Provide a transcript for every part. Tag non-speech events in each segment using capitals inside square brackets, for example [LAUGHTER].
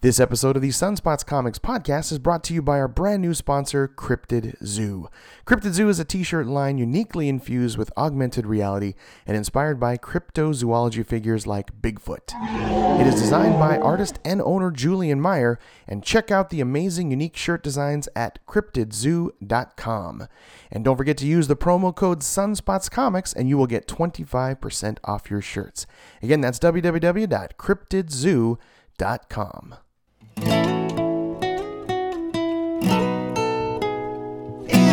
This episode of the Sunspots Comics podcast is brought to you by our brand new sponsor, Cryptid Zoo. Cryptid Zoo is a t shirt line uniquely infused with augmented reality and inspired by cryptozoology figures like Bigfoot. It is designed by artist and owner Julian Meyer, and check out the amazing unique shirt designs at cryptidzoo.com. And don't forget to use the promo code Sunspots Comics, and you will get 25% off your shirts. Again, that's www.cryptidzoo.com.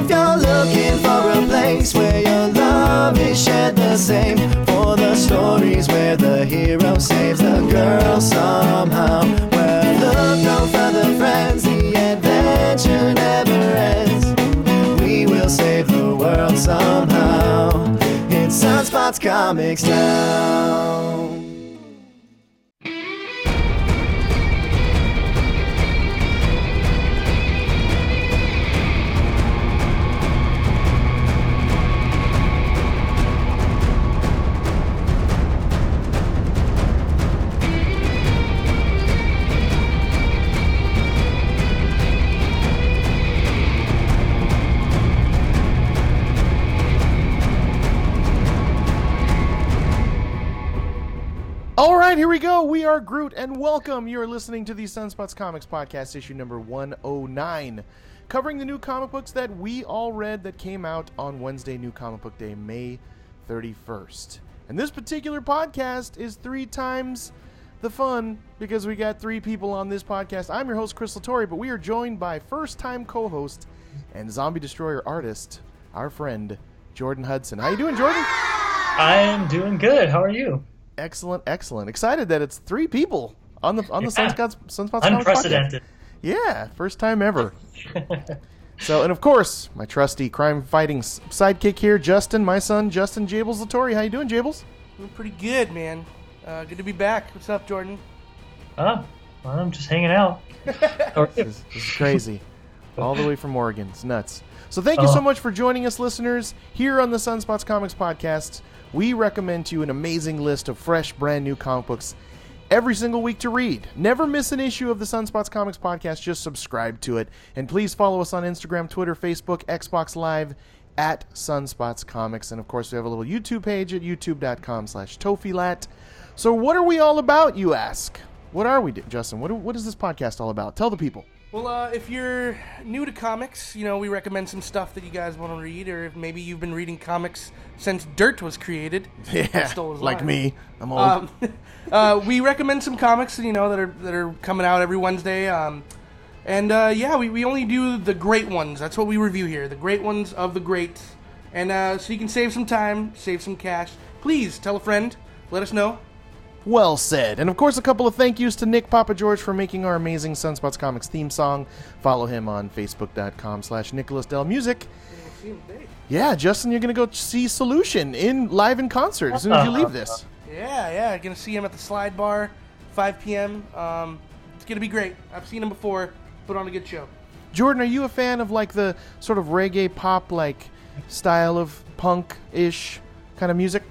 If you're looking for a place where your love is shared the same, for the stories where the hero saves the girl somehow, where look no further, friends, the adventure never ends. We will save the world somehow. It's Sunspots Comics now. All right, here we go. We are Groot, and welcome. You are listening to the Sunspots Comics Podcast, issue number 109, covering the new comic books that we all read that came out on Wednesday, New Comic Book Day, May 31st. And this particular podcast is three times the fun because we got three people on this podcast. I'm your host, Chris Latore, but we are joined by first time co host and Zombie Destroyer artist, our friend, Jordan Hudson. How you doing, Jordan? I am doing good. How are you? Excellent, excellent. Excited that it's three people on the on the Yeah. Sunspots Sunspots Comics Unprecedented. podcast. Yeah, first time ever. [LAUGHS] so, and of course, my trusty crime fighting sidekick here, Justin, my son, Justin Jables Latori. How you doing, Jables? Doing pretty good, man. Uh, good to be back. What's up, Jordan? Oh, well, I'm just hanging out. How are you? This, this is crazy. All the way from Oregon. It's nuts. So thank you so Oh. much for joining us, listeners, here on the Sunspots Comics Podcast. We recommend to you an amazing list of fresh, brand new comic books every single week to read. Never miss an issue of the Sunspots Comics Podcast. Just subscribe to it. And please follow us on Instagram, Twitter, Facebook, Xbox Live at Sunspots Comics. And of course, we have a little YouTube page at youtube.com slash Tofilat. So what are we all about, you ask? What are we, Justin? What, what is this podcast all about? Tell the people. Well, uh, if you're new to comics, you know, we recommend some stuff that you guys want to read, or if maybe you've been reading comics since Dirt was created. [LAUGHS] Yeah, like line. me. I'm old. Um, [LAUGHS] uh, we recommend some comics, you know, that are that are coming out every Wednesday. Um, and uh, yeah, we, we only do the great ones. That's what we review here, the great ones of the greats. And uh, so you can save some time, save some cash. Please tell a friend. Let us know. Well said. And of course, a couple of thank yous to Nick Papa George for making our amazing Sunspots Comics theme song. Follow him on Facebook.com slash Nicholas Del Music. Yeah, Justin, you're going to go see Solution in live in concert as soon as you leave this. Yeah, yeah. Gonna see him at the Slide Bar, 5 p.m. Um, it's gonna be great. I've seen him before. Put on a good show. Jordan, are you a fan of like the sort of reggae pop like style of punk ish kind of music?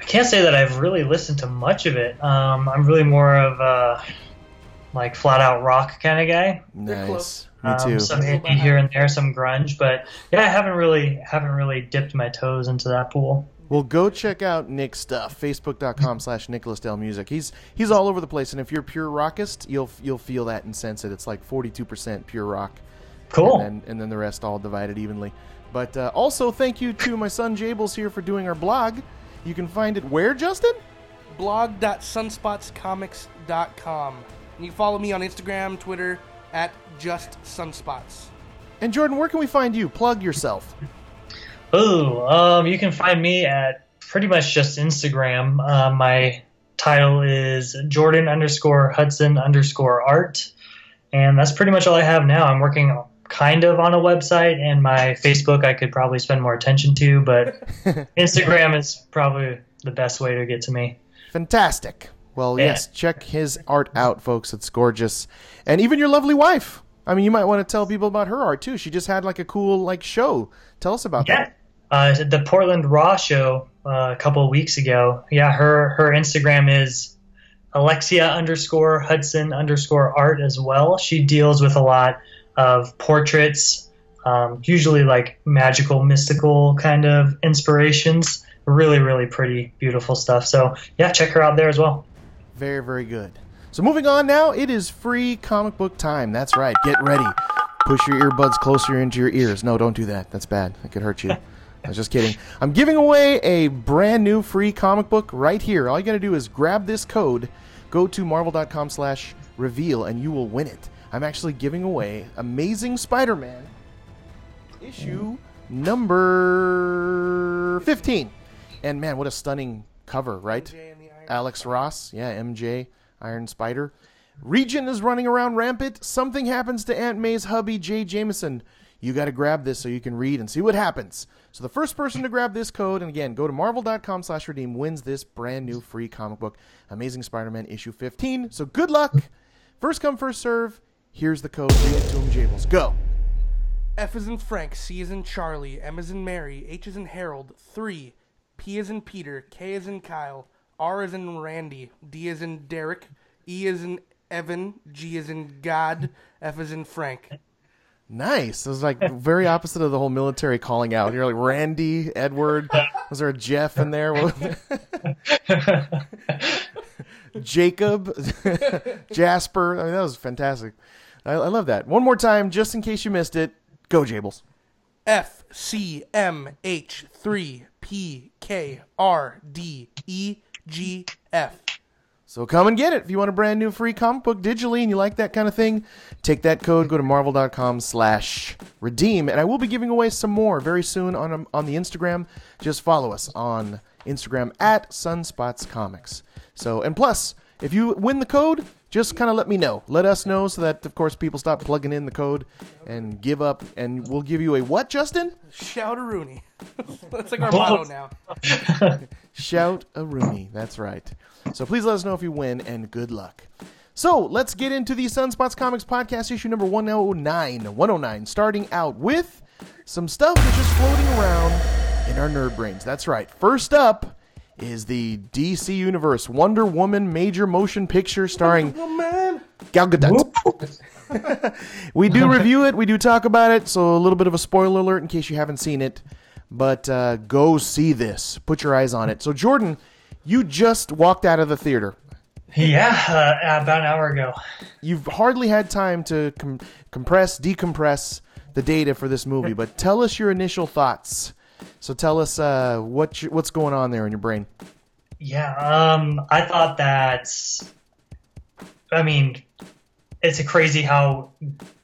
I can't say that I've really listened to much of it. Um, I'm really more of a like flat out rock kind of guy. Nice. close. Me Um, too. some indie here and there, some grunge, but yeah, I haven't really haven't really dipped my toes into that pool. Well, go check out Nick's stuff. Facebook.com slash Nicholas Del Music. He's he's all over the place, and if you're pure rockist, you'll you'll feel that and sense it. It's like 42% pure rock, Cool. and then and then the rest all divided evenly. But uh, also, thank you to my son Jables here for doing our blog. You can find it where, Justin? blog.sunspotscomics.com. And you can follow me on Instagram, Twitter, at just sunspots. And Jordan, where can we find you? Plug yourself. Ooh, um, you can find me at pretty much just Instagram. Uh, my title is Jordan underscore Hudson underscore art, and that's pretty much all I have now. I'm working kind of on a website, and my Facebook I could probably spend more attention to, but [LAUGHS] Instagram is probably the best way to get to me. Fantastic. Well, Yeah. yes, check his art out, folks. It's gorgeous, and even your lovely wife. I mean, you might want to tell people about her art too. She just had like a cool like show. Tell us about Yeah. that. Uh, the Portland Raw show uh, a couple of weeks ago. Yeah, her her Instagram is Alexia underscore Hudson underscore art as well. She deals with a lot of portraits, um, usually like magical, mystical kind of inspirations. Really, really pretty, beautiful stuff. So yeah, check her out there as well. Very, very good. So moving on now, it is free comic book time. That's right. Get ready. Push your earbuds closer into your ears. No, don't do that. That's bad. It could hurt you. [LAUGHS] I was just kidding. I'm giving away a brand new free comic book right here. All you got to do is grab this code, go to marvel.com slash reveal, and you will win it. I'm actually giving away Amazing Spider-Man issue number 15. And man, what a stunning cover, right? Alex Ross, yeah, MJ, Iron Spider. Regent is running around rampant. Something happens to Aunt May's hubby, Jay Jameson. You got to grab this so you can read and see what happens. So the first person to grab this code, and again, go to marvel.com slash redeem, wins this brand new free comic book, Amazing Spider-Man issue 15. So good luck. First come, first serve. Here's the code. Read it to him, Jables. Go. F is in Frank, C is in Charlie, M is in Mary, H is in Harold, 3, P is in Peter, K is in Kyle, R is in Randy, D is in Derek, E is in Evan, G is in God, F is in Frank. Nice. It was like very opposite of the whole military calling out. You're like Randy, Edward. Was there a Jeff in there? Jacob, Jasper. I mean, that was fantastic. I, I love that. One more time, just in case you missed it. Go, Jables. F C M H 3 P K R D E G F. So come and get it. If you want a brand new free comic book digitally and you like that kind of thing, take that code, go to marvel.com slash redeem. And I will be giving away some more very soon on, um, on the Instagram. Just follow us on Instagram at Sunspots Comics. So, and plus, if you win the code, just kind of let me know. Let us know so that, of course, people stop plugging in the code and give up. And we'll give you a what, Justin? Shout a Rooney. [LAUGHS] That's like our motto now. [LAUGHS] Shout a Rooney. That's right. So please let us know if you win, and good luck. So let's get into the Sunspots Comics podcast issue number 109. 109, starting out with some stuff that's just floating around in our nerd brains. That's right. First up is the DC Universe Wonder Woman major motion picture starring. Gal Gadot. [LAUGHS] we do review it. We do talk about it. So a little bit of a spoiler alert in case you haven't seen it. But uh, go see this. Put your eyes on it. So Jordan, you just walked out of the theater. Yeah, uh, about an hour ago. You've hardly had time to com- compress, decompress the data for this movie. But tell us your initial thoughts. So tell us uh, what you, what's going on there in your brain. Yeah, um, I thought that. I mean, it's crazy how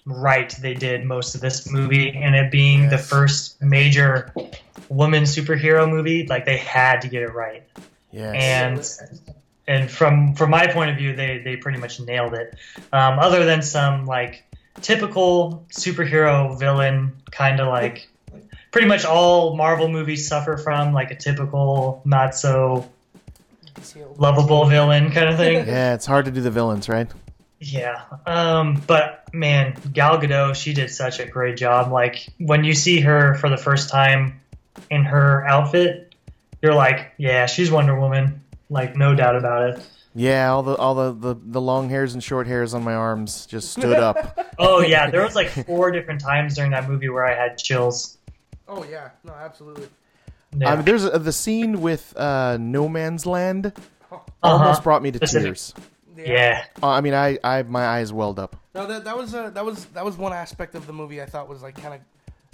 right they did most of this movie, and it being the first major woman superhero movie, like they had to get it right. Yes. and and from from my point of view, they they pretty much nailed it. Um, other than some like typical superhero villain, kind of like pretty much all Marvel movies suffer from, like a typical not so lovable villain kind of thing. [LAUGHS] yeah, it's hard to do the villains, right? Yeah. Um, but man, Gal Gadot, she did such a great job. Like when you see her for the first time in her outfit, you're like, yeah, she's Wonder Woman. Like no doubt about it. Yeah, all the all the, the, the long hairs and short hairs on my arms just stood up. [LAUGHS] Oh yeah, there [LAUGHS] was like four different times during that movie where I had chills. Oh yeah. No, absolutely. Yeah. I mean, there's a, the scene with uh, No Man's Land Uh-huh. almost brought me to Specific. tears. yeah. Uh, I mean, I, I my eyes welled up. No, that that was uh, that was that was one aspect of the movie I thought was like kind of,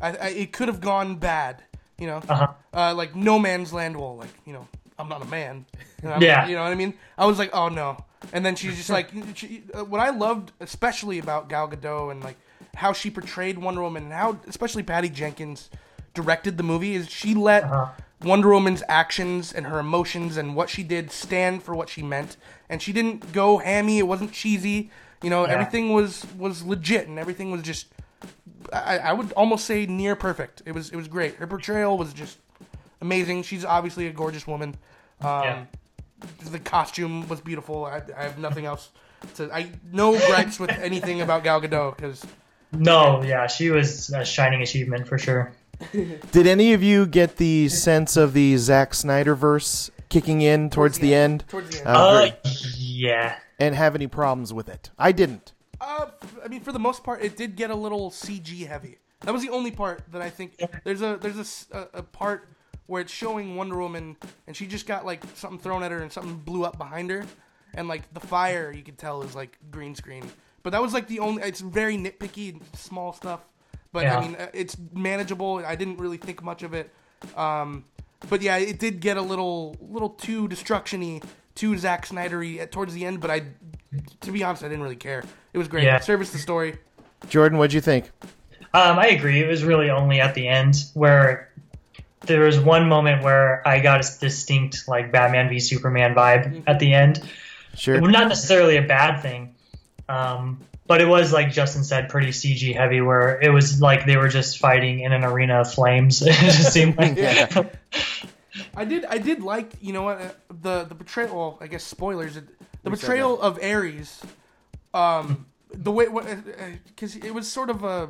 I, I it could have gone bad, you know, Uh-huh. uh, like No Man's Land. wall, like you know, I'm not a man. I'm- Yeah. you know what I mean. I was like, oh no, and then she's just like, she, uh, what I loved especially about Gal Gadot and like how she portrayed Wonder Woman and how especially Patty Jenkins directed the movie is she let Uh-huh. Wonder Woman's actions and her emotions and what she did stand for what she meant, and she didn't go hammy. It wasn't cheesy. You know, Yeah. everything was was legit, and everything was just. I, I would almost say near perfect. It was it was great. Her portrayal was just amazing. She's obviously a gorgeous woman. Um, Yeah. The costume was beautiful. I, I have nothing else to. I no gripes with anything about Gal Gadot because No, yeah, she was a shining achievement for sure. [LAUGHS] Did any of you get the sense of the Zack Snyder verse kicking in towards, the the end. end? towards the end. Uh, Uh, very- Yeah. and have any problems with it. I didn't. Uh, f- I mean, for the most part, it did get a little CG heavy. That was the only part that I think there's a there's a s- a, a part where it's showing Wonder Woman and she just got like something thrown at her and something blew up behind her, and like the fire you could tell is like green screen. But that was like the only. It's very nitpicky, small stuff. But Yeah. I mean, uh, it's manageable. I didn't really think much of it. Um, but yeah, it did get a little little too destruction-y, too Zack Snydery at towards the end. But I, to be honest, I didn't really care. It was great. Yeah. It serviced the story. Jordan, what'd you think? Um, I agree. It was really only at the end where there was one moment where I got a distinct like Batman v Superman vibe at the end. Sure. Not necessarily a bad thing, um, but it was like Justin said, pretty CG heavy. Where it was like they were just fighting in an arena of flames. [LAUGHS] it just seemed like Yeah. I did. I did like. You know what? uh, The the betrayal. Well, I guess spoilers. The Who betrayal of Ares. Um, the way because it was sort of a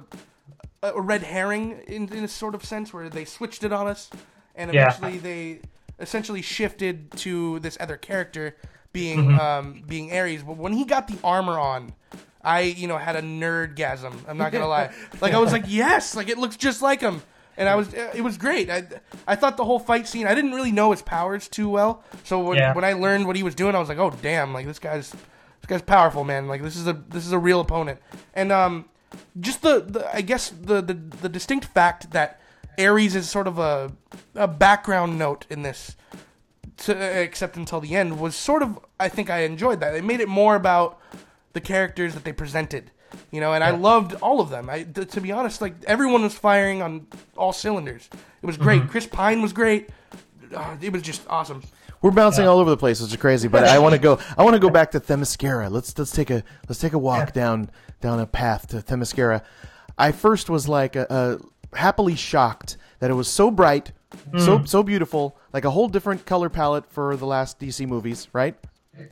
a red herring in, in a sort of sense where they switched it on us, and Yeah. eventually they essentially shifted to this other character being um, being Ares. But when he got the armor on, I you know had a nerdgasm. I'm not gonna lie. [LAUGHS] Like I was like, yes, like it looks just like him. And I was, it was great. I, I thought the whole fight scene. I didn't really know his powers too well, so when, Yeah. when I learned what he was doing, I was like, oh damn, like this guy's, this guy's powerful, man. Like this is a, this is a real opponent. And um, just the, the I guess the, the the distinct fact that Ares is sort of a a background note in this, to, except until the end, was sort of I think I enjoyed that. It made it more about the characters that they presented, you know, and I loved all of them. I t- to be honest, like everyone was firing on all cylinders. It was great. Chris Pine was great. Uh, it was just awesome. We're bouncing all over the place, which is crazy. But I want to go. I want to go back to Themyscira. Let's let's take a let's take a walk down down a path to Themyscira. I first was like uh uh happily shocked that it was so bright, so so beautiful, like a whole different color palette for the last DC movies, right?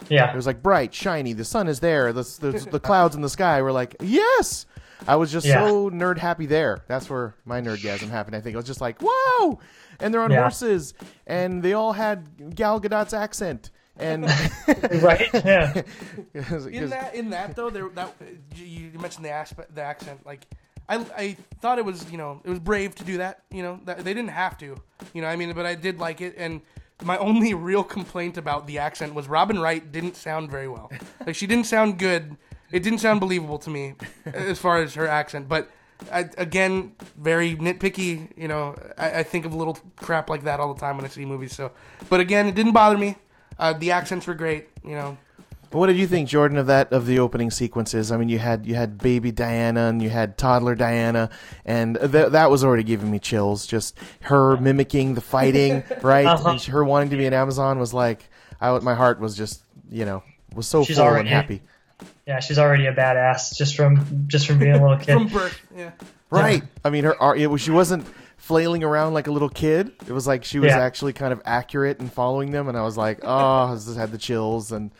Yeah. It was like bright, shiny. The sun is there. The the, the clouds in the sky were like yes. I was just Yeah. so nerd happy there. That's where my nerdgasm happened. I think I was just like whoa, and they're on Yeah. horses, and they all had Gal Gadot's accent, and [LAUGHS] right. Yeah. [LAUGHS] in that in that though there that you you mentioned the aspect the accent like I, I thought it was you know it was brave to do that you know that they didn't have to you know I mean but I did like it and my only real complaint about the accent was Robin Wright didn't sound very well. Like she didn't sound good. It didn't sound believable to me [LAUGHS] as far as her accent. But I, again very nitpicky you know I, I think of little crap like that all the time when I see movies so. But again it didn't bother me. Uh, the accents were great you know What did you think, Jordan, of that of the opening sequences? I mean, you had you had baby Diana and you had toddler Diana, and th- that was already giving me chills. Just her mimicking the fighting, [LAUGHS] right? Uh-huh. And her wanting to be an Amazon was like, I, my heart was just, you know, was so She's full and happy. Yeah. She's already a badass just from just from being a little kid. [LAUGHS] from birth yeah Right. I mean, her ar- it was, she wasn't flailing around like a little kid. It was like she was Yeah. actually kind of accurate in following them, and I was like, oh, I just had the chills, and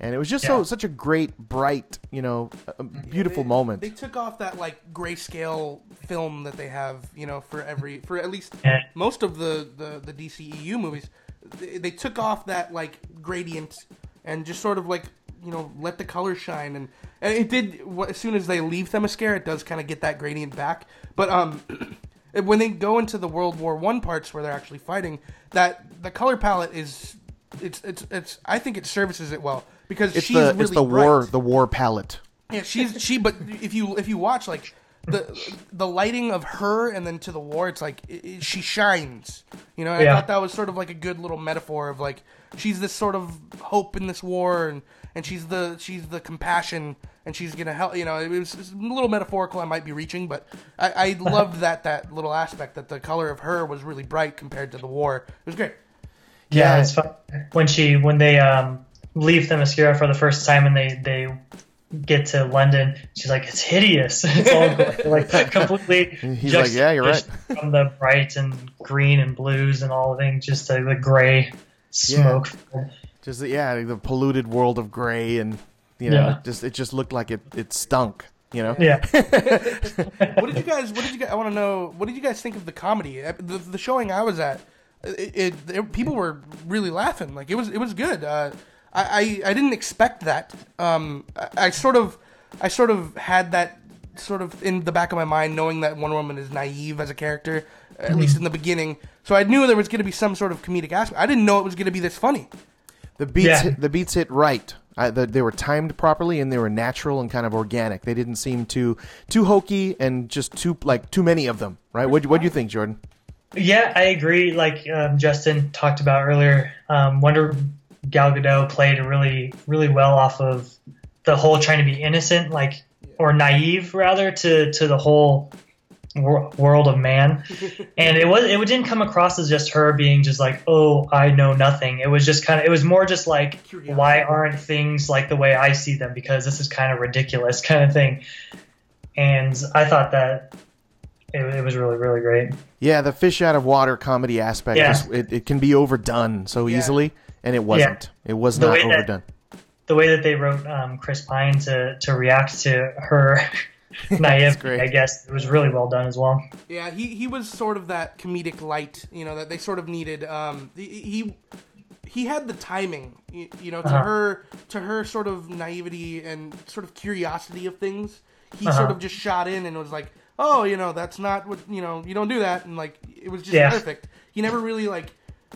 and it was just so such a great, bright, you know, uh, beautiful they, moment. They took off that like grayscale film that they have, you know, for every for at least Yeah. most of the the the DCEU movies. They, they took off that like gradient and just sort of like you know let the colors shine and and it did as soon as they leave Themyscira, it does kind of get that gradient back. But um. [CLEARS THROAT] When they go into the World War One parts where they're actually fighting, that the color palette is, it's it's it's. I think it services it well because It's she's the really it's the bright. war the war palette. Yeah, she's she. But if you if you watch like the the lighting of her and then to the war, it's like it, it- she shines. You know, and I thought that was sort of like a good little metaphor of like she's this sort of hope in this war, and and she's the she's the compassion, and she's gonna help. You know, it was, it's a little metaphorical. I might be reaching, but I, I [LAUGHS] loved that that little aspect that the color of her was really bright compared to the war. It was great. Yeah, Yeah. it's fun. When she when they um leave Themyscira for the first time and they they get to London, she's like, "It's hideous." it's [LAUGHS] all like [LAUGHS] completely. He's like, "Yeah, you're right." From the bright and green and blues and all the things, just to the gray smoke. Just the- yeah, the polluted world of gray and you know, Yeah. just it just looked like it it stunk. You know. Yeah, [LAUGHS] what did you guys? What did you guys? I want to know. What did you guys think of the comedy? The, the showing I was at, it, it, it- people were really laughing. Like it was it was good. Uh, I, I, I didn't expect that. Um, I, I sort of I sort of had that sort of in the back of my mind, knowing that Wonder Woman is naive as a character, at least in the beginning. So I knew there was going to be some sort of comedic aspect. I didn't know it was going to be this funny. The beats Yeah. hit, the beats hit right. I, the, they were timed properly and they were natural and kind of organic. They didn't seem too too hokey and just too like too many of them. Right? What what do you think, Jordan? Yeah, I agree. Like um, Justin talked about earlier, um, Wonder Gal Gadot played really, really well off of the whole trying to be innocent, like or naive rather, to to the whole wor- world of man. [LAUGHS] and it was it didn't come across as just her being just like, oh, I know nothing. It was just kind of it was more just like, Curiosity. why aren't things like the way I see them? Because this is kind of ridiculous, [LAUGHS] kind of thing. And I thought that it, it was really, really great. Yeah, the fish out of water comedy aspect. Yeah. Just, it, it can be overdone so Yeah. easily, and it wasn't. It was The not way that- overdone. the way that they wrote um, Chris Pine to to react to her [LAUGHS] [LAUGHS] naivety. I guess it was really well done as well. Yeah, he, he was sort of that comedic light, you know, that they sort of needed. Um, he he, he had the timing, you, you know, to Uh-huh. her to her sort of naivety and sort of curiosity of things. He Uh-huh. sort of just shot in and was like, "Oh, you know, that's not what you know. You don't do that." And like, it was just Yeah. perfect. He never really like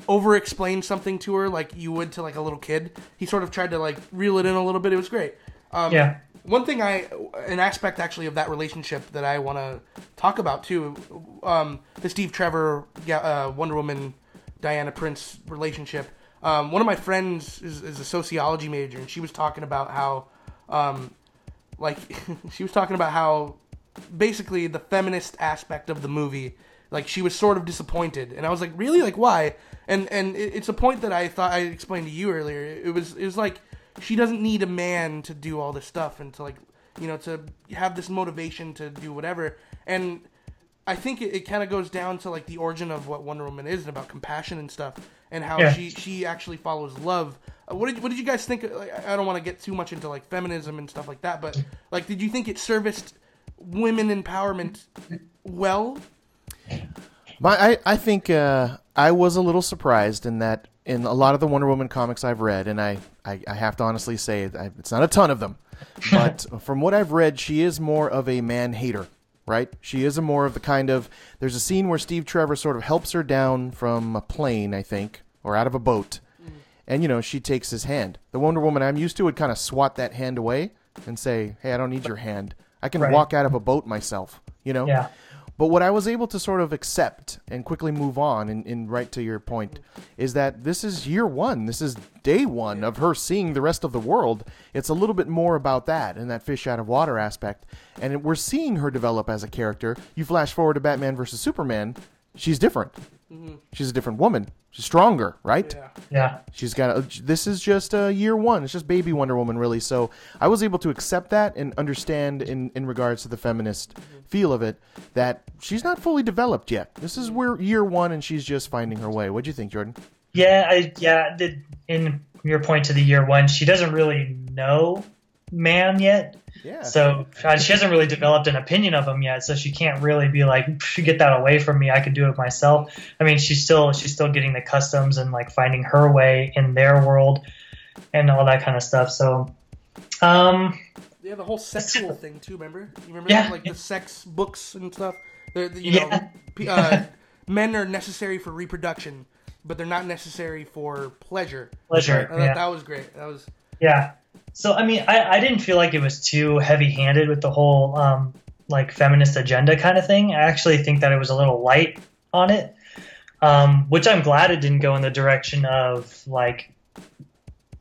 over explained something to her like you would to like a little kid. He sort of tried to like reel it in a little bit. It was great. Um, Yeah. one thing I, an aspect actually of that relationship that I want to talk about too, um, the Steve Trevor, uh, Wonder Woman, Diana Prince relationship. Um, one of my friends is, is a sociology major, and she was talking about how, um, like, [LAUGHS] she was talking about how, basically the feminist aspect of the movie, like she was sort of disappointed, and I was like, really, like why? And and it, it's a point that I thought I explained to you earlier. It was it was like she doesn't need a man to do all this stuff and to like you know to have this motivation to do whatever and i think it, it kind of goes down to like the origin of what wonder woman is and about compassion and stuff and how Yeah. she she actually follows love uh, what did, what did you guys think like, i I don't want to get too much into like feminism and stuff like that but like did you think it serviced women empowerment well My, I, I think uh, I was a little surprised in that in a lot of the Wonder Woman comics I've read, and I, I, I have to honestly say I, it's not a ton of them, [LAUGHS] but from what I've read, she is more of a man hater, right? She is a more of the kind of. There's a scene where Steve Trevor sort of helps her down from a plane, I think, or out of a boat, and you know she takes his hand. The Wonder Woman I'm used to would kind of swat that hand away and say, "Hey, I don't need your hand. I can Right. walk out of a boat myself." You know. Yeah. But what I was able to sort of accept and quickly move on, and, and right to your point, is that this is year one. This is day one of her seeing the rest of the world. It's a little bit more about that and that fish out of water aspect. And we're seeing her develop as a character. You flash forward to Batman versus Superman, she's different. She's a different woman. She's stronger, right? yeah Yeah. She's got. A, this is just a year one. It's just baby Wonder Woman, really. So I was able to accept that and understand, in in regards to the feminist feel of it, that she's not fully developed yet. This is where year one, and she's just finding her way. What do you think, Jordan? Yeah, I yeah. The, in your point to the year one, she doesn't really know man yet, Yeah. so she hasn't really developed an opinion of him yet. So she can't really be like, get that away from me. I can do it myself. I mean, she's still she's still getting the customs and like finding her way in their world and all that kind of stuff. So, um, yeah the whole sexual thing too remember you remember Yeah. like the sex books and stuff they're, you Yeah. know uh, [LAUGHS] men are necessary for reproduction but they're not necessary for pleasure pleasure. Yeah. that was great that was Yeah. So I mean, I, I didn't feel like it was too heavy-handed with the whole um, like feminist agenda kind of thing. I actually think that it was a little light on it, um, which I'm glad it didn't go in the direction of like,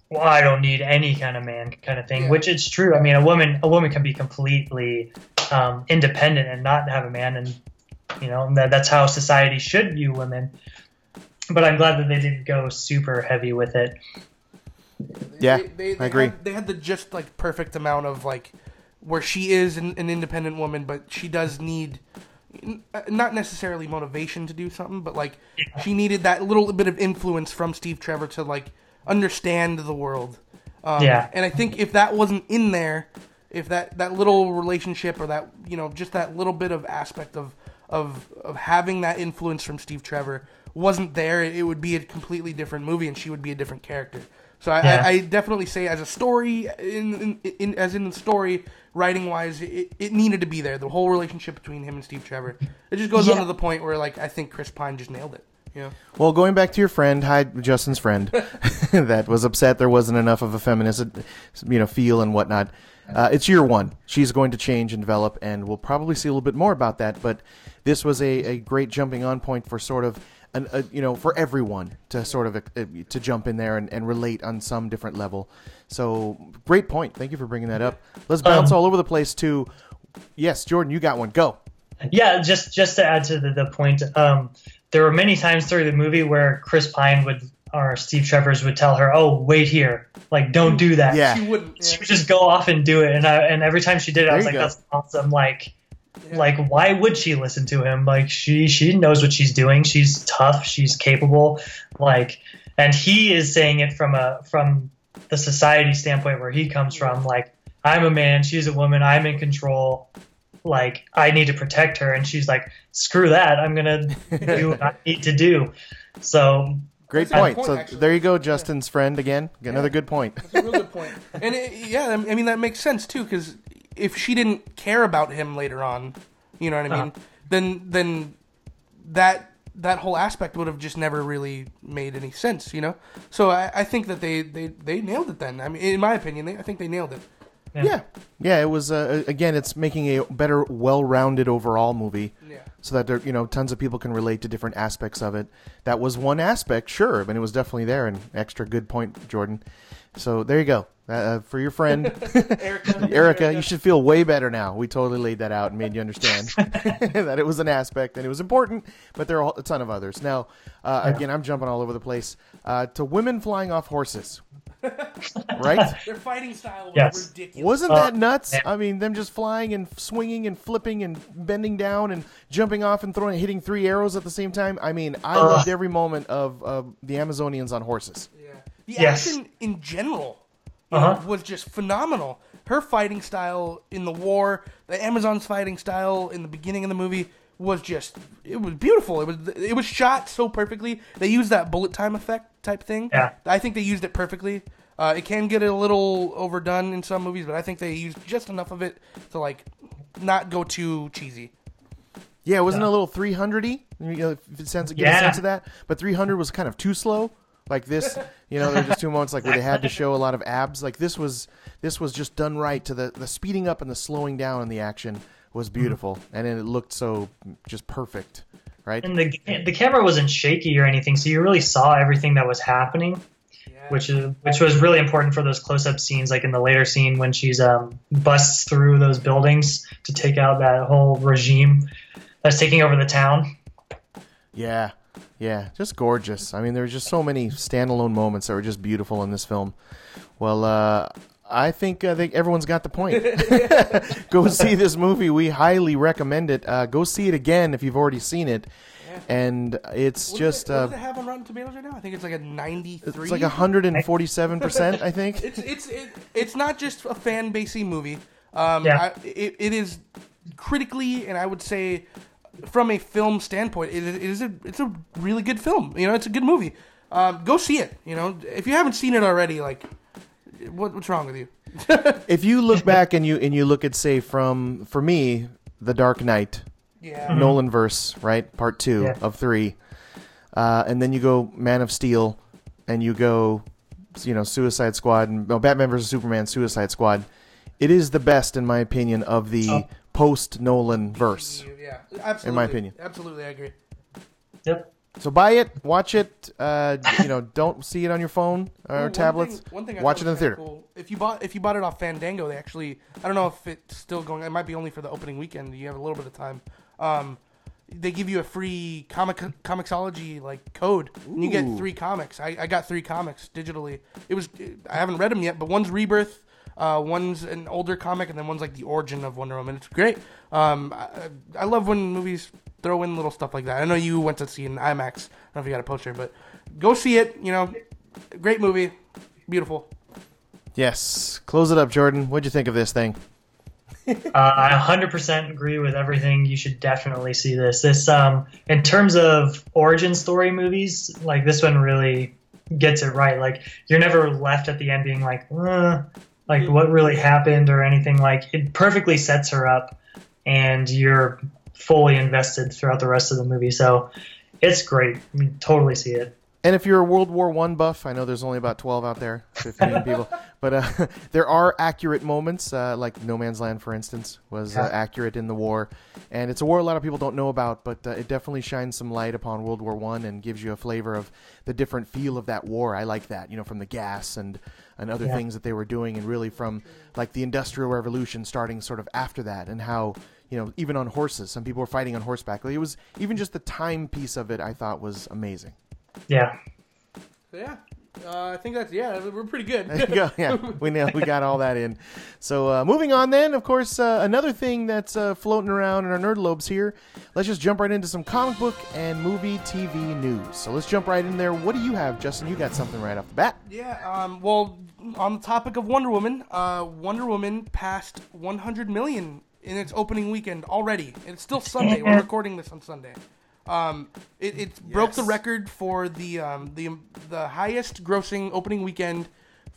well, I don't need any kind of man kind of thing. Yeah. Which it's true. I mean, a woman a woman can be completely um, independent and not have a man, and you know that that's how society should view women. But I'm glad that they didn't go super heavy with it. Yeah, they, they, I agree. Had, they had the just like perfect amount of like where she is an, an independent woman, but she does need n- uh, not necessarily motivation to do something, but like she needed that little bit of influence from Steve Trevor to like understand the world. Um, Yeah. and I think if that wasn't in there, if that that little relationship or that you know just that little bit of aspect of of of having that influence from Steve Trevor wasn't there, it would be a completely different movie, and she would be a different character. So I, Yeah. I, I definitely say as a story, in, in, in as in the story writing wise, it, it needed to be there. The whole relationship between him and Steve Trevor. It just goes on to the point where like I think Chris Pine just nailed it. Know? Well, going back to your friend, hi, Justin's friend, [LAUGHS] [LAUGHS] that was upset there wasn't enough of a feminist, you know, feel and whatnot. Uh, it's year one. She's going to change and develop, and we'll probably see a little bit more about that. But this was a, a great jumping on point for sort of, an, a, you know, for everyone to sort of uh, to jump in there and, and relate on some different level. So great point. Thank you for bringing that up. Let's bounce Um, all over the place to, yes, Jordan, you got one. Go. Yeah, just just to add to the, the point, um, there were many times through the movie where Chris Pine would or Steve Travers would tell her, "Oh, wait here, like don't do that." Yeah. She wouldn't. She would just go off and do it, and I, and every time she did it, I was like, go. "That's awesome!" Like, like why would she listen to him? Like she she knows what she's doing. She's tough. She's capable. Like, and he is saying it from a from the society standpoint where he comes from. Like, I'm a man. She's a woman. I'm in control. Like, I need to protect her, and she's like, "Screw that! I'm gonna [LAUGHS] do what I need to do." So Great That's a good point. point, So actually. there you go, Justin's friend again. Another good point. That's a real good point. And it, yeah, I mean that makes sense too because if she didn't care about him later on, you know what I mean, Uh-huh. then then that that whole aspect would have just never really made any sense, you know. So I, I think that they, they they nailed it. Then I mean, in my opinion, they, I think they nailed it. Yeah, yeah. It was uh, again. It's making a better, well-rounded overall movie, Yeah. So that there, you know, tons of people can relate to different aspects of it. That was one aspect, sure, but it was definitely there. An extra good point, Jordan. So there you go. Uh, for your friend [LAUGHS] Erica, [LAUGHS] Erica, you should feel way better now. We totally laid that out and made you understand [LAUGHS] that it was an aspect and it was important, but there are a ton of others. Now, uh, again, I'm jumping all over the place uh, to women flying off horses, [LAUGHS] right? Their fighting style was Yes. ridiculous. Wasn't Uh, that nuts? yeah. I mean, them just flying and swinging and flipping and bending down and jumping off and throwing, hitting three arrows at the same time. I mean, I Uh. loved every moment of uh, the Amazonians on horses. Yeah. The Yes. action in general Uh-huh. was just phenomenal. Her fighting style in the war, the Amazon's fighting style in the beginning of the movie was just it was beautiful. It was it was shot so perfectly. They used that bullet time effect type thing. Yeah. I think they used it perfectly. Uh, it can get a little overdone in some movies, but I think they used just enough of it to like not go too cheesy. Yeah, it wasn't a little 300y. You know, if it sense, get a sense of that. But 300 was kind of too slow. Like this, you know, there were just two moments like where they had to show a lot of abs. Like this was, this was just done right. To the the speeding up and the slowing down in the action was beautiful, and it looked so just perfect, right? and the the camera wasn't shaky or anything, so you really saw everything that was happening. which is which was really important for those close-up scenes like in the later scene when she's um busts through those buildings to take out that whole regime that's taking over the town Yeah, yeah, just gorgeous. I mean, there were just so many standalone moments that were just beautiful in this film. Well, uh, I think I think everyone's got the point. [LAUGHS] go see this movie. We highly recommend it. Uh, go see it again if you've already seen it. And it's What just does it, what uh, does it have on Rotten Tomatoes right now? I think it's like a ninety-three. it's like hundred and forty-seven percent. I think. [LAUGHS] it's it's it, it's not just a fan basey movie. Um, Yeah. I, it, it is critically, and I would say, from a film standpoint, it, it is a it's a really good film. You know, it's a good movie. Um, go see it. You know, if you haven't seen it already, like, what, what's wrong with you? [LAUGHS] If you look back and you and you look at say from for me, The Dark Knight, Yeah. Nolan verse, right? Part two Yeah. of three. Uh, and then you go Man of Steel, and you go, you know, Suicide Squad, and no, Batman versus Superman, Suicide Squad. It is the best, in my opinion, of the Oh. post Nolan verse. Yeah, absolutely. In my opinion. absolutely, I agree. yep So buy it, watch it. Uh, you know, [LAUGHS] don't see it on your phone or one tablets. thing- one thing I watch it in the theater. Cool. If you bought if you bought it off Fandango, they actually I don't know if it's still going. It might be only for the opening weekend. You have a little bit of time. Um, they give you a free comic comiXology like code, and you get three comics. I, I got three comics digitally. It was I haven't read them yet, but one's Rebirth. Uh, one's an older comic, and then one's like the origin of Wonder Woman. It's great. Um, I, I love when movies throw in little stuff like that. I know you went to see an IMAX. I don't know if you got a poster, but go see it. You know, great movie, beautiful. Yes. Close it up, Jordan. What'd you think of this thing? [LAUGHS] uh, I 100% agree with everything. You should definitely see this. This, um, in terms of origin story movies, like this one really gets it right. Like you're never left at the end being like, uh, like what really happened or anything. Like it perfectly sets her up, and you're fully invested throughout the rest of the movie. So it's great. I mean, totally see it. And if you're a World War One buff, I know there's only about 12 out there, 15 [LAUGHS] people, but uh, [LAUGHS] there are accurate moments, uh, like No Man's Land, for instance, was uh, accurate in the war, and it's a war a lot of people don't know about, but uh, it definitely shines some light upon World War One and gives you a flavor of the different feel of that war. I like that, you know, from the gas and and other Yeah. things that they were doing, and really from like the Industrial Revolution starting sort of after that, and how. You know, even on horses, some people were fighting on horseback. Like, it was even just the time piece of it. I thought was amazing. Yeah. So, yeah. Uh, I think that's yeah. We're pretty good. [LAUGHS] There you go. Yeah, [LAUGHS] we know we got all that in. So uh, moving on, then of course uh, another thing that's uh, floating around in our nerd lobes here. Let's just jump right into some comic book and movie TV news. So let's jump right in there. What do you have, Justin? You got something right off the bat. Yeah. Um, well, on the topic of Wonder Woman, uh, Wonder Woman passed 100 million in its opening weekend already. And it's still Sunday. We're recording this on Sunday. Um, it, it broke the record for the um, the the highest grossing opening weekend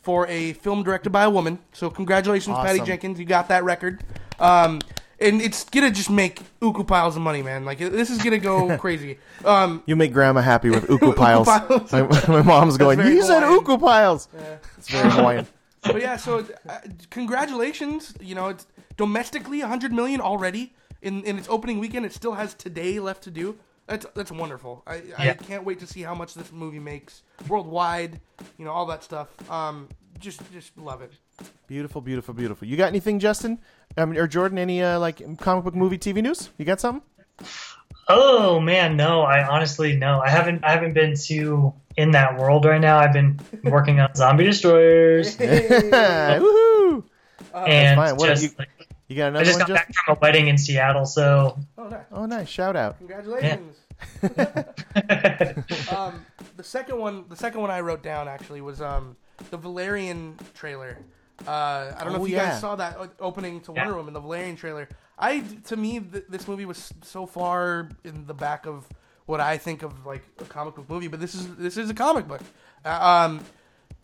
for a film directed by a woman. So congratulations, Patty Jenkins, you got that record. Um, and it's gonna just make uku piles of money, man. Like this is gonna go [LAUGHS] crazy. Um, You make Grandma happy with uku piles. piles. my, my mom's [LAUGHS] going. very You said uku piles. Yeah. It's very Hawaiian. but yeah, so uh, congratulations. You know, it's domestically 100 million already in in its opening weekend. It still has today left to do. That's that's wonderful. I, I can't wait to see how much this movie makes worldwide. You know, all that stuff. Um, just just love it. Beautiful, beautiful, beautiful. You got anything, Justin? Um, or Jordan? Any uh, like comic book movie TV news? You got something? Oh man, no. I honestly no. I haven't. I haven't been too in that world right now. I've been working on zombie destroyers [LAUGHS] Woohoo! and fine. What, just you- like, You got another I just one, got Justin? back from a wedding in Seattle, so Oh, nice. Oh, nice. Shout out. Congratulations. [LAUGHS] [LAUGHS] um, the second one, the second one I wrote down actually was um, the Valerian trailer. Uh, I don't know Oh, if you yeah. guys saw that opening to Wonder Yeah. Woman, the Valerian trailer. I, to me, th- this movie was so far in the back of what I think of like a comic book movie, but this is this is a comic book. Uh, um,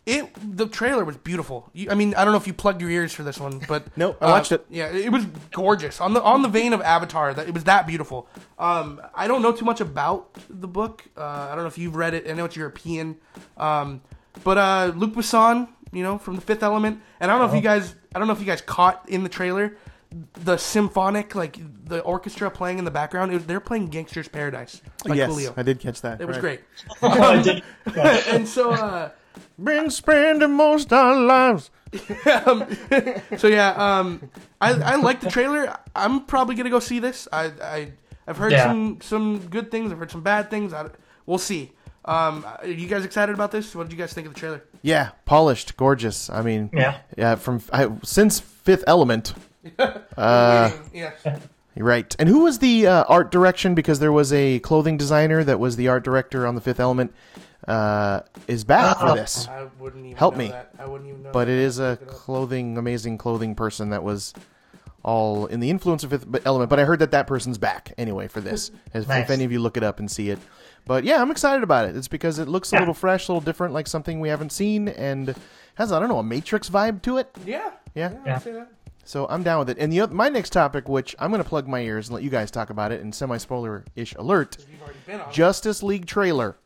it the trailer was beautiful. You, I mean, I don't know if you plugged your ears for this one, but [LAUGHS] no, I uh, watched it. Yeah, it was gorgeous on the on the vein of Avatar. That it was that beautiful. Um, I don't know too much about the book. Uh, I don't know if you've read it. I know it's European, um, but uh, Luc Besson, you know, from The Fifth Element, and I don't know if you guys, I don't know if you guys caught in the trailer the symphonic, like the orchestra playing in the background. It was, they're playing Gangster's Paradise, like yes, Coolio. I did catch that. It was Right. great. [LAUGHS] I did- [LAUGHS] and so. Uh, Been spending most our lives. [LAUGHS] So yeah, um, I I like the trailer. I'm probably gonna go see this. I I I've heard Yeah. some some good things. I've heard some bad things. I, we'll see. Um, are you guys excited about this? What did you guys think of the trailer? Yeah, polished, gorgeous. I mean, Yeah. yeah. From I, since Fifth Element, [LAUGHS] Uh, yeah. you're right. And who was the uh, art direction? Because there was a clothing designer that was the art director on the Fifth Element. Uh, is back for Oh. this, I wouldn't even Help know me. That. I wouldn't even know. but that. it is a Look it up. clothing, amazing clothing person that was all in the influence of Fifth Element. But I heard that that person's back anyway for this. [LAUGHS] If, Nice. if any of you look it up and see it. But yeah, I'm excited about it. It's because it looks a little fresh, a little different, like something we haven't seen, and has I don't know a Matrix vibe to it. Yeah. Yeah. Yeah. I'd say that. So I'm down with it. And the oth- my next topic, which I'm going to plug my ears and let you guys talk about it in semi spoiler ish alert, You've already been on. it. Justice League trailer.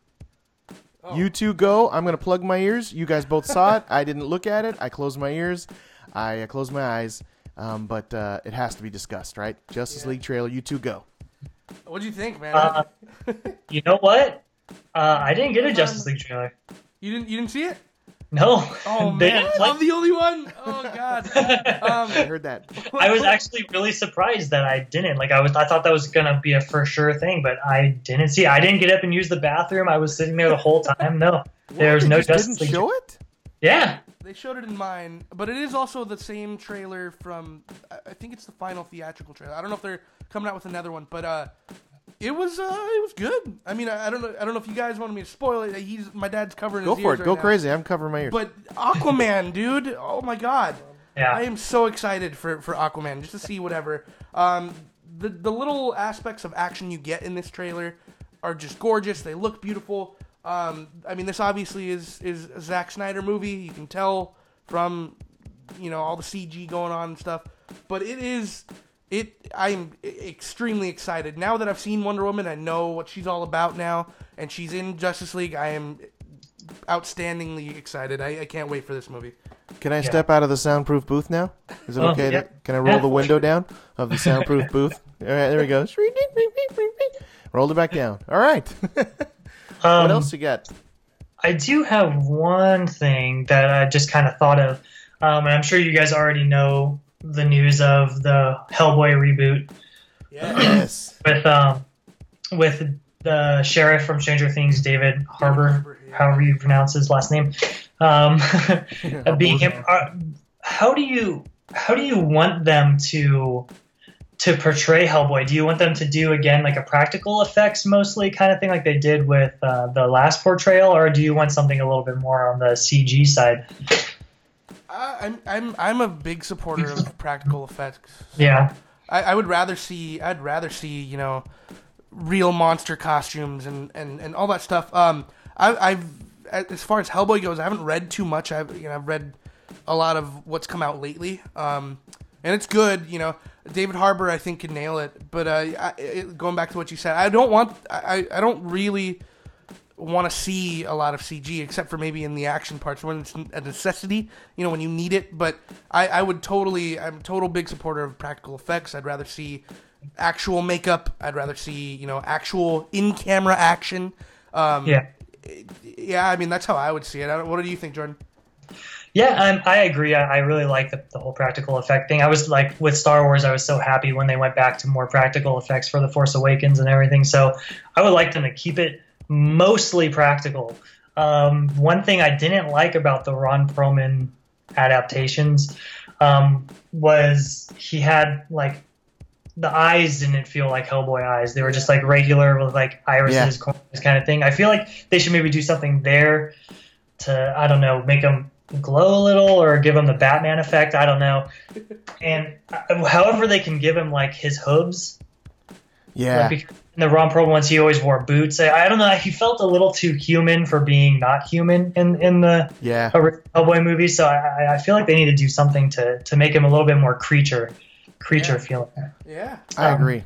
You two go. I'm going to plug my ears. You guys both saw it. I didn't look at it. I closed my ears. I uh, closed my eyes. Um, but uh, it has to be discussed, right? Justice League trailer. You two go. What do you think, man? Uh, you know what? Uh, I didn't get a Justice League trailer. you didn't you didn't see it? No. Oh [LAUGHS] They man, didn't play- I'm the only one. Oh god. [LAUGHS] I Um, heard that. [LAUGHS] I was actually really surprised that I didn't. Like I was, I thought that was gonna be a for sure thing, but I didn't see. I didn't get up and use the bathroom. I was sitting there the whole time. No, there's They no just Justice didn't League. show it. Yeah, They showed it in mine, but it is also the same trailer from. I I think it's the final theatrical trailer. I don't know if they're coming out with another one, but uh, it was uh, it was good. I mean, I, I don't know. I don't know if you guys wanted me to spoil it. He's my dad's covering. Go his for ears it. right Go now. crazy. I'm covering my ears. But Aquaman, dude, oh my god, yeah. I am so excited for for Aquaman just to see whatever. Um, the the little aspects of action you get in this trailer are just gorgeous. They look beautiful. Um, I mean, this obviously is is a Zack Snyder movie. You can tell from you know all the CG going on and stuff, but it is it. I'm extremely excited now that I've seen Wonder Woman. I know what she's all about now, and she's in Justice League. I am outstandingly excited. I, I can't wait for this movie. Can I step out of the soundproof booth now? Is it Oh, okay? yeah. To, can I roll Yeah. the window down of the soundproof [LAUGHS] booth? All right, there we go. Rolled it back down. All right. [LAUGHS] Um, what else you got? I do have one thing that I just kind of thought of, um, and I'm sure you guys already know the news of the Hellboy reboot [CLEARS THROAT] Yes. with um, with the sheriff from Stranger Things, David Harbour, Harbour, yeah. however you pronounce his last name, um, [LAUGHS] being him. Uh, how do you how do you want them to to portray Hellboy? Do you want them to do again like a practical effects mostly kind of thing like they did with uh, the last portrayal, or do you want something a little bit more on the CG side? I- I'm I'm I'm a big supporter of [LAUGHS] practical effects. Yeah, I, I would rather see I'd rather see you know real monster costumes and, and, and all that stuff. Um, I, I've as far as Hellboy goes, I haven't read too much. I've you know I've read a lot of what's come out lately. Um, and it's good. You know, David Harbour I think can nail it. But uh, I, it, going back to what you said, I don't want I, I don't really want to see a lot of CG, except for maybe in the action parts when it's a necessity, you know, when you need it. But I, I would totally, I'm a total big supporter of practical effects. I'd rather see actual makeup. I'd rather see, you know, actual in-camera action. Um, yeah. yeah. I mean, that's how I would see it. I don't, what do you think, Jordan? Yeah, um, I agree. I, I really like the, the whole practical effect thing. I was like with Star Wars, I was so happy when they went back to more practical effects for the Force Awakens and everything. So I would like them to keep it mostly practical. Um, one thing I didn't like about the Ron Perlman adaptations um, was he had like the eyes didn't feel like Hellboy eyes. They were just like regular with like irises, corners kind of thing. I feel like they should maybe do something there to I don't know make them glow a little or give him the Batman effect. I don't know. And uh, however they can give him like his hooves. Yeah. Like, in the Ron Perlman ones, he always wore boots. I, I don't know. He felt a little too human for being not human in in the Yeah. original Hellboy movie. So I, I- I feel like they need to do something to to make him a little bit more creature creature Yeah. feeling. Yeah. I um, agree.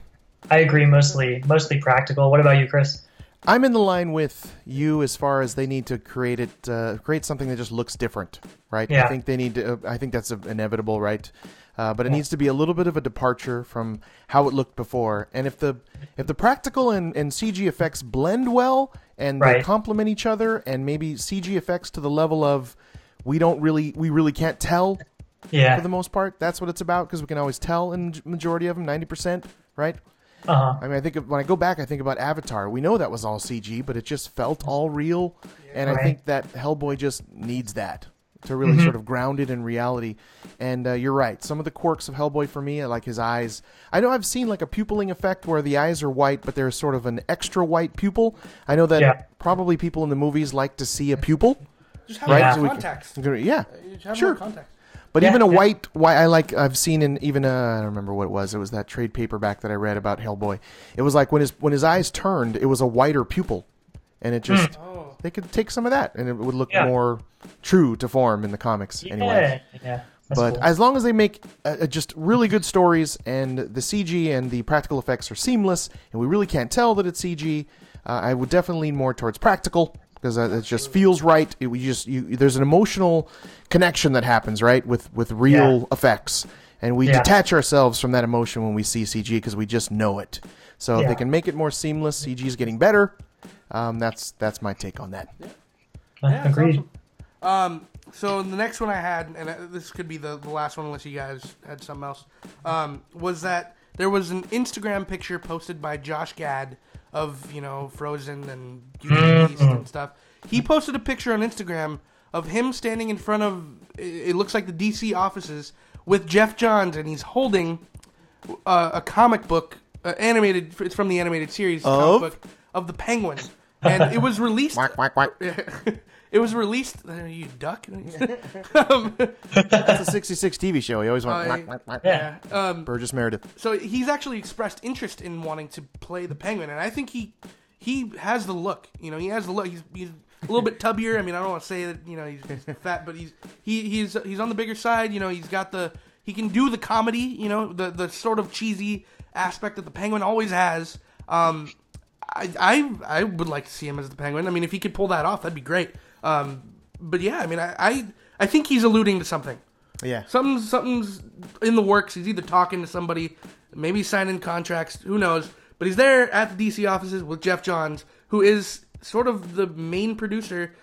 I agree. Mostly mostly practical. What about you, Chris? I'm in the line with you as far as they need to create it, uh, create something that just looks different, right? Yeah. I think they need to. Uh, I think that's inevitable, right? Uh, but it needs to be a little bit of a departure from how it looked before. And if the if the practical and, and CG effects blend well and they complement each other, and maybe CG effects to the level of we don't really we really can't tell Yeah. for the most part. That's what it's about because we can always tell in the majority of them, ninety percent, right? Uh huh. I mean, I think when I go back, I think about Avatar. We know that was all CG, but it just felt all real, and I think that Hellboy just needs that to really sort of ground it in reality. And uh, you're right. Some of the quirks of Hellboy for me, I like his eyes. I know I've seen like a pupilling effect where the eyes are white, but there's sort of an extra white pupil. I know that Yeah. probably people in the movies like to see a pupil. Just have Right, more so we can- contacts. Yeah, have Sure. more contacts. but Yeah, even a yeah. white, white, I like. I've seen in even uh, I don't remember what it was. It was that trade paperback that I read about Hellboy. It was like when his when his eyes turned, it was a whiter pupil, and it just Oh. They could take some of that, and it would look. Yeah. more true to form in the comics anyway. Yeah. Yeah. That's But cool. as long as they make uh, uh, just really good stories and the CG and the practical effects are seamless, and we really can't tell that it's CG, uh, I would definitely lean more towards practical because uh, it just feels right. It, we just you, there's an emotional connection that happens right with with real Yeah. effects, and we Yeah. detach ourselves from that emotion when we see CG because we just know it. So if they can make it more seamless, CG is getting better. Um, that's that's my take on that. Yeah, that's Agreed. awesome. Um, so the next one I had, and uh, this could be the, the last one unless you guys had something else, um, was that there was an Instagram picture posted by Josh Gad of you know Frozen and Beauty Beast and stuff. He posted a picture on Instagram of him standing in front of it it looks like the DC offices with Geoff Johns, and he's holding uh, a comic book, uh, animated. It's from the animated series Of? comic book of the Penguin, and it was released. Quack, quack, quack. [LAUGHS] it was released. Uh, you duck. [LAUGHS] um, That's a 66 TV show. He always went Uh, quack, quack, quack. Yeah. um, Burgess Meredith. so he's actually expressed interest in wanting to play the Penguin, and I think he he has the look. You know, he has the look. He's he's a little bit tubbier. I mean, I don't want to say that you know he's, he's fat, but he's he he's he's on the bigger side. You know, he's got the he can do the comedy. You know, the the sort of cheesy aspect that the Penguin always has. Um, I I I would like to see him as the Penguin. I mean, if he could pull that off, that'd be great. Um, but yeah, I mean, I I, I think he's alluding to something. Yeah. Something's something's in the works. He's either talking to somebody, maybe signing contracts. Who knows? But he's there at the DC offices with Geoff Johns, who is sort of the main producer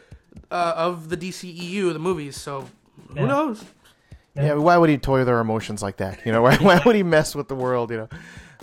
uh, of the DCEU, the movies. So who Yeah. knows? Yeah, why would he toy with our emotions like that? You know, why, why would he mess with the world? You know,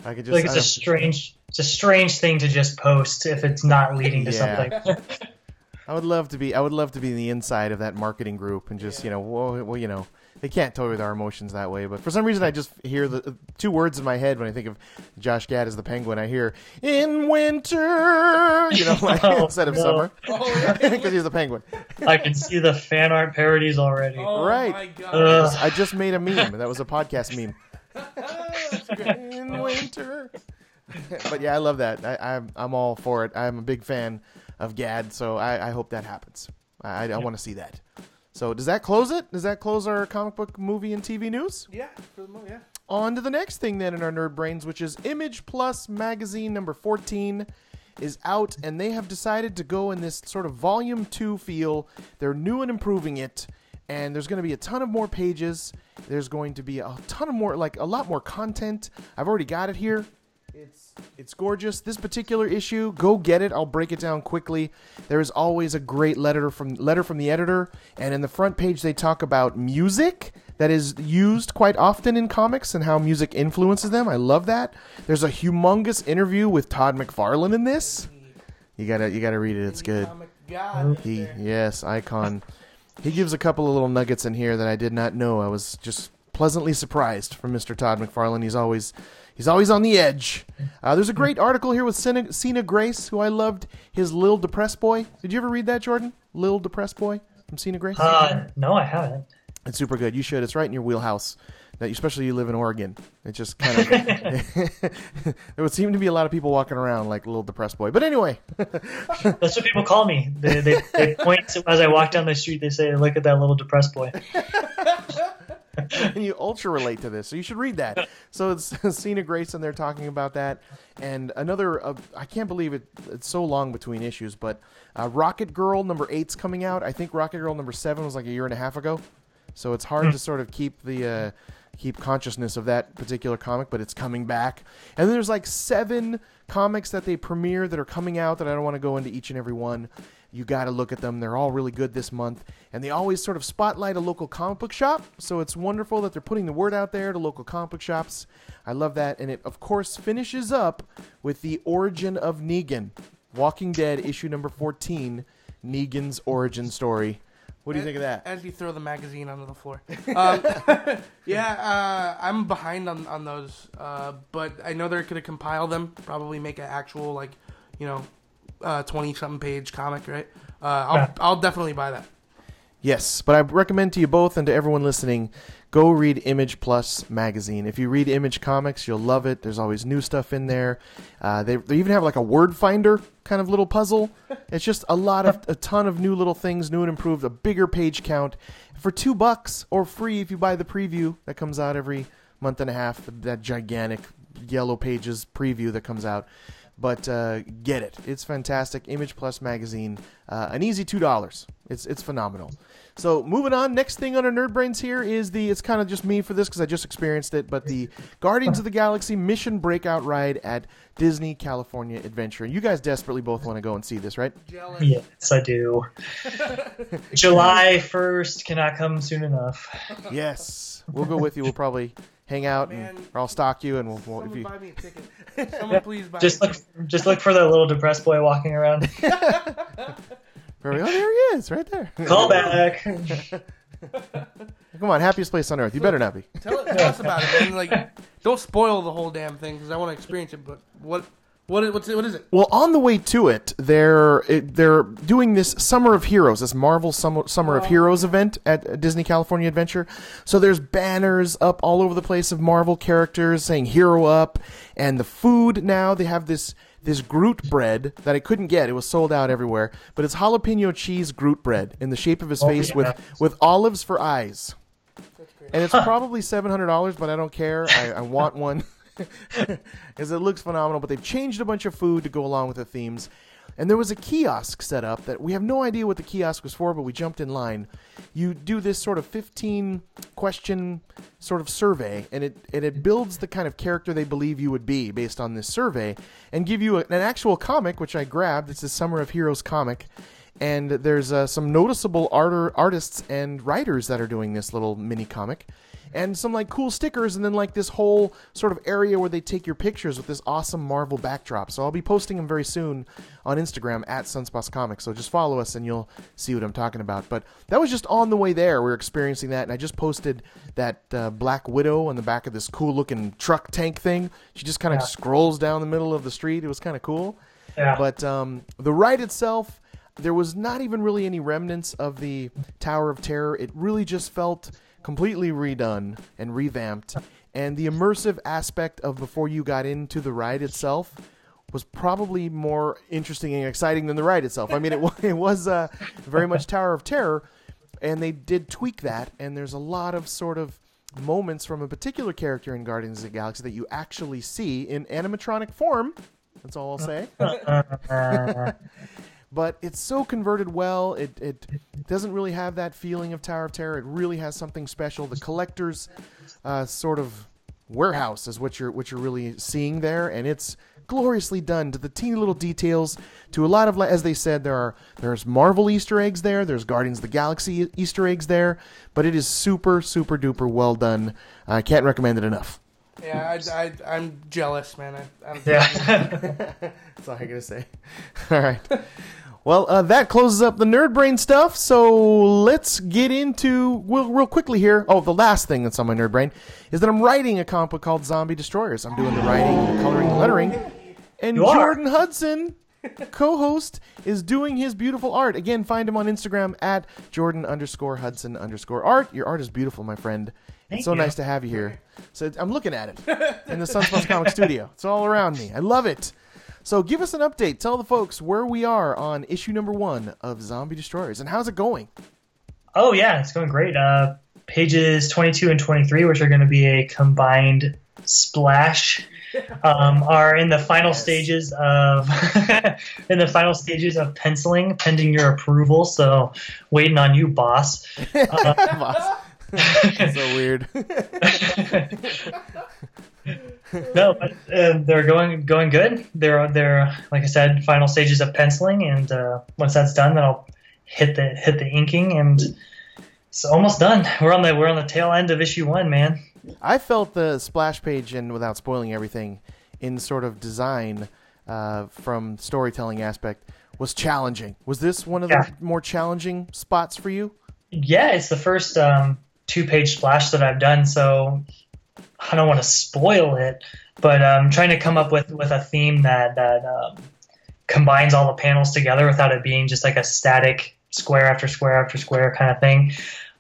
I could just. like it's I a don't- strange, it's a strange thing to just post if it's not leading to Yeah. something. [LAUGHS] [LAUGHS] I would love to be. I would love to be in the inside of that marketing group and just, you know, well, well, you know, they can't toy with our emotions that way. But for some reason, I just hear the two words in my head when I think of Josh Gad as the Penguin. I hear "in winter," you know, [LAUGHS] like, Oh, instead of no. summer, Oh, because he's the Penguin. I can see the fan art parodies already. Oh Right. my god. I just made a meme. That was a podcast meme. In [LAUGHS] winter. [LAUGHS] but yeah, I love that. I, I'm I'm all for it. I'm a big fan of Gad, so I, I hope that happens. I, I want to see that. So does that close it? Does that close our comic book, movie, and TV news? yeah, for the mo- yeah. On to the next thing then in our nerd brains, which is Image Plus magazine number 14 is out, and they have decided to go in this sort of volume two feel. They're new and improving it, and there's going to be a ton of more pages. There's going to be a ton of more, like a lot more content. I've already got it here. It's it's gorgeous. This particular issue, go get it. I'll break it down quickly. There is always a great letter from letter from the editor, and in the front page they talk about music that is used quite often in comics and how music influences them. I love that. There's a humongous interview with Todd McFarlane in this. You gotta you gotta read it. It's good. God. He yes, icon. He gives a couple of little nuggets in here that I did not know. I was just pleasantly surprised from Mr. Todd McFarlane. He's always he's always on the edge. Uh, there's a great article here with Sina, Sina Grace, who I loved. His Lil Depressed Boy. Did you ever read that, Jordan? Lil Depressed Boy from Sina Grace. Uh, no, I haven't. It's super good. You should. It's right in your wheelhouse. That especially you live in Oregon. It just kind of [LAUGHS] [LAUGHS] there would seem to be a lot of people walking around like a little depressed boy. But anyway, [LAUGHS] That's what people call me. They, they, they point to, as I walk down the street. They say, "Look at that little depressed boy." and you ultra relate to this, so you should read that. So it's Sina Grace, and they're talking about that, and another. Uh, I can't believe it. It's so long between issues, but uh, Rocket Girl number eight's coming out. I think Rocket Girl number seven was like a year and a half ago, so it's hard to sort of keep the. Uh, keep consciousness of that particular comic but it's coming back. And then there's like seven comics that they premiere that are coming out that i don't want to go into each and every one. You got to look at them. They're all really good this month. And they always sort of spotlight a local comic book shop so it's wonderful that they're putting the word out there to local comic book shops. I love that. And it of course finishes up with the origin of negan walking dead issue number 14 negan's origin story what do you think of that As you throw the magazine onto the floor. [LAUGHS] Um, [LAUGHS] yeah, uh, I'm behind on, on those, uh, but I know they're going to compile them, probably make an actual, like, you know, 20 something page comic, right? Uh, I'll, Yeah. I'll definitely buy that. Yes, but I recommend to you both and to everyone listening, go read Image Plus magazine. If you read Image Comics, you'll love it. There's always new stuff in there. Uh, they, they even have like a word finder kind of little puzzle. [LAUGHS] It's just a lot of a ton of new little things, new and improved, a bigger page count for two bucks or free if you buy the preview that comes out every month and a half. That gigantic yellow pages preview that comes out. But uh, get it; it's fantastic. Image Plus magazine, uh, an easy two dollars. It's it's phenomenal. So moving on, next thing on our nerd brains here is the. It's kind of just me for this because I just experienced it, but the Guardians of the Galaxy Mission Breakout ride at Disney California Adventure. You guys desperately both want to go and see this, right? Jealous. Yes, I do. [LAUGHS] July first cannot come soon enough. Yes, we'll go with you. We'll probably hang out and or I'll stalk you and we'll. we'll if you, buy me a ticket. [LAUGHS] Someone please buy Just me a look, ticket. just look for that little depressed boy walking around. [LAUGHS] Very- oh, there he is, right there. Call back. [LAUGHS] Come on, happiest place on earth. You better not be. [LAUGHS] Tell, tell us about it, man. Like, don't spoil the whole damn thing because I want to experience it. But what What is, what's it, what is it? Well, on the way to it, they're it, they're doing this Summer of Heroes, this Marvel Summer, Summer of oh. Heroes event at Disney California Adventure. So there's banners up all over the place of Marvel characters saying "Hero Up," and the food now they have this this Groot bread that I couldn't get; it was sold out everywhere. But it's jalapeno cheese Groot bread in the shape of his oh, face yeah. with with olives for eyes. And it's probably seven hundred dollars, but I don't care. I, I want one [LAUGHS] because it looks phenomenal. But they've changed a bunch of food to go along with the themes. And there was a kiosk set up that we have no idea what the kiosk was for, but we jumped in line. You do this sort of 15 question sort of survey, and it and it builds the kind of character they believe you would be based on this survey, and give you a, an actual comic, which I grabbed. It's a Summer of Heroes comic, and there's uh, some noticeable art- artists and writers that are doing this little mini comic. And some like cool stickers and then like this whole sort of area where they take your pictures with this awesome marvel backdrop. So i'll be posting them very soon on instagram at sunspots comics. So just follow us and you'll see what i'm talking about. But that was just on the way there. We are experiencing that and i just posted that uh, black widow on the back of this cool looking truck tank thing. She just kind of Yeah. scrolls down the middle of the street. It was kind of cool. Yeah. but um, the ride itself, there was not even really any remnants of the Tower of Terror. It really just felt completely redone and revamped. And the immersive aspect of before you got into the ride itself was probably more interesting and exciting than the ride itself. I mean, it, [LAUGHS] wa- it was uh, very much Tower of Terror, and they did tweak that. And there's a lot of sort of moments from a particular character in Guardians of the Galaxy that you actually see in animatronic form. That's all I'll say [LAUGHS] [LAUGHS] but it's so converted well. It it doesn't really have that feeling of Tower of Terror. It really has something special. The collector's uh, sort of warehouse is what you're what you're really seeing there, and it's gloriously done to the teeny little details. To a lot of, as they said, there are there's Marvel Easter eggs there. There's Guardians of the Galaxy Easter eggs there, but it is super super duper well done. I can't recommend it enough. Yeah, I, I, I'm jealous, man. I, I'm, yeah. [LAUGHS] [LAUGHS] That's all I gotta say. [LAUGHS] All right. Well, uh, that closes up the nerd brain stuff. So let's get into well, real quickly here. Oh, the last thing that's on my nerd brain is that I'm writing a comic book called Zombie Destroyers. I'm doing the writing, the coloring, the lettering, and You are. Jordan Hudson, co-host, is doing his beautiful art. Again, find him on Instagram at Jordan underscore Hudson underscore art. Your art is beautiful, my friend. Thank it's so you. nice to have you here. So I'm looking at it in the Sunspots Comic Studio. It's all around me. I love it. So give us an update. Tell the folks where we are on issue number one of Zombie Destroyers and how's it going. Oh yeah, it's going great. Uh, pages 22 and 23, which are going to be a combined splash, [LAUGHS] um, are in the final stages of [LAUGHS] in the final stages of penciling, pending your approval. So waiting on you, boss. [LAUGHS] Boss. so weird. [LAUGHS] no, but uh, they're going going good. They're they're like I said, final stages of penciling, and uh, once that's done, then I'll hit the hit the inking, and it's almost done. We're on the we're on the tail end of issue one, man. I felt the splash page, and without spoiling everything, in sort of design uh, from storytelling aspect, was challenging. Was this one of Yeah. the more challenging spots for you? Yeah, it's the first um, two page splash that I've done, so I don't want to spoil it, but I'm trying to come up with, with a theme that that um, combines all the panels together without it being just like a static square after square after square kind of thing.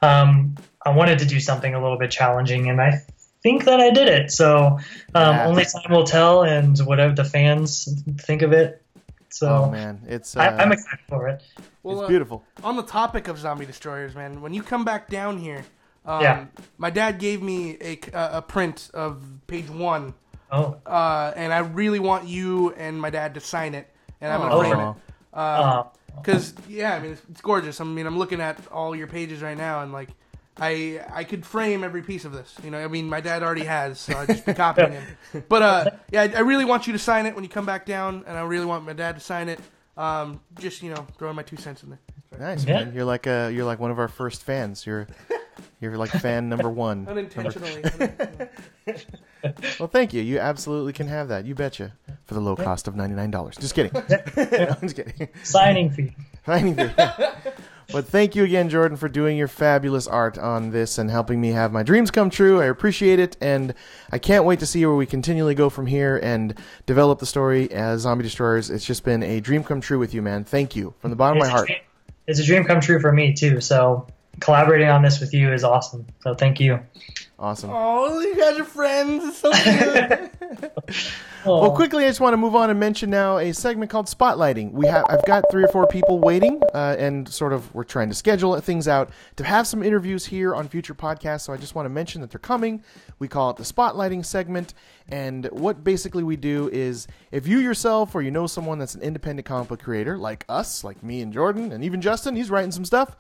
Um, I wanted to do something a little bit challenging, and I think that I did it. So um, Yeah. only time will tell, and whatever the fans think of it. So oh man, it's uh, I, I'm excited for it. well, it's uh, beautiful. on the topic of zombie destroyers, man, when you come back down here, um, Yeah. my dad gave me a, a, a print of page one, Oh, uh, and I really want you and my dad to sign it, and I'm gonna Aw. frame it. uh, Because yeah, I mean it's, it's gorgeous. I mean I'm looking at all your pages right now, and like I I could frame every piece of this. You know, I mean my dad already has, so I just be copying him. [LAUGHS] But uh, yeah, I, I really want you to sign it when you come back down, and I really want my dad to sign it. Um, just you know, throwing my two cents in there. Nice Yeah. man. You're like uh you're like one of our first fans. You're you're like fan number one. [LAUGHS] Unintentionally. [LAUGHS] Well, thank you. You absolutely can have that. You betcha. For the low cost of ninety nine dollars. Just kidding. no, [LAUGHS] I'm just kidding. signing fee. Anything. But thank you again, Jordan, for doing your fabulous art on this and helping me have my dreams come true. I appreciate it, and I can't wait to see where we continually go from here and develop the story as Zombie Destroyers. It's just been a dream come true with you, man. Thank you from the bottom of my heart. dream- It's a dream come true for me too. So collaborating on this with you is awesome. So thank you. Awesome. Oh, you guys are friends. It's so cute. [LAUGHS] Well, quickly, I just want to move on and mention now a segment called Spotlighting. We have I've got three or four people waiting, uh, and sort of we're trying to schedule things out to have some interviews here on future podcasts. So I just want to mention that they're coming. We call it the Spotlighting segment, and what basically we do is if you yourself or you know someone that's an independent comic book creator like us, like me and Jordan, and even Justin, he's writing some stuff.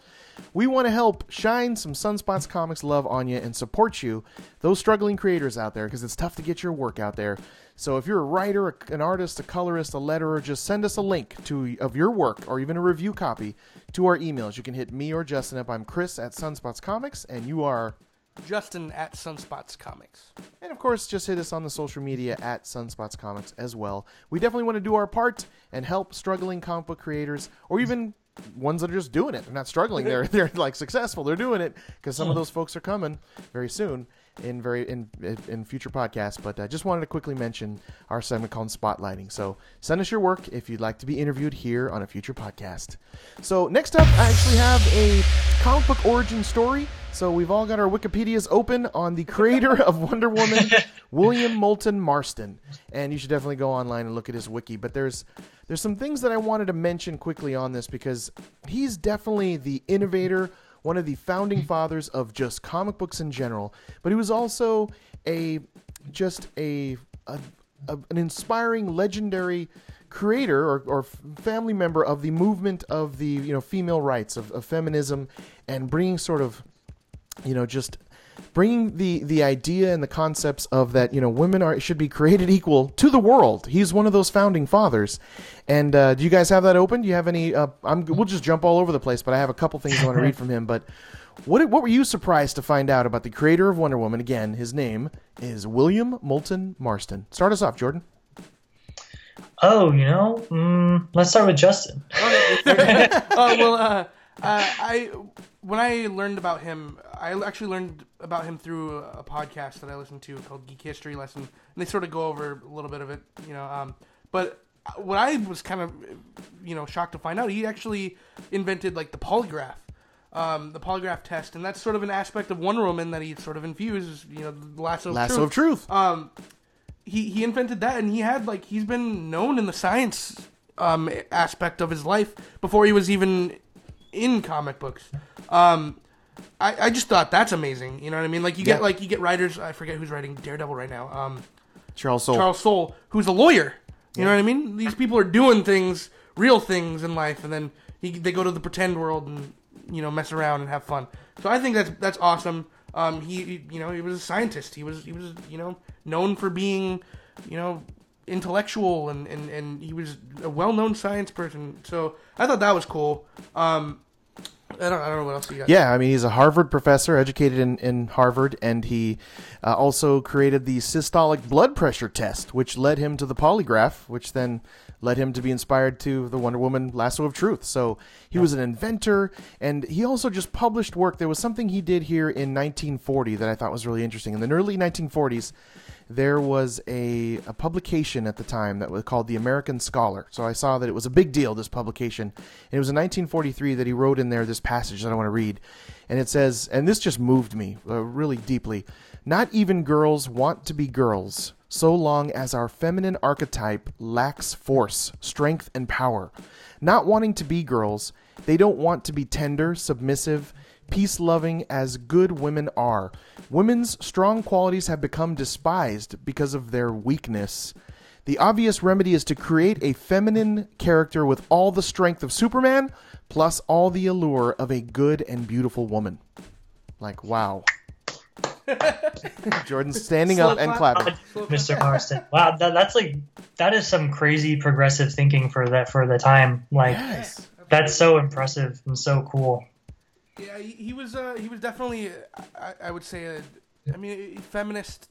We want to help shine some Sunspots Comics love on you and support you, those struggling creators out there, because it's tough to get your work out there. So if you're a writer, an artist, a colorist, a letterer, just send us a link to of your work or even a review copy to our emails. You can hit me or Justin up. I'm Chris at Sunspots Comics, and you are. Justin at Sunspots Comics. And of course, just hit us on the social media at Sunspots Comics as well. We definitely want to do our part and help struggling comic book creators, or even ones that are just doing it. They're not struggling; [LAUGHS] they're they're like successful. They're doing it because some of those folks are coming very soon in very in in future podcasts. But I just wanted to quickly mention our segment called Spotlighting. So send us your work if you'd like to be interviewed here on a future podcast. So next up, I actually have a comic book origin story. So we've all got our Wikipedias open on the creator of Wonder Woman, [LAUGHS] William Moulton Marston, and you should definitely go online and look at his wiki. But there's there's some things that I wanted to mention quickly on this because he's definitely the innovator, one of the founding mm-hmm. fathers of just comic books in general. But he was also a just a, a, a an inspiring, legendary creator or, or family member of the movement of the you know female rights of, of feminism and bringing sort of you know just bringing the the idea and the concepts of that you know women are should be created equal to the world. He's one of those founding fathers. And uh, do you guys have that open? Do you have any uh, I'm, we'll just jump all over the place but i have a couple things i want to read [LAUGHS] from him. But what, what were you surprised to find out about the creator of wonder woman? Again his name is william moulton marston. Start us off jordan. Oh, you know, mm, let's start with Justin. [LAUGHS] Oh well, uh, uh, I when I learned about him, I actually learned about him through a podcast that I listened to called Geek History Lesson, and they sort of go over a little bit of it, you know. Um, but what I was kind of, you know, shocked to find out, he actually invented like the polygraph, um, the polygraph test, and that's sort of an aspect of Wonder Woman that he sort of infused, you know, the lasso of lasso truth of truth um, he he invented that, and he had like he's been known in the science um aspect of his life before he was even in comic books. Um, I I just thought that's amazing. You know what I mean? Like you get Yeah. like you get writers. I forget who's writing Daredevil right now. Um, charles soule Charles Soule, who's a lawyer. You know what I mean? These people are doing things, real things in life, and then he, they go to the pretend world and you know mess around and have fun. So I think that's that's awesome. Um, he, he you know he was a scientist. He was he was you know known for being you know intellectual and and, and he was a well known science person. So I thought that was cool. Um, I don't I don't know what else you got. Yeah, I mean, he's a Harvard professor, educated in, in Harvard, and he uh, also created the systolic blood pressure test, which led him to the polygraph, which then led him to be inspired to the Wonder Woman Lasso of Truth. So he was an inventor, and he also just published work. There was something he did here in 1940 that I thought was really interesting. In the early 1940s, there was a, a publication at the time that was called the American Scholar. So I saw that it was a big deal, this publication. And it was in 1943 that he wrote in there this passage that I want to read. And it says, and this just moved me uh, really deeply Not even girls want to be girls, so long as our feminine archetype lacks force, strength, and power. Not wanting to be girls, they don't want to be tender, submissive, peace loving as good women are. Women's strong qualities have become despised because of their weakness. The obvious remedy is to create a feminine character with all the strength of Superman, plus all the allure of a good and beautiful woman. Like, wow. [LAUGHS] Jordan's standing up and clapping. Mr. Marston. Wow, that, that's like that is some crazy progressive thinking for that for the time. Like Yes. that's so impressive and so cool. Yeah, he, he was. Uh, he was definitely. I, I would say a. I mean, a feminist.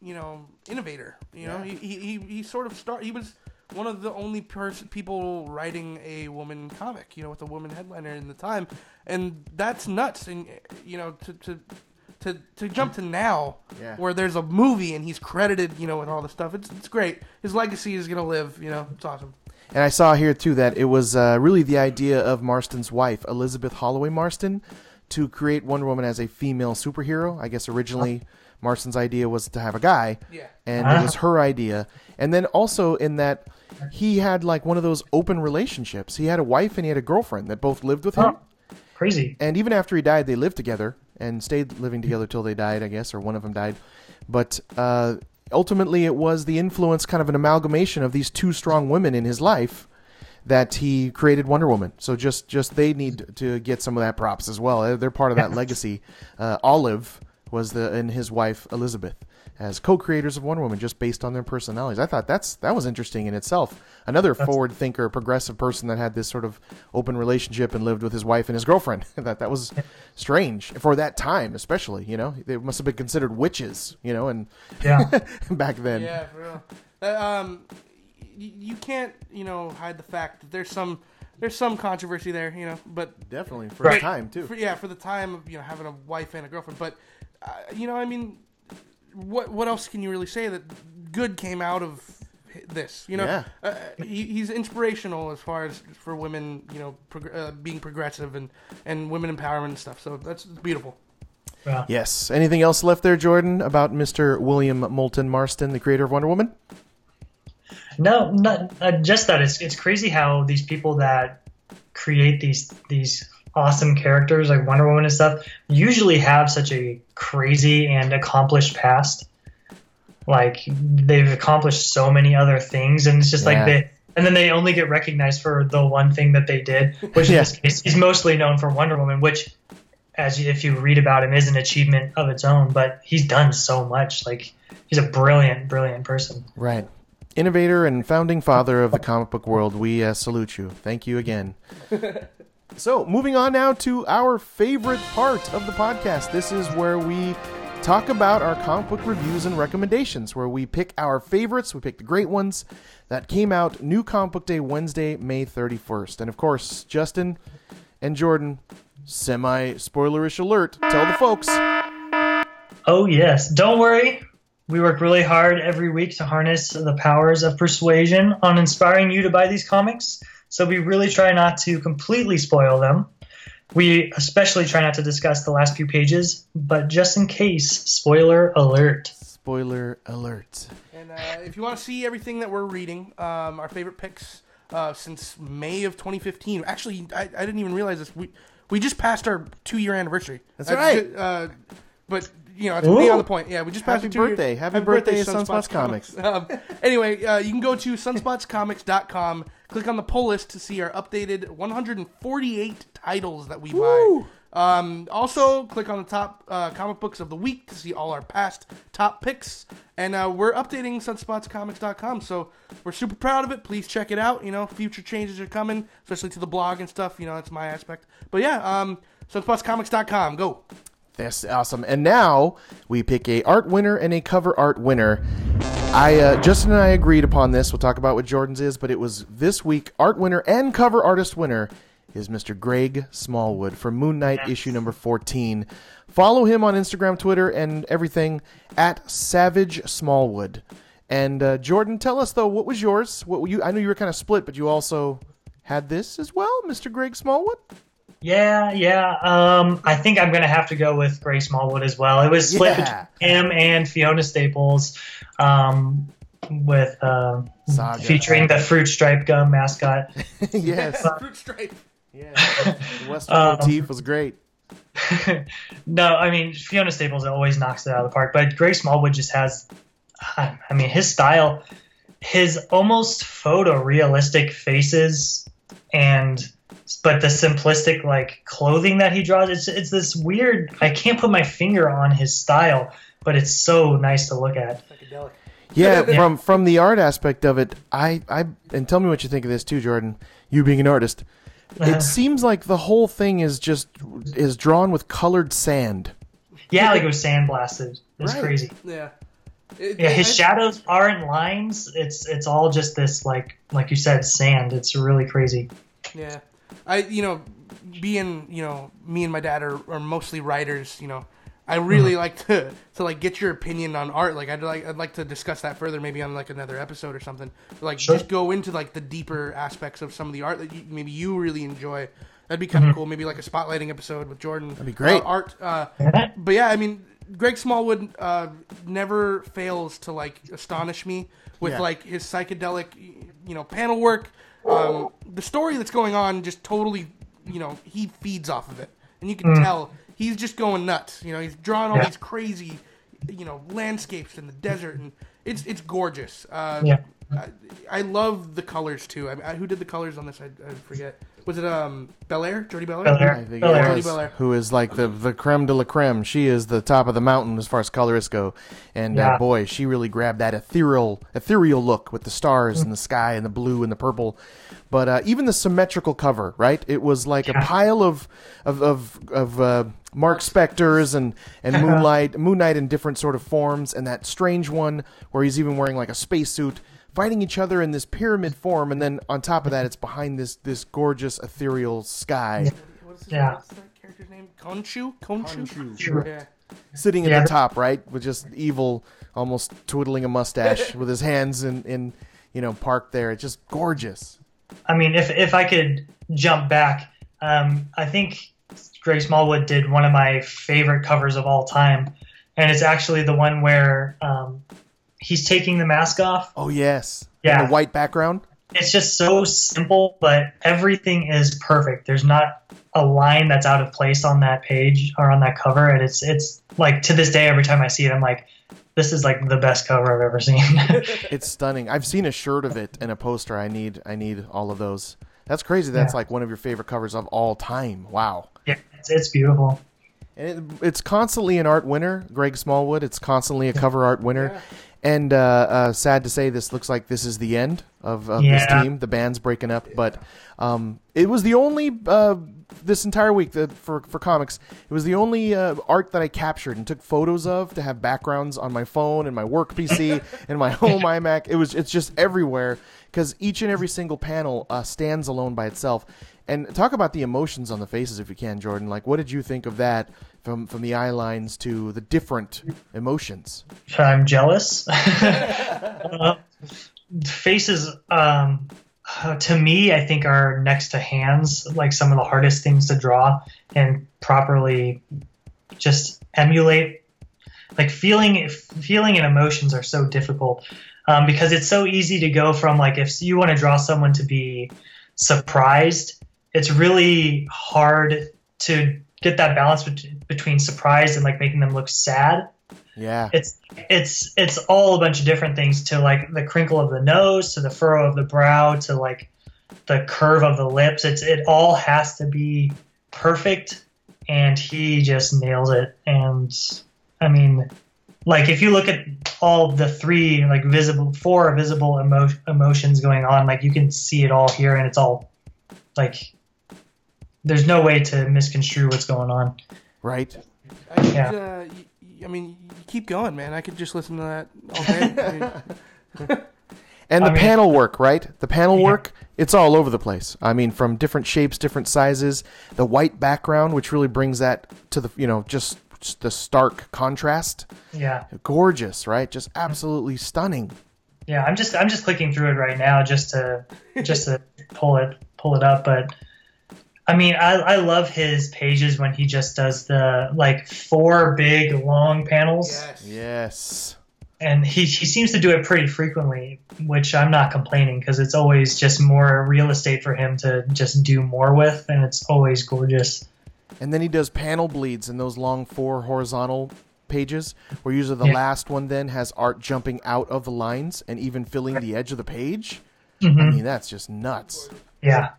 You know, innovator. You know, he, he he he sort of start. He was one of the only pers- people writing a woman comic, you know, with a woman headliner in the time, and that's nuts. And you know, to to to, to jump to now, Yeah. where there's a movie and he's credited, you know, with all the stuff. It's it's great. His legacy is gonna live. You know, it's awesome. And I saw here too that it was uh, really the idea of Marston's wife, Elizabeth Holloway Marston, to create Wonder Woman as a female superhero. I guess originally Marston's idea was to have a guy, Yeah. and it was her idea. And then also in that he had like one of those open relationships. He had a wife and he had a girlfriend that both lived with him. Huh. Crazy. And even after he died, they lived together and stayed living together till they died, I guess, or one of them died. But uh, ultimately, it was the influence, kind of an amalgamation of these two strong women in his life, that he created Wonder Woman. So just, just they need to get some of that props as well. They're part of that [LAUGHS] legacy. Uh, Olive was the and his wife Elizabeth as co-creators of Wonder Woman, just based on their personalities. I thought that's that was interesting in itself. Another forward thinker, progressive person that had this sort of open relationship and lived with his wife and his girlfriend. [LAUGHS] that that was strange for that time, especially. You know, they must have been considered witches. You know, and Yeah. [LAUGHS] back then. Yeah, for real. Uh, um, you can't, you know, hide the fact that there's some there's some controversy there, you know, but Definitely for Right. the time too. for, yeah, for the time of you know having a wife and a girlfriend, but uh, you know, I mean, what what else can you really say that good came out of this? You know, Yeah. uh, he, he's inspirational as far as for women, you know, prog- uh, being progressive and and women empowerment and stuff. So that's beautiful. yeah. Yes. Anything else left there, Jordan, about Mr. William Moulton Marston, the creator of Wonder Woman? No, not uh, just that. It's it's crazy how these people that create these these awesome characters like Wonder Woman and stuff usually have such a crazy and accomplished past. Like they've accomplished so many other things, and it's just Yeah. like they. And then they only get recognized for the one thing that they did, which Yeah. in this case, he's mostly known for Wonder Woman, which, as you, if you read about him, is an achievement of its own. But he's done so much. Like he's a brilliant, brilliant person. Right. Innovator and founding father of the comic book world, we uh, salute you. Thank you again. [LAUGHS] so, moving on now to our favorite part of the podcast. This is where we talk about our comic book reviews and recommendations, where we pick our favorites, we pick the great ones that came out new comic book day Wednesday, May 31st. And of course, Justin and Jordan, semi spoilerish alert, tell the folks. Oh, yes. Don't worry. We work really hard every week to harness the powers of persuasion on inspiring you to buy these comics. So we really try not to completely spoil them. We especially try not to discuss the last few pages, but just in case, spoiler alert. Spoiler alert. And uh, if you want to see everything that we're reading, um, our favorite picks uh, since May of 2015. Actually, I, I didn't even realize this. We we just passed our two year anniversary. That's right. Uh, but you know, Ooh. on the point. Yeah, we just passed Happy our two-year- birthday. Happy birthday, Sunspots Comics. um, anyway, uh, you can go to sunspotscomics.com, click on the pull list to see our updated 148 titles that we buy. Um, also, click on the top uh, comic books of the week to see all our past top picks. And uh, we're updating sunspotscomics.com, so we're super proud of it. Please check it out. You know, future changes are coming, especially to the blog and stuff. You know, that's my aspect. But yeah, um, sunspotscomics.com. Go. That's awesome. And now we pick a art winner and a cover art winner. I uh, Justin and I agreed upon this. We'll talk about what Jordan's is, but it was this week art winner and cover artist winner is Mr. Greg Smallwood from Moon Knight issue number 14. Follow him on Instagram, Twitter, and everything at Savage Smallwood. And uh, Jordan, tell us though, what was yours? What you? I know you were kind of split, but you also had this as well, Mr. Greg Smallwood. Yeah, yeah. Um, I think I'm gonna have to go with Greg Smallwood as well. It was split Yeah. between him and Fiona Staples, um, with uh, Saga. featuring the fruit stripe gum mascot. [LAUGHS] yes. Fruit stripe. Yeah. [LAUGHS] The Western Um, motif was great. [LAUGHS] no, I mean Fiona Staples always knocks it out of the park, but Greg Smallwood just has. I I mean, his style, his almost photorealistic faces, and but the simplistic like clothing that he draws. It's it's this weird. I can't put my finger on his style, but it's so nice to look at. Yeah, from from the art aspect of it, I I and tell me what you think of this too, Jordan. You being an artist, it uh-huh. seems like the whole thing is just is drawn with colored sand. Yeah, like it was sandblasted. It's Right. crazy. Yeah. It- Yeah, his I- shadows aren't lines. It's it's all just this like like you said, sand. It's really crazy. Yeah, I you know, being you know, me and my dad are, are mostly writers. You know, I really Mm-hmm. like to to like get your opinion on art. Like I'd like I'd like to discuss that further, maybe on like another episode or something. Like Sure. just go into like the deeper aspects of some of the art that you, maybe you really enjoy. That'd be kind of cool. Maybe like a spotlighting episode with Jordan. That'd be great. art. Uh, [LAUGHS] but yeah, I mean, Greg Smallwood uh, never fails to like astonish me with Yeah. like his psychedelic, you know, panel work. Um, the story that's going on just totally, you know, he feeds off of it, and you can tell he's just going nuts. You know, he's drawing all Yeah. these crazy, you know, landscapes in the desert, and it's it's gorgeous. Uh, Yeah. I, I love the colors too. I, I, who did the colors on this? I, I forget. Was it um Bellaire? Jordie Bellaire? Bellaire. I think Bellaire. it Jordie Bellaire. who is like the the creme de la creme. She is the top of the mountain as far as colorists go, and uh, Yeah. boy, she really grabbed that ethereal ethereal look with the stars and the sky and the blue and the purple. But uh, even the symmetrical cover, right? It was like a pile of of of, of uh, Marc Spectors and and Moonlight, Moon Knight in different sort of forms, and that strange one where he's even wearing like a spacesuit. Fighting each other in this pyramid form, and then on top of that, it's behind this this gorgeous ethereal sky. What's, his, Yeah. what's that character's name? Khonshu? Konshu? Khonshu. Yeah. sitting at Yeah. the top, right, with just evil, almost twiddling a mustache [LAUGHS] with his hands in, in you know, parked there. It's just gorgeous. I mean, if if I could jump back, um, I think Greg Smallwood did one of my favorite covers of all time, and it's actually the one where um, he's taking the mask off. Oh yes, Yeah. And the white background. It's just so simple, but everything is perfect. There's not a line that's out of place on that page or on that cover, and it's it's like to this day, every time I see it, I'm like, this is like the best cover I've ever seen. [LAUGHS] It's stunning. I've seen a shirt of it and a poster. I need I need all of those. That's crazy. That's Yeah. like one of your favorite covers of all time. Wow. yeah, it's, it's beautiful. And it, it's constantly an art winner, Greg Smallwood. It's constantly a cover art winner. And uh, uh, sad to say, this looks like this is the end of, of this team. The band's breaking up, but um, it was the only uh, this entire week that for for comics. It was the only uh, art that I captured and took photos of to have backgrounds on my phone and my work PC [LAUGHS] and my home iMac. It was it's just everywhere because each and every single panel uh, stands alone by itself. And talk about the emotions on the faces, if you can, Jordan. Like, what did you think of that, from from the eye lines to the different emotions? I'm jealous. [LAUGHS] uh, faces, um, to me, I think are next to hands, like some of the hardest things to draw and properly just emulate. Like feeling, feeling and emotions are so difficult um, because it's so easy to go from like if you want to draw someone to be surprised, it's really hard to get that balance bet- between surprise and like making them look sad. Yeah, it's it's it's all a bunch of different things to like the crinkle of the nose to the furrow of the brow to like the curve of the lips. It's it all has to be perfect and he just nails it. And i mean like if you look at all the three like visible four visible emo- emotions going on like you can see it all here and it's all like there's no way to misconstrue what's going on right. I, could, Yeah. uh, y- y- I mean, keep going, man. I could just listen to that all day. [LAUGHS] [LAUGHS] And the I mean- panel work, right? The panel Yeah. work, it's all over the place. I mean, from different shapes, different sizes, the white background, which really brings that to the, you know, just, just the stark contrast. yeah Gorgeous, right? Just absolutely stunning. Yeah, I'm just I'm just clicking through it right now just to just to pull it pull it up. But I mean, I I love his pages when he just does the like four big long panels, yes. Yes. and he he seems to do it pretty frequently, which I'm not complaining because it's always just more real estate for him to just do more with, and it's always gorgeous. And then he does panel bleeds in those long four horizontal pages, where usually the Yeah. last one then has art jumping out of the lines and even filling the edge of the page. Mhm. I mean, that's just nuts. Yeah,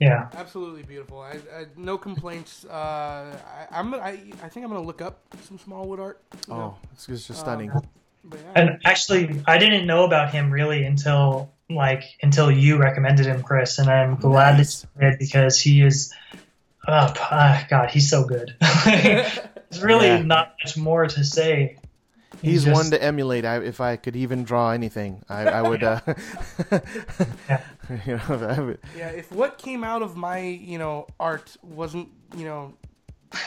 yeah. Absolutely beautiful. I, I no complaints. Uh, I, I'm I, I think I'm gonna look up some Smallwood art. Oh, know. it's it's just stunning. But yeah. And actually, I didn't know about him really until like until you recommended him, Chris, and I'm glad Nice. that you did because he is. Oh p- ah, God, he's so good. [LAUGHS] There's really Yeah. not much more to say. He's, just- one to emulate. I, if I could even draw anything, I, I would. Uh, [LAUGHS] Yeah. [LAUGHS] you know, I would- Yeah, if what came out of my, you know, art wasn't, you know,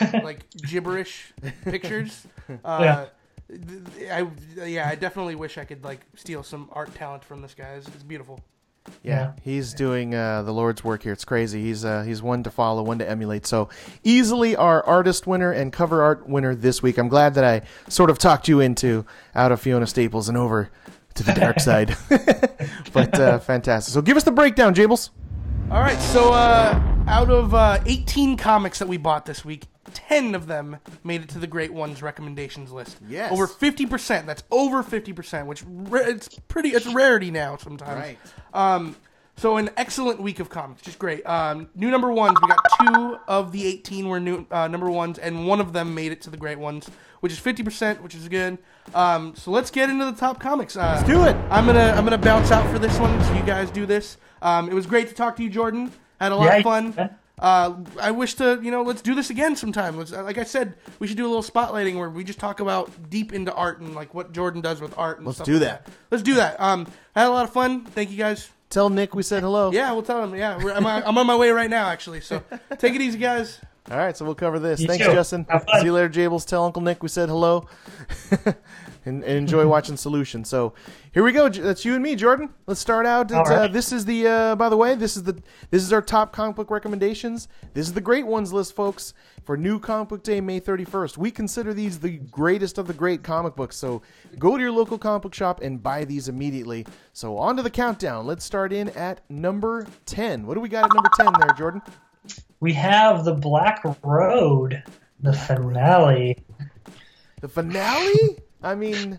[LAUGHS] like gibberish pictures, [LAUGHS] uh, th- I yeah, I definitely wish I could like steal some art talent from this guy. It's, it's beautiful. yeah, Yeah. he's doing uh, the Lord's work here. It's crazy. He's uh, he's one to follow, one to emulate. So easily our artist winner and cover art winner this week. I'm glad that I sort of talked you into out of Fiona Staples and over to the dark [LAUGHS] side. [LAUGHS] but uh, fantastic. So give us the breakdown, Jables. All right, so uh, out of uh, 18 comics that we bought this week, 10 of them made it to the Great Ones recommendations list. Yes. Over 50%. That's over 50%, which ra- it's pretty it's a rarity now sometimes. Right. Um so an excellent week of comics, just great. Um, new number ones, we got two of the 18 were new uh, number ones, and one of them made it to the great ones, which is 50%, which is good. Um, so let's get into the top comics. Uh, let's do it. I'm gonna I'm gonna bounce out for this one, so you guys do this. Um, it was great to talk to you, Jordan. Had a lot Yeah, of fun. yeah. Uh, I wish to, you know, let's do this again sometime. Let's, like I said, we should do a little spotlighting where we just talk about deep into art and like what Jordan does with art. And Let's stuff do like that. Let's do that. Um, I had a lot of fun. Thank you guys. Tell Nick we said hello. Yeah, we'll tell him. Yeah, we're, I'm, I'm on my way right now, actually. So [LAUGHS] take it easy, guys. All right, so we'll cover this. You Thanks, too. Justin. See you later, Jables. Tell Uncle Nick we said hello. [LAUGHS] and, and enjoy [LAUGHS] watching Solution. So here we go. That's you and me, Jordan. Let's start out. At, All right. uh, this is the. Uh, by the way, this is the. This is our top comic book recommendations. This is the great ones list, folks. For New Comic Book Day, May 31st. We consider these the greatest of the great comic books. So go to your local comic book shop and buy these immediately. So on to the countdown. Let's start in at number 10. What do we got at number 10 there, Jordan? We have the Black Road, the finale. The finale? I mean,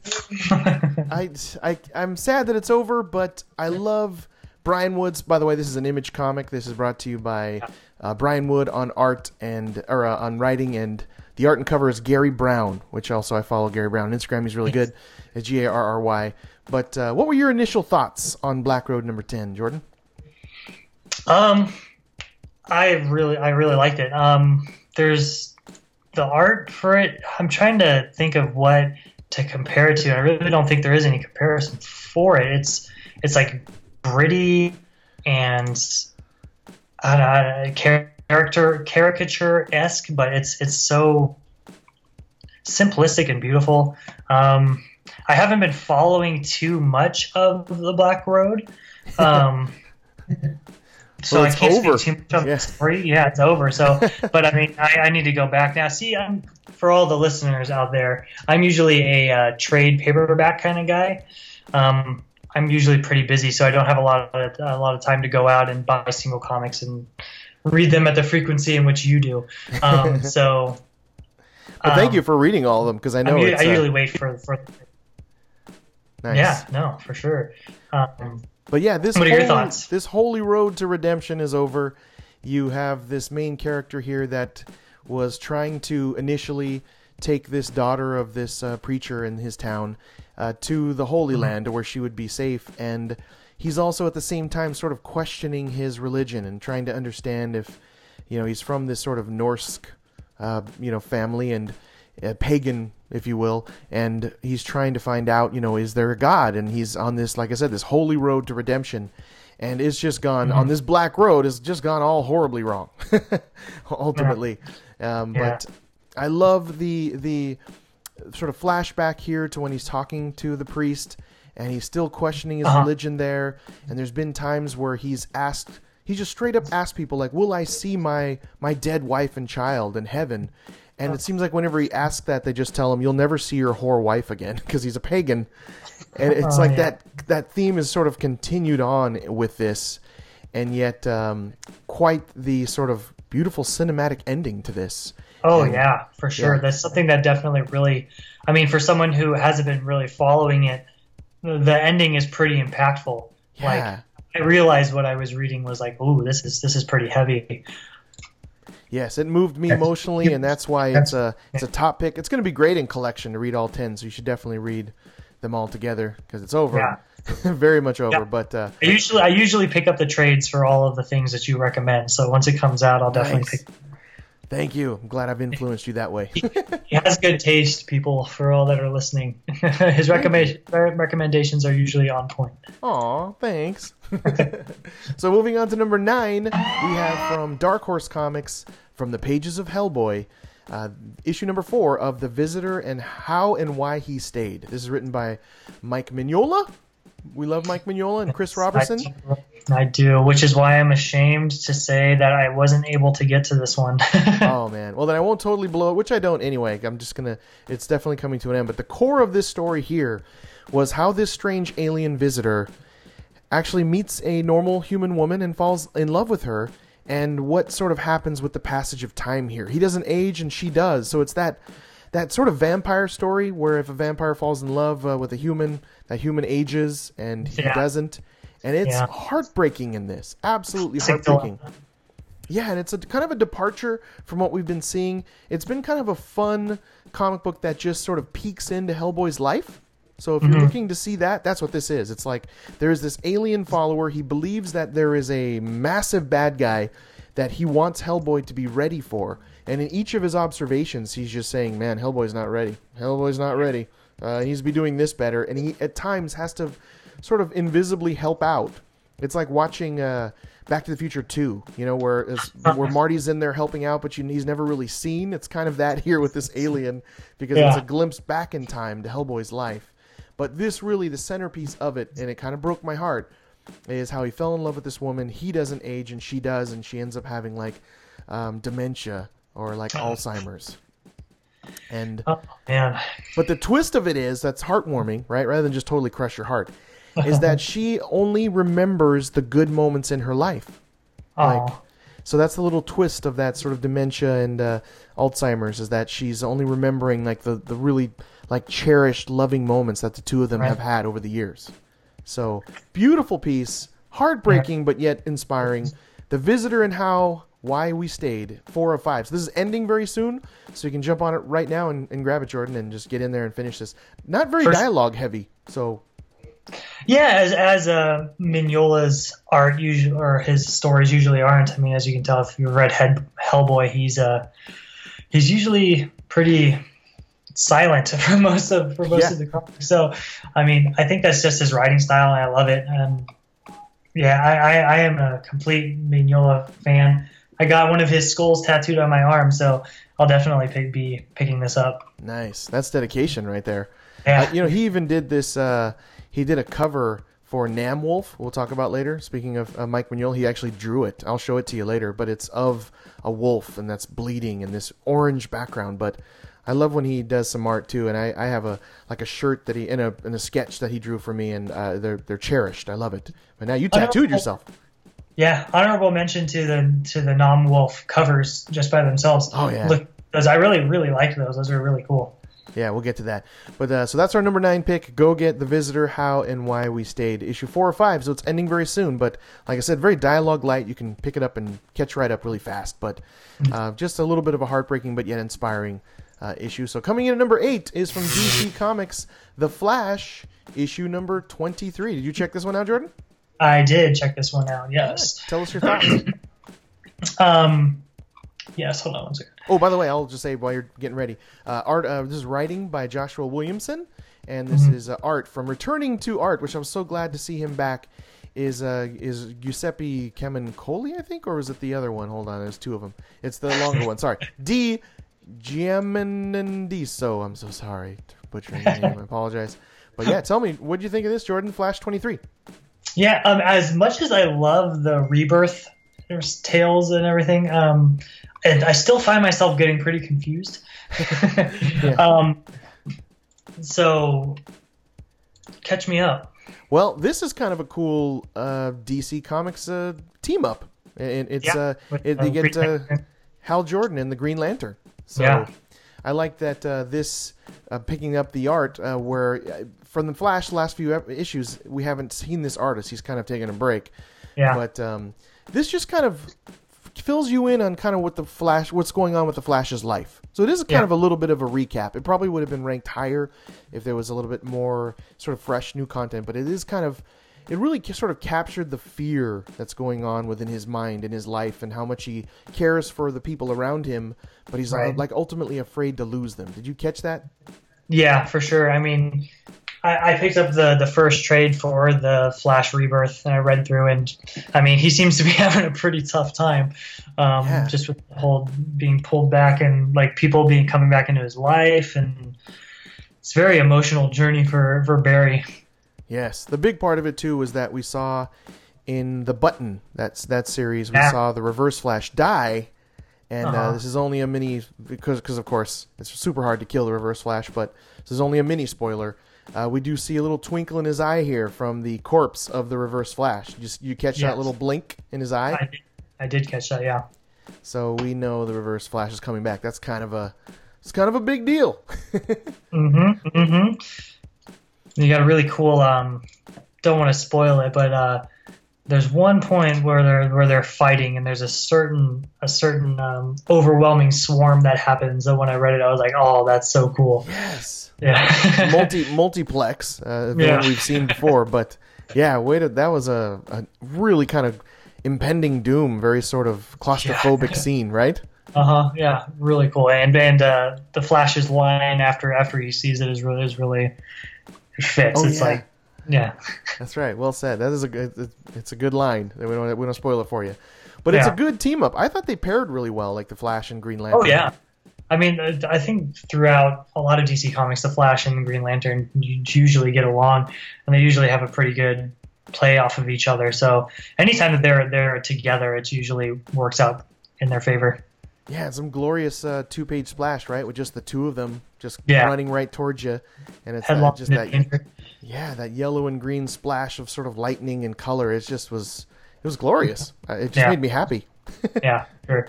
[LAUGHS] I, I, I'm sad that it's over, but I love Brian Wood's. By the way, this is an image comic. This is brought to you by uh, Brian Wood on art and or uh, on writing, and the art and cover is Garry Brown, which also I follow Garry Brown on Instagram. He's really good. G A R R Y. But uh, what were your initial thoughts on Black Road number ten, Jordan? Um, I really, I really liked it. Um, there's the art for it. I'm trying to think of what to compare it to. I really don't think there is any comparison for it. It's, it's like gritty and I don't know, character caricature esque, but it's it's so simplistic and beautiful. Um, I haven't been following too much of the Black Road. Um, [LAUGHS] so Well, I it's can't over. speak too much of Yeah. the story. Yeah, it's over. So, [LAUGHS] but I mean, I, I need to go back now. See, I'm, for all the listeners out there, I'm usually a uh, trade paperback kind of guy. Um, I'm usually pretty busy, so I don't have a lot of a lot of time to go out and buy single comics and read them at the frequency in which you do. Um, [LAUGHS] so, But thank um, you for reading all of them because I know I'm, u- it's I uh, usually wait for for. nice. Yeah, no, for sure. Um, But yeah, this What are your holy, thoughts? this holy road to redemption is over. You have this main character here that was trying to initially take this daughter of this uh, preacher in his town uh, to the Holy Land, where she would be safe, and he's also at the same time sort of questioning his religion and trying to understand if you know he's from this sort of Norse uh, you know family and uh, pagan if you will and he's trying to find out you know is there a god? And he's on this like i said this holy road to redemption. And it's just gone on this black road has just gone all horribly wrong [LAUGHS] ultimately. Um, Yeah. but i love the the sort of flashback here to when he's talking to the priest and he's still questioning his Uh-huh. religion there. And there's been times where he's asked he just straight up asked people like will i see my my dead wife and child in heaven and it seems like whenever he asks that they just tell him you'll never see your whore wife again [LAUGHS] because he's a pagan and it's Oh, like yeah. that that theme is sort of continued on with this and yet um, quite the sort of beautiful cinematic ending to this Oh And- yeah, for sure. yeah. That's something that definitely really. I mean, for someone who hasn't been really following it, the ending is pretty impactful. yeah Like I realized what I was reading was like, ooh, this is this is pretty heavy. Yes, it moved me emotionally, and that's why it's a it's a top pick. It's going to be great in collection to read all ten, so you should definitely read them all together because it's over, Yeah. [LAUGHS] very much over. Yeah. But uh, I usually I usually pick up the trades for all of the things that you recommend. So once it comes out, I'll definitely Nice. pick. Thank you. I'm glad I've influenced you that way. He has good taste, people, for all that are listening. [LAUGHS] His recommend- recommendations are usually on point. Aw, thanks. [LAUGHS] so moving on to number nine, we have from Dark Horse Comics, from the pages of Hellboy, uh, issue number four of The Visitor and How and Why He Stayed. This is written by Mike Mignola. We love Mike Mignola and Chris Roberson. I do, which is why I'm ashamed to say that I wasn't able to get to this one. [LAUGHS] oh man. Well then I won't totally blow it, which I don't anyway. I'm just gonna it's definitely coming to an end. But the core of this story here was how this strange alien visitor actually meets a normal human woman and falls in love with her and what sort of happens with the passage of time here. He doesn't age and she does. So it's that that sort of vampire story where if a vampire falls in love uh, with a human, that human ages and he Yeah. doesn't. And it's Yeah. heartbreaking in this. Absolutely heartbreaking. Yeah, and it's a kind of a departure from what we've been seeing. It's been kind of a fun comic book that just sort of peeks into Hellboy's life. So if you're looking to see that, that's what this is. It's like there's this alien follower. He believes that there is a massive bad guy that he wants Hellboy to be ready for. And in each of his observations, he's just saying, "Man, Hellboy's not ready. Hellboy's not ready. Uh, he needs to be doing this better." And he at times has to sort of invisibly help out. It's like watching uh, Back to the Future 2, you know, where where Marty's in there helping out, but you, he's never really seen. It's kind of that [LAUGHS] here with this alien because it's a glimpse back in time to Hellboy's life. But this really, the centerpiece of it, and it kind of broke my heart, is how he fell in love with this woman. He doesn't age, and she does, and she ends up having like um, dementia or like Alzheimer's. And oh, man. but the twist of it is that's heartwarming, right? Rather than just totally crush your heart, is that [LAUGHS] she only remembers the good moments in her life. Like, Oh, so that's the little twist of that sort of dementia and uh, Alzheimer's is that she's only remembering like the, the really like cherished, loving moments that the two of them Right. have had over the years. So beautiful piece, heartbreaking but yet inspiring. The Visitor and How Why We Stayed, four of five. So this is ending very soon, so you can jump on it right now and, and grab it, Jordan, and just get in there and finish this. Not very First- dialogue heavy, so yeah. As as uh, Mignola's art usually or his stories usually aren't. I mean, as you can tell if you've read Head, Hellboy, he's uh he's usually pretty silent [LAUGHS] for most of for most Yeah. of the comics. So, I mean, I think that's just his writing style, and I love it. And yeah, I, I, I am a complete Mignola fan. I got one of his skulls tattooed on my arm, so I'll definitely pick, be picking this up. nice. That's dedication right there. Yeah. Uh, you know, he even did this. Uh, he did a cover for Namwolf. We'll talk about later. Speaking of uh, Mike Mignola, he actually drew it. I'll show it to you later. But it's of a wolf, and that's bleeding, in this orange background. But I love when he does some art too. And I, I have a like a shirt that he in a in a sketch that he drew for me, and uh, they're they're cherished. I love it. But now you tattooed yourself. Yeah, honorable mention to the to the Namwolf covers just by themselves. Oh, yeah. Look, those I really really liked those. Those are really cool. Yeah, we'll get to that. But uh, so that's our number nine pick. Go get the visitor, how and why we stayed. Issue four or five, so it's ending very soon. But like I said, very dialogue light. You can pick it up and catch right up really fast. But uh, just a little bit of a heartbreaking but yet inspiring uh, issue. So coming in at number eight is from DC Comics, The Flash, issue number twenty-three. Did you check this one out, Jordan? I did check this one out. Yes. Tell us your thoughts. [CLEARS THROAT] Um. Yes. Hold on one second. Oh, by the way, I'll just say while you're getting ready, uh, art. Uh, this is writing by Joshua Williamson, and this is uh, art from returning to art, which I'm so glad to see him back. Is uh, is Giuseppe Camuncoli, I think, or was it the other one? Hold on, there's two of them. It's the longer one. Sorry, [LAUGHS] D. Giamendiso. I'm so sorry butchering the name. I apologize. But yeah, tell me, what do you think of this, Jordan? Flash 23. Yeah. Um. As much as I love the rebirth there's tales and everything, um, and I still find myself getting pretty confused. [LAUGHS] Um. So, catch me up. Well, this is kind of a cool uh, DC Comics uh, team up. And it's Yeah, uh, it, they get uh, Hal Jordan and the Green Lantern. So Yeah. I like that uh, this uh, picking up the art uh, where uh, from the Flash last few issues we haven't seen this artist. He's kind of taking a break. Yeah. But um, this just kind of fills you in on kind of what the Flash, what's going on with the Flash's life. So it is kind Yeah. of a little bit of a recap. It probably would have been ranked higher if there was a little bit more sort of fresh new content. But it is kind of it really sort of captured the fear that's going on within his mind and his life, and how much he cares for the people around him, but he's uh, Right. like ultimately afraid to lose them. Did you catch that? Yeah, for sure. I mean, I, I picked up the the first trade for the Flash Rebirth, and I read through, and I mean, he seems to be [LAUGHS] having a pretty tough time, um, Yeah. just with the whole being pulled back and like people being coming back into his life, and it's a very emotional journey for for Barry. Yes, the big part of it too was that we saw in the button that's that series we Yeah. saw the Reverse Flash die, and uh Uh-huh. this is only a mini because because of course it's super hard to kill the Reverse Flash, but this is only a mini spoiler. Uh, we do see a little twinkle in his eye here from the corpse of the Reverse Flash. You just you catch that little blink in his eye, I did, I did catch that. Yeah. so we know the Reverse Flash is coming back. That's kind of a it's kind of a big deal. [LAUGHS] Mm-hmm. Mm-hmm. You got a really cool. Um, don't want to spoil it, but uh, there's one point where they're where they're fighting, and there's a certain a certain um, overwhelming swarm that happens. And when I read it, I was like, "Oh, that's so cool!" yes. Yeah. [LAUGHS] multi multiplex, uh, the Yeah. one we've seen before. But yeah, wait, a- that was a, a really kind of impending doom, very sort of claustrophobic [LAUGHS] scene, right? Uh huh. Yeah. Really cool. And and uh, the Flash's line after after he sees it is really is really it fits. Oh, it's yeah. like, yeah. That's right. Well said. That is a good. It's a good line. We don't we don't spoil it for you, but it's a good team up. I thought they paired really well, like the Flash and Green Lantern. Oh yeah. I mean, uh, I think throughout a lot of DC comics, the Flash and the Green Lantern usually get along, and they usually have a pretty good play off of each other. So anytime that they're they're together, it usually works out in their favor. Yeah, some glorious uh, two-page splash, right? With just the two of them just Yeah. running right towards you, and it's uh, just that danger. Yeah, that yellow and green splash of sort of lightning and color. It just was it was glorious. Uh, It just Yeah. made me happy. [LAUGHS] yeah, sure.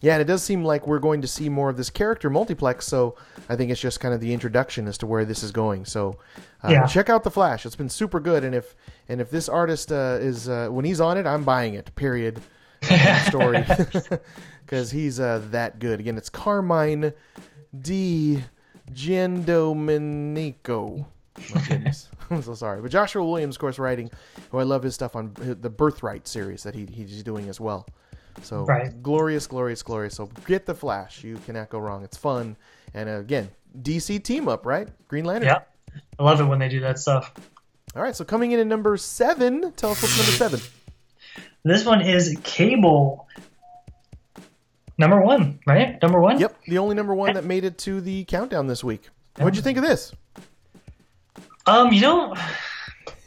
Yeah, and it does seem like we're going to see more of this character multiplex. So I think it's just kind of the introduction as to where this is going. So uh, Yeah. check out the Flash; it's been super good. And if and if this artist uh, is uh, when he's on it, I'm buying it. Period. Story [LAUGHS] [LAUGHS] because he's uh, that good. Again, it's Carmine Di Giandomenico. My goodness. [LAUGHS] I'm so sorry. But Joshua Williams, of course, writing, who I love his stuff on the Birthright series that he, he's doing as well. So Right. glorious, glorious, glorious. So get the Flash. You cannot go wrong. It's fun. And uh, again, DC team up, right? Green Lantern. Yeah, I love it when they do that stuff. All right. So coming in at number seven. Tell us what's number seven. This one is Cable. Number one, right? Number one. Yep. The only number one that made it to the countdown this week. What'd you think of this? Um, you know,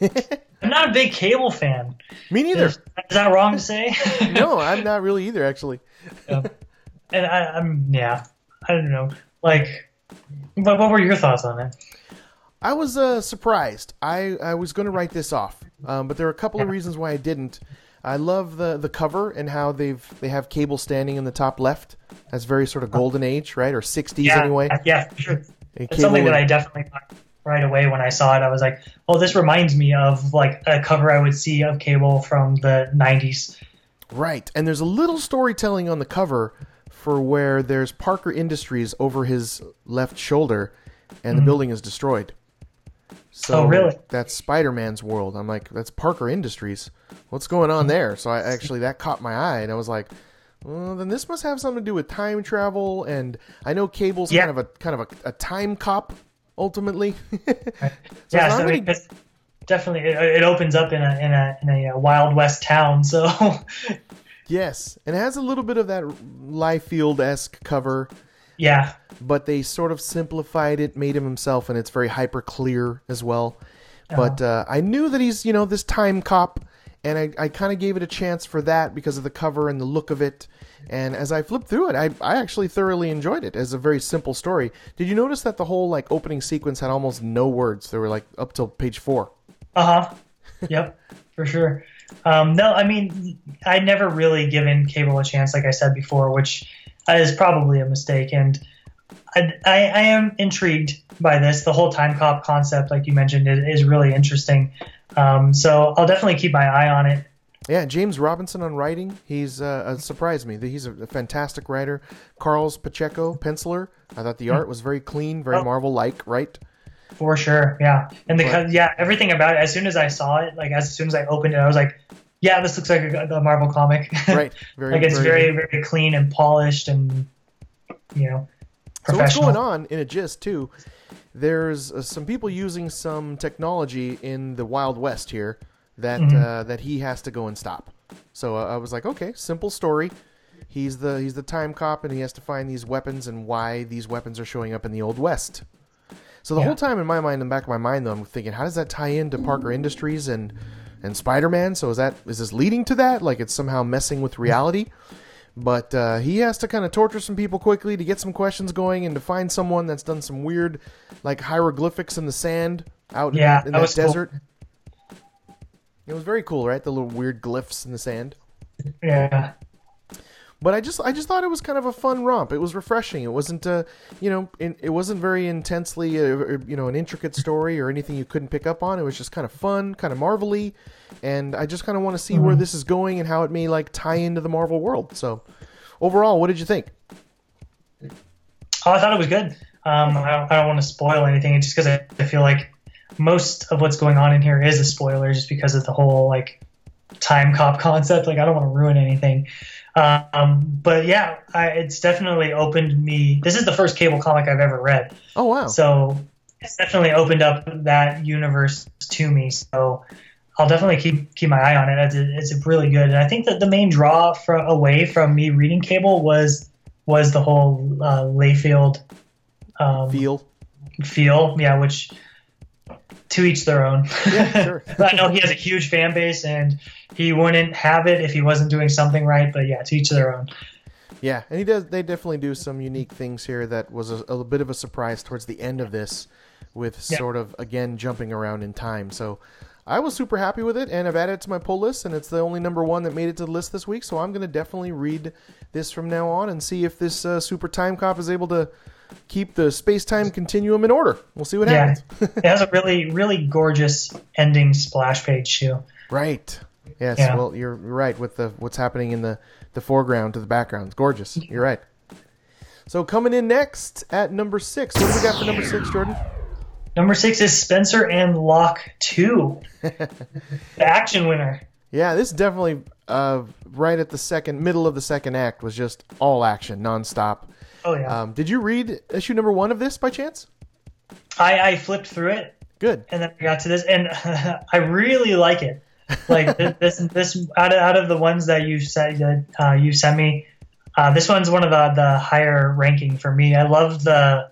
[LAUGHS] I'm not a big Cable fan. Me neither. Is, is that wrong to say? [LAUGHS] no, I'm not really either, actually. and I, I'm yeah, I don't know. Like, what, what were your thoughts on it? I was uh, surprised. I, I was going to write this off, um, but there are a couple of reasons why I didn't. I love the, the cover and how they've they have Cable standing in the top left. That's very sort of golden age, right, or '60s Yeah, anyway. yeah, for sure. It's something that I definitely thought right away when I saw it. I was like, oh, this reminds me of like a cover I would see of Cable from the '90s. Right. And there's a little storytelling on the cover for where there's Parker Industries over his left shoulder and the building is destroyed. So Mm-hmm. Oh, really? That's Spider Man's world. I'm like, that's Parker Industries. What's going on there? So I actually, that caught my eye and I was like, well, then this must have something to do with time travel. And I know Cable's Yeah. kind of a kind of a, a time cop ultimately. [LAUGHS] so yeah, so really- it, definitely it, it opens up in a in a in a uh, Wild West town. So [LAUGHS] yes, and it has a little bit of that Liefeld esque cover. yeah, but they sort of simplified it, made him himself, and it's very hyper clear as well. But uh, I knew that he's, you know, this time cop, and I, I kind of gave it a chance for that because of the cover and the look of it. And as I flipped through it, I, I actually thoroughly enjoyed it as a very simple story. Did you notice that the whole like opening sequence had almost no words? There were like up till page four. Uh huh. yep, for sure. Um, no, I mean, I'd never really given Cable a chance, like I said before, which is probably a mistake. And I, I, I am intrigued by this. The whole time cop concept, like you mentioned, is really interesting. Um, so I'll definitely keep my eye on it. Yeah, James Robinson on writing. He's uh, uh, surprised me. He's a, fantastic writer. Carlos Pacheco, penciler. I thought the art was very clean, very Oh. Marvel-like, right? For sure, yeah. And the But- yeah, everything about it. As soon as I saw it, like as soon as I opened it, I was like, yeah, this looks like a, a Marvel comic. [LAUGHS] Right. Very, like it's very, very clean and polished, and you know, So what's going on in a gist too? There's uh, some people using some technology in the Wild West here that Mm-hmm. uh, that he has to go and stop. So uh, I was like, okay, simple story. He's the he's the time cop, and he has to find these weapons and why these weapons are showing up in the Old West. So the Yeah. whole time in my mind, in the back of my mind, though, I'm thinking, how does that tie into Parker Industries and and Spider Man? So is that is this leading to that? Like it's somehow messing with reality? But uh, he has to kind of torture some people quickly to get some questions going and to find someone that's done some weird, like hieroglyphics in the sand out in, Yeah, that, in that that was cool. desert. It was very cool, right? The little weird glyphs in the sand. Yeah, But I just I just thought it was kind of a fun romp. It was refreshing. It wasn't uh, you know in, it wasn't very intensely uh, you know an intricate story or anything you couldn't pick up on. It was just kind of fun, kind of marvelly, and I just kind of want to see where this is going and how it may like tie into the Marvel world. So overall, what did you think? Oh, I thought it was good. Um, I don't, I don't want to spoil anything, just because I, I feel like most of what's going on in here is a spoiler, just because of the whole like time cop [LAUGHS] concept. Like, I don't want to ruin anything. Um, but yeah, I, it's definitely opened me. This is the first cable comic I've ever read, Oh wow, so it's definitely opened up that universe to me. So I'll definitely keep keep my eye on it. It's, it's really good, and I think that the main draw for, away from me reading cable was was the whole uh, Liefeld um, feel feel, yeah, which to each their own. Yeah, [LAUGHS] sure. I know he has a huge fan base, and he wouldn't have it if he wasn't doing something right. But yeah, to each their own. Yeah, and he does. They definitely do some unique things here. That was a, a bit of a surprise towards the end of this, with Yeah. sort of again jumping around in time. So I was super happy with it, and I've added it to my pull list, and it's the only number one that made it to the list this week. So I'm going to definitely read this from now on and see if this uh, super time cop is able to keep the space time continuum in order. We'll see what Yeah, happens. [LAUGHS] it has a really, really gorgeous ending splash page too. right. Yes. Yeah. Well, you're right with the what's happening in the the foreground to the background. It's gorgeous. You're right. So coming in next at number six. What do we got for number six, Jordan? Number six is Spencer and Locke Two, [LAUGHS] the action winner. Yeah, this definitely uh, right at the second middle of the second act was just all action, nonstop. Oh yeah, Um, did you read issue number one of this by chance? I, I flipped through it Good. and then I got to this, and [LAUGHS] I really like it. Like [LAUGHS] this, this out of out of the ones that you said that uh, you sent me, uh, this one's one of the the higher ranking for me. I love the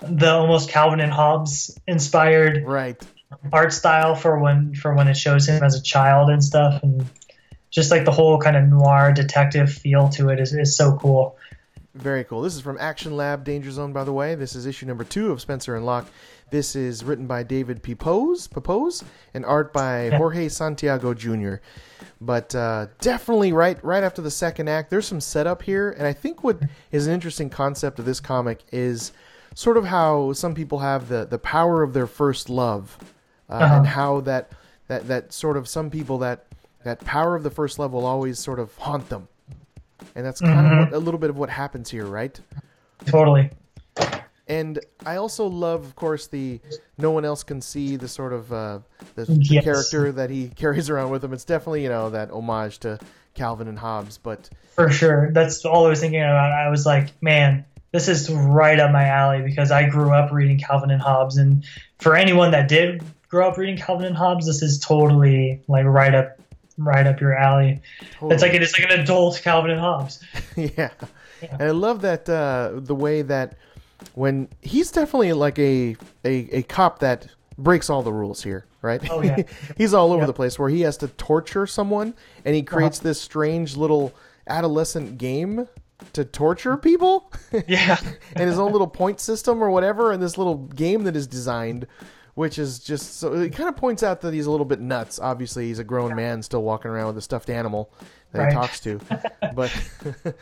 the almost Calvin and Hobbes inspired Right. art style for when for when it shows him as a child and stuff, and just like the whole kind of noir detective feel to it is, is so cool. Very cool. This is from Action Lab Danger Zone, by the way. This is issue number two of Spencer and Locke. This is written by David Pepose, Pepose and art by [LAUGHS] Jorge Santiago Jr. But uh, definitely right right after the second act, there's some setup here, and I think what is an interesting concept of this comic is sort of how some people have the the power of their first love, uh, Uh-huh. and how that that that sort of some people that that power of the first love will always sort of haunt them, and that's kind of what, a little bit of what happens here, right? Totally. And I also love, of course, the no one else can see the sort of uh, the, Yes. character that he [LAUGHS] carries around with him. It's definitely you know that homage to Calvin and Hobbes, but For sure. That's all I was thinking about. I was like, man, this is right up my alley because I grew up reading Calvin and Hobbes. And for anyone that did grow up reading Calvin and Hobbes, this is totally like right up right up your alley. It's like it's like an adult Calvin and Hobbes. [LAUGHS] yeah. And I love that uh, the way that when he's definitely like a, a a cop that breaks all the rules here, right? Oh, yeah. [LAUGHS] he's all over Yep. the place where he has to torture someone and he creates this strange little adolescent game to torture people. [LAUGHS] Yeah. and his own little point system or whatever, and this little game that is designed, which is just so it kind of points out that he's a little bit nuts. Obviously, he's a grown man still walking around with a stuffed animal that Right. he talks to, [LAUGHS] but [LAUGHS]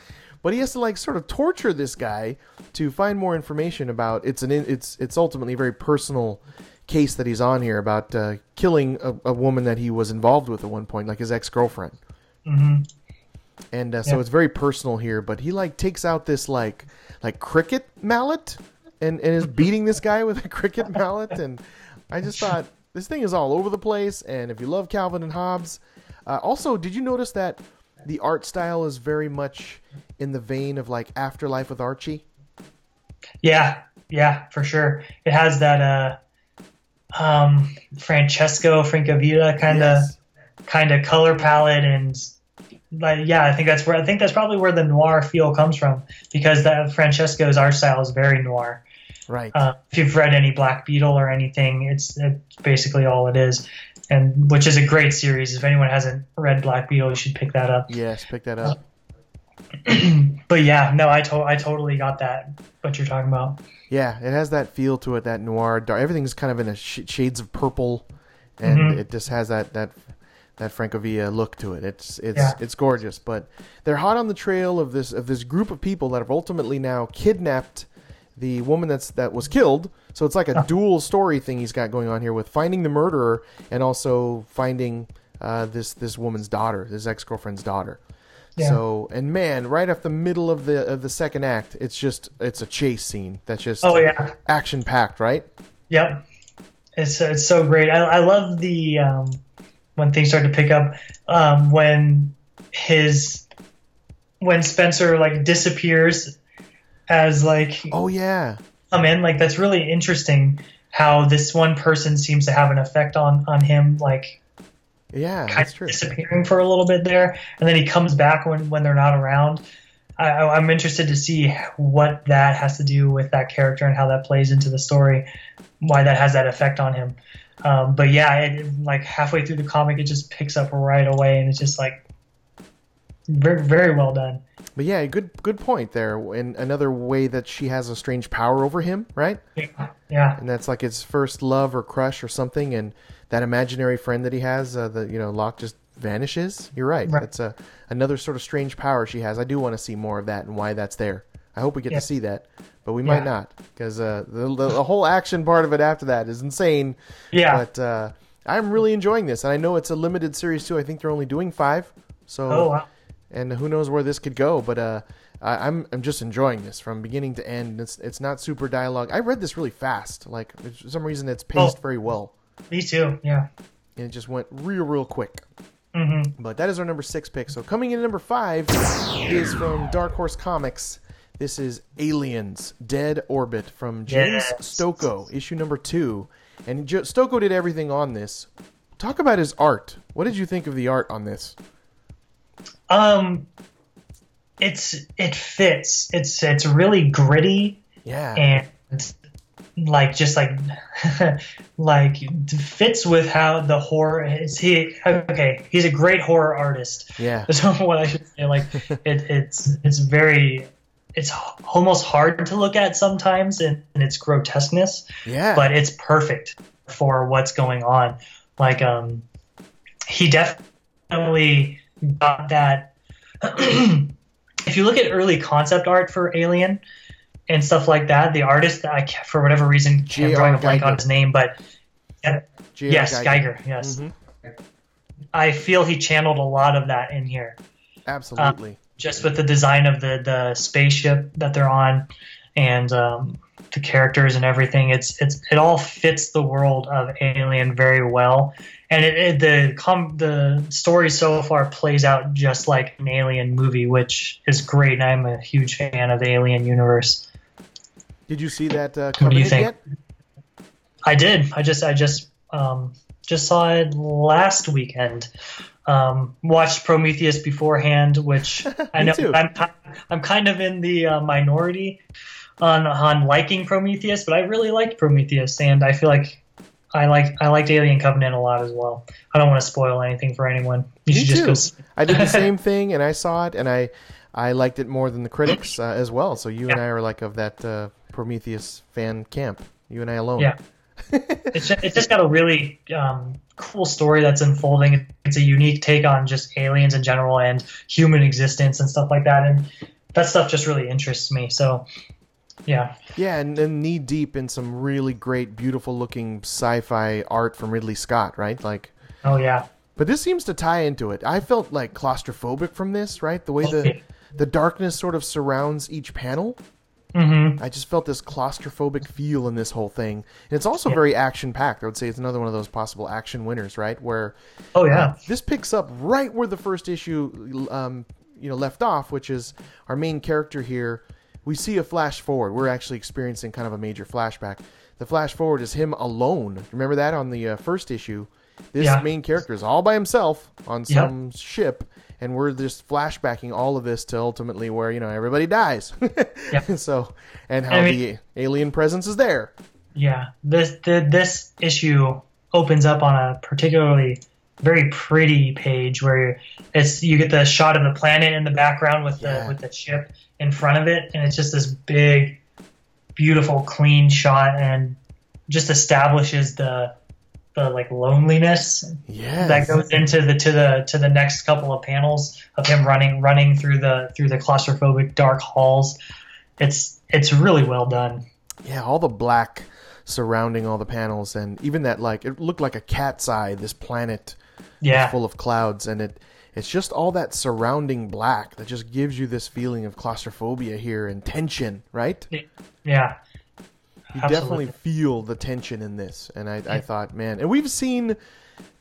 but he has to like sort of torture this guy to find more information about. It's an it's it's ultimately a very personal case that he's on here about uh, killing a, a woman that he was involved with at one point, like his ex girlfriend hmm and uh, so Yeah. it's very personal here but he like takes out this like like cricket mallet and, and is beating this guy with a cricket mallet. And I just [LAUGHS] thought this thing is all over the place. And if you love Calvin and Hobbes, uh, also, did you notice that the art style is very much in the vein of like Afterlife with Archie? Yeah, yeah, for sure. It has that uh, um, Francesco Francavilla kind of Yes. kind of color palette and like yeah, I think that's where I think that's probably where the noir feel comes from because that Francesco's art style is very noir. Right. Uh, if you've read any Black Beetle or anything, it's, it's basically all it is, and which is a great series. If anyone hasn't read Black Beetle, you should pick that up. yes, pick that up. [CLEARS THROAT] But yeah, no, I to- I totally got that. What you're talking about. Yeah, it has that feel to it, that noir. Dark, everything's kind of in a sh- shades of purple, and Mhm. it just has that that that Francavilla look to it. It's it's Yeah. it's gorgeous. But they're hot on the trail of this of this group of people that have ultimately now kidnapped the woman that's that was killed. So it's like a dual story thing he's got going on here with finding the murderer and also finding uh, this this woman's daughter, his ex girlfriend's daughter. Yeah. So and man, right off the middle of the of the second act, it's just it's a chase scene that's just Oh yeah, action packed, right? Yep. It's it's so great. I, I love the um, when things start to pick up um, when his when Spencer like disappears as like Oh yeah, come in like that's really interesting how this one person seems to have an effect on on him like yeah, kind that's of true. disappearing for a little bit there and then he comes back when when they're not around I, I'm interested to see what that has to do with that character and how that plays into the story, why that has that effect on him. Um, but yeah, it, like halfway through the comic, it just picks up right away, and it's just like very, very well done. But yeah, good good point there. And another way that she has a strange power over him, right? Yeah, yeah, And that's like his first love or crush or something, and that imaginary friend that he has, uh, the you know Locke just vanishes. You're right. Right. That's a another sort of strange power she has. I do want to see more of that and why that's there. I hope we get Yeah. to see that, but we might not because uh, the, the the whole action part of it after that is insane. yeah. But uh, I'm really enjoying this, and I know it's a limited series too. I think they're only doing five, so oh wow. And who knows where this could go. But uh, I, I'm I'm just enjoying this from beginning to end. It's it's not super dialogue. I read this really fast. Like for some reason, it's paced Oh. very well, Me too. Yeah. and it just went real real quick. hmm But that is our number six pick. So coming in at number five is from Dark Horse Comics. This is Aliens Dead Orbit from James Yes. Stokoe, issue number two. And Jo- Stokoe did everything on this. Talk about his art. What did you think of the art on this? Um, it's it fits. It's it's really gritty. Yeah. and like just like [LAUGHS] like fits with how the horror is he okay he's a great horror artist yeah. [LAUGHS] that's what i should say like [LAUGHS] it, it's it's very it's almost hard to look at sometimes in, in its grotesqueness Yeah. but it's perfect for what's going on like um he definitely got that [CLEARS THROAT] if you look at early concept art for alien and stuff like that the artist that i for whatever reason i'm J.R. drawing a blank on his name but yes Giger, yes Mhm. i feel he channeled a lot of that in here Absolutely. just with the design of the the spaceship that they're on and um, the characters and everything it's it's it all fits the world of alien very well and it, it the com the story so far plays out just like an alien movie which is great and i'm a huge fan of the alien universe Did you see that uh, What do you think? yet? i did i just i just um just saw it last weekend um, watched Prometheus beforehand, which [LAUGHS] I know too. I'm I'm kind of in the uh, minority on on liking Prometheus, but I really liked Prometheus, and I feel like I like I liked Alien Covenant a lot as well. I don't want to spoil anything for anyone. You Me should just too. go. I did the [LAUGHS] same thing, and I saw it, and I I liked it more than the critics uh, as well. So you and I are like of that uh, Prometheus fan camp. You and I alone. Yeah. [LAUGHS] It's just, it's just got a really um, cool story that's unfolding. It's a unique take on just aliens in general and human existence and stuff like that, and that stuff just really interests me. So, yeah, Yeah, and, and knee deep in some really great, beautiful looking sci-fi art from Ridley Scott, right? Like, oh yeah, but this seems to tie into it. I felt like claustrophobic from this, right? The way the the darkness sort of surrounds each panel. Mm-hmm. I just felt this claustrophobic feel in this whole thing, and it's also very action packed. I would say it's another one of those possible action winners, right? Where Oh yeah. uh, this picks up right where the first issue, um, you know, left off, which is our main character here. We see a flash forward. We're actually experiencing kind of a major flashback. The flash forward is him alone. Remember that on the uh, first issue? This Yeah. main character is all by himself on Yep. some ship, and we're just flashbacking all of this to ultimately where you know everybody dies. [LAUGHS] Yep. so, and how I mean- the alien presence is there. Yeah, this the, this issue opens up on a particularly very pretty page where it's you get the shot of the planet in the background with Yeah. the with the ship in front of it, and it's just this big, beautiful, clean shot, and just establishes the the like loneliness Yeah, that goes into the to the to the next couple of panels of him running running through the through the claustrophobic dark halls. It's it's really well done. Yeah, all the black surrounding all the panels, and even that like it looked like a cat's eye. This planet Yeah. full of clouds, and it it's just all that surrounding black that just gives you this feeling of claustrophobia here and tension, right? Yeah. You Absolutely. definitely feel the tension in this, and I, I thought, man, and we've seen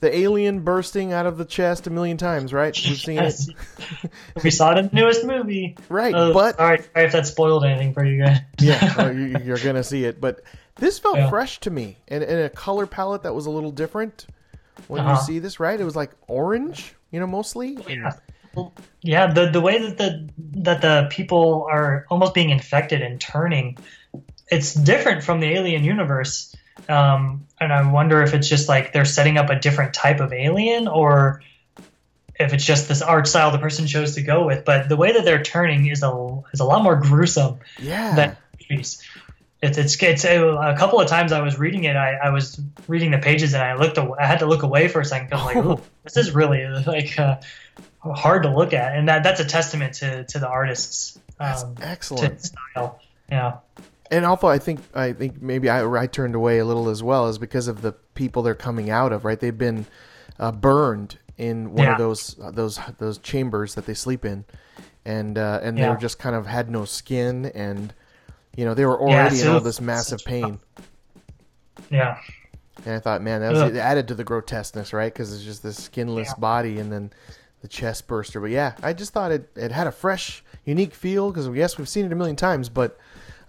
the alien bursting out of the chest a million times, right? We've seen Yes. it, we saw it in the newest movie. right? Oh, but sorry, sorry if that spoiled anything for you guys. yeah, [LAUGHS] oh, you, you're gonna see it. But this felt Yeah. fresh to me, and in a color palette that was a little different. When you Uh-huh. see this, right? It was like orange, you know, mostly. Yeah. Yeah, the the way that the that the people are almost being infected and turning, it's different from the alien universe. Um, and I wonder if it's just like they're setting up a different type of alien, or if it's just this art style the person chose to go with. But the way that they're turning is a is a lot more gruesome Yeah, than movies. It's it's it's a, a couple of times I was reading it. I, I was reading the pages and I looked. I had to look away for a second I'm like. Ooh, [LAUGHS] this is really like uh, hard to look at, and that that's a testament to to the artists. Um, excellent. style. Yeah. And also, I think I think maybe I, I turned away a little as well is because of the people they're coming out of. Right, they've been uh, burned in one Yeah. of those uh, those those chambers that they sleep in, and uh, and they Yeah. were just kind of had no skin, and you know they were Yeah, already in all this massive pain. Yeah. And I thought, man, that was Ugh. added to the grotesqueness, right? Because it's just this skinless Yeah. body and then the chest burster. But yeah, I just thought it, it had a fresh, unique feel. Because yes, we've seen it a million times, but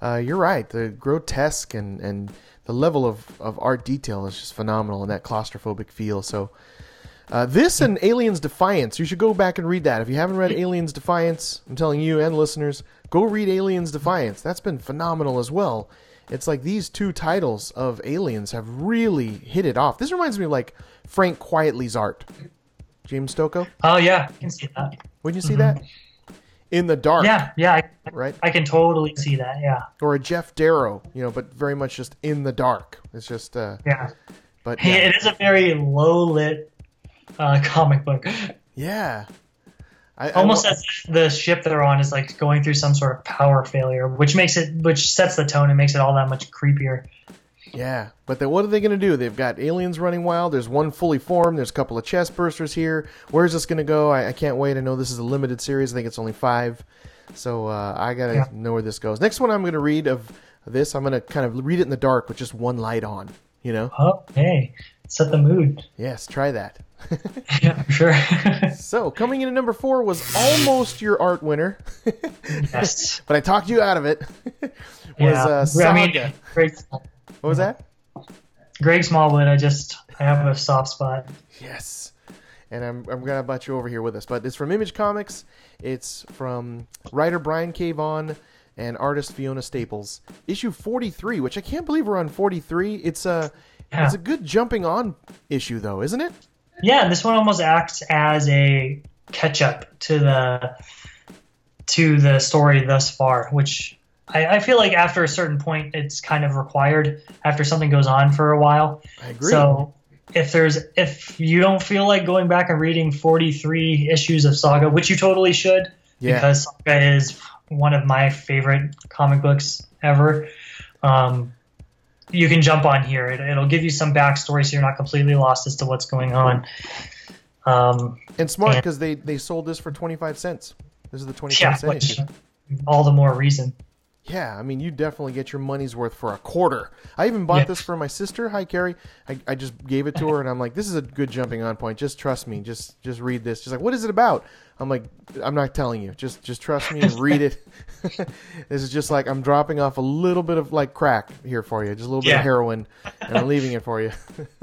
uh, you're right. The grotesque and, and the level of, of art detail is just phenomenal and that claustrophobic feel. So uh, this and Aliens Defiance, you should go back and read that. If you haven't read Aliens Defiance, I'm telling you and listeners, go read Aliens Defiance. That's been phenomenal as well. It's like these two titles of Aliens have really hit it off. This reminds me of like Frank Quitely's art. James Stokoe, Oh yeah, I can see that. wouldn't you see that? In the dark, Yeah, yeah, I, right? I can totally see that. Yeah, Or a Geof Darrow, you know, but very much just in the dark. It's just, uh, yeah. but yeah, It is a very low lit uh, comic book. yeah. I, I almost wa- as the ship they're on is like going through some sort of power failure, which makes it, which sets the tone and makes it all that much creepier. Yeah, but then what are they going to do? They've got aliens running wild. There's one fully formed. There's a couple of chest bursters here. Where's this going to go? I, I can't wait. I know this is a limited series. I think it's only five, so uh, I gotta Yeah. know where this goes. Next one I'm going to read of this. I'm going to kind of read it in the dark with just one light on. You know? Oh, hey, set the mood. Yes, try that. Yeah, sure. [LAUGHS] So coming in at number four was almost your art winner, yes. [LAUGHS] but I talked you out of it. [LAUGHS] was Yeah. uh, I mean, Greg, what was that? Greg Smallwood. I just, I have a soft spot. Yes. And I'm, I'm to butt you over here with us. But it's from Image Comics. It's from writer Brian K. Vaughan and artist Fiona Staples. Issue 43, which I can't believe we're on 43. It's a, Yeah. it's a good jumping on issue, though, isn't it? Yeah, this one almost acts as a catch up to the to the story thus far, which I, I feel like after a certain point it's kind of required after something goes on for a while. I agree. So if there's if you don't feel like going back and reading 43 issues of Saga, which you totally should, Yeah. because Saga is one of my favorite comic books ever. Um, you can jump on here. It, it'll give you some backstory, so you're not completely lost as to what's going on. Um, and smart because they, they sold this for 25 cents. This is the 25 yeah, cent which issue. all the more reason. Yeah, I mean, you definitely get your money's worth for a quarter. I even bought Yeah. this for my sister. Hi, Carrie. I, I just gave it to her, and I'm like, "This is a good jumping on point. Just trust me. Just just read this." She's like, "What is it about?" I'm like, "I'm not telling you. Just just trust me and read it." [LAUGHS] this is just like I'm dropping off a little bit of like crack here for you, just a little bit of heroin, and I'm leaving it for you.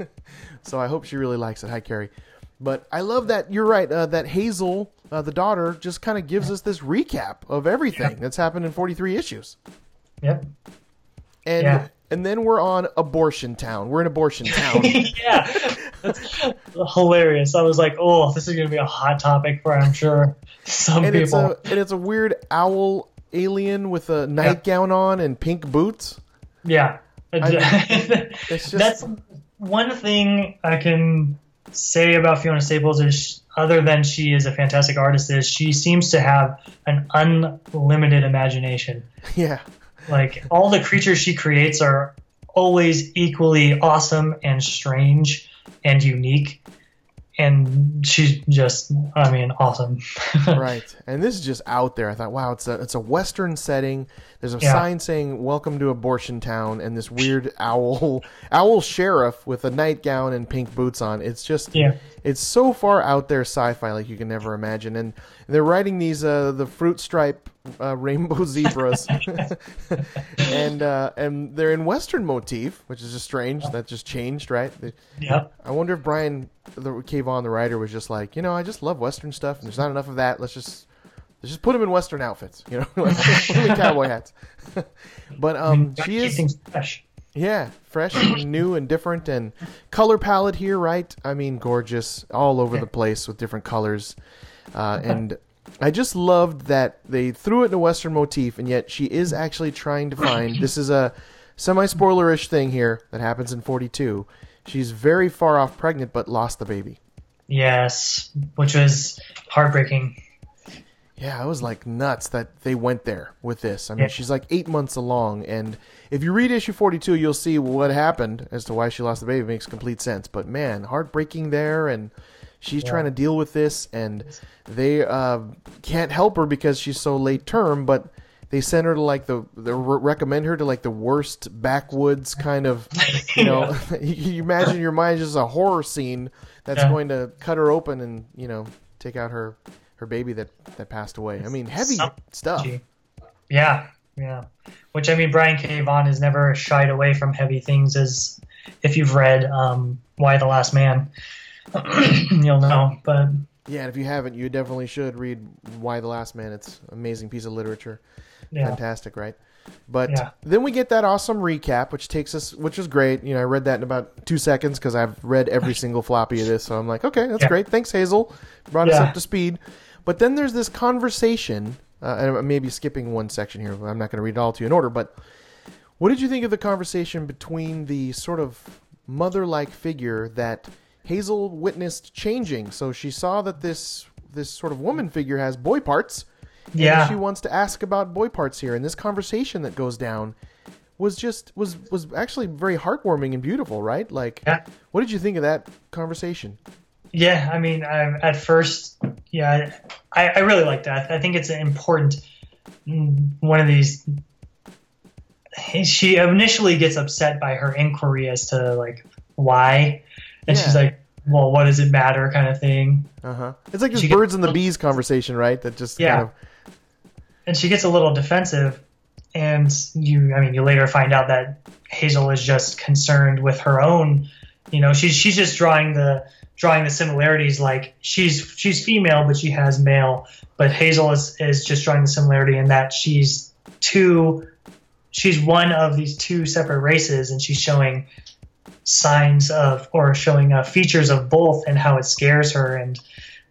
[LAUGHS] so I hope she really likes it. Hi, Carrie. But I love that you're right. Uh, that Hazel, uh, the daughter, just kind of gives us this recap of everything that's happened in 43 issues. Yep. And Yeah. and then we're on abortion town. We're in abortion [LAUGHS] town. yeah, that's hilarious. I was like, oh, this is gonna be a hot topic for I'm sure some and it's people. a and it's a weird owl alien with a nightgown on and pink boots. Yeah. [LAUGHS] it's just- That's one thing I can say about Fiona Staples is other than she is a fantastic artist is she seems to have an unlimited imagination. [LAUGHS] Yeah. Like all the creatures she creates are always equally awesome and strange and unique. And she's just, I mean, awesome. [LAUGHS] right. And this is just out there. I thought, wow, it's a it's a western setting. There's a Yeah. sign saying "Welcome to Abortion Town" and this weird owl [LAUGHS] owl sheriff with a nightgown and pink boots on. It's just Yeah. it's so far out there sci-fi like you can never imagine. And they're writing these uh, the fruit stripe uh, rainbow [LAUGHS] zebras, [LAUGHS] and uh, and they're in western motif, which is just strange. That just changed, right? They- Yep. I wonder if Brian the K. Vaughan, the writer, was just like, you know, I just love Western stuff, and there's not enough of that. Let's just let's just put them in Western outfits, you know, [LAUGHS] like, put him in cowboy hats. but um, she is, fresh. yeah, fresh and [COUGHS] new and different, and color palette here, right? I mean, gorgeous, all over the place with different colors, uh, and. I just loved that they threw it in a Western motif, and yet she is actually trying to find. This is a semi-spoilerish thing here that happens in 42. She's very far off pregnant, but lost the baby. Yes, which was heartbreaking. Yeah, I was like nuts that they went there with this. I mean, Yeah. she's like eight months along, and if you read issue 42, you'll see what happened as to why she lost the baby. It makes complete sense. But man, heartbreaking there, and she's trying to deal with this, and they uh, can't help her because she's so late term, but. They send her to like the, they recommend her to like the worst backwoods kind of, [LAUGHS] you know, [LAUGHS] you, you imagine your mind just a horror scene that's Yeah. going to cut her open and you know take out her her baby that that passed away. I mean, heavy Some- stuff. Yeah, yeah. Which I mean, Brian K. Vaughan has never shied away from heavy things. As if you've read um, Y the Last Man, [COUGHS] you'll know. But Yeah, and if you haven't, you definitely should read Y the Last Man. It's an amazing piece of literature. yeah, Fantastic, right? But Yeah. then we get that awesome recap, which takes us, which is great. You know, I read that in about two seconds because I've read every single floppy of this, so I'm like, okay, that's Yeah. great. Thanks, Hazel, brought us up to speed. But then there's this conversation, uh, and I'm maybe skipping one section here. I'm not going to read it all to you in order, but what did you think of the conversation between the sort of mother-like figure that Hazel witnessed changing? So she saw that this this sort of woman figure has boy parts. and Yeah. she wants to ask about boy parts here, and this conversation that goes down was just was was actually very heartwarming and beautiful, right? Like, Yeah. what did you think of that conversation? yeah. I mean, I, at first, yeah, I, I really like that. I think it's an important mm, one of these. She initially gets upset by her inquiry as to like why, and she's like, "Well, what does it matter?" kind of thing. Uh huh. It's like this She gets- birds and the bees conversation, right? That just Yeah. kind of and she gets a little defensive and you i mean you later find out that hazel is just concerned with her own you know she's she's just drawing the drawing the similarities like she's she's female but she has male but hazel is is just drawing the similarity in that she's two she's one of these two separate races and she's showing signs of or showing uh, features of both and how it scares her and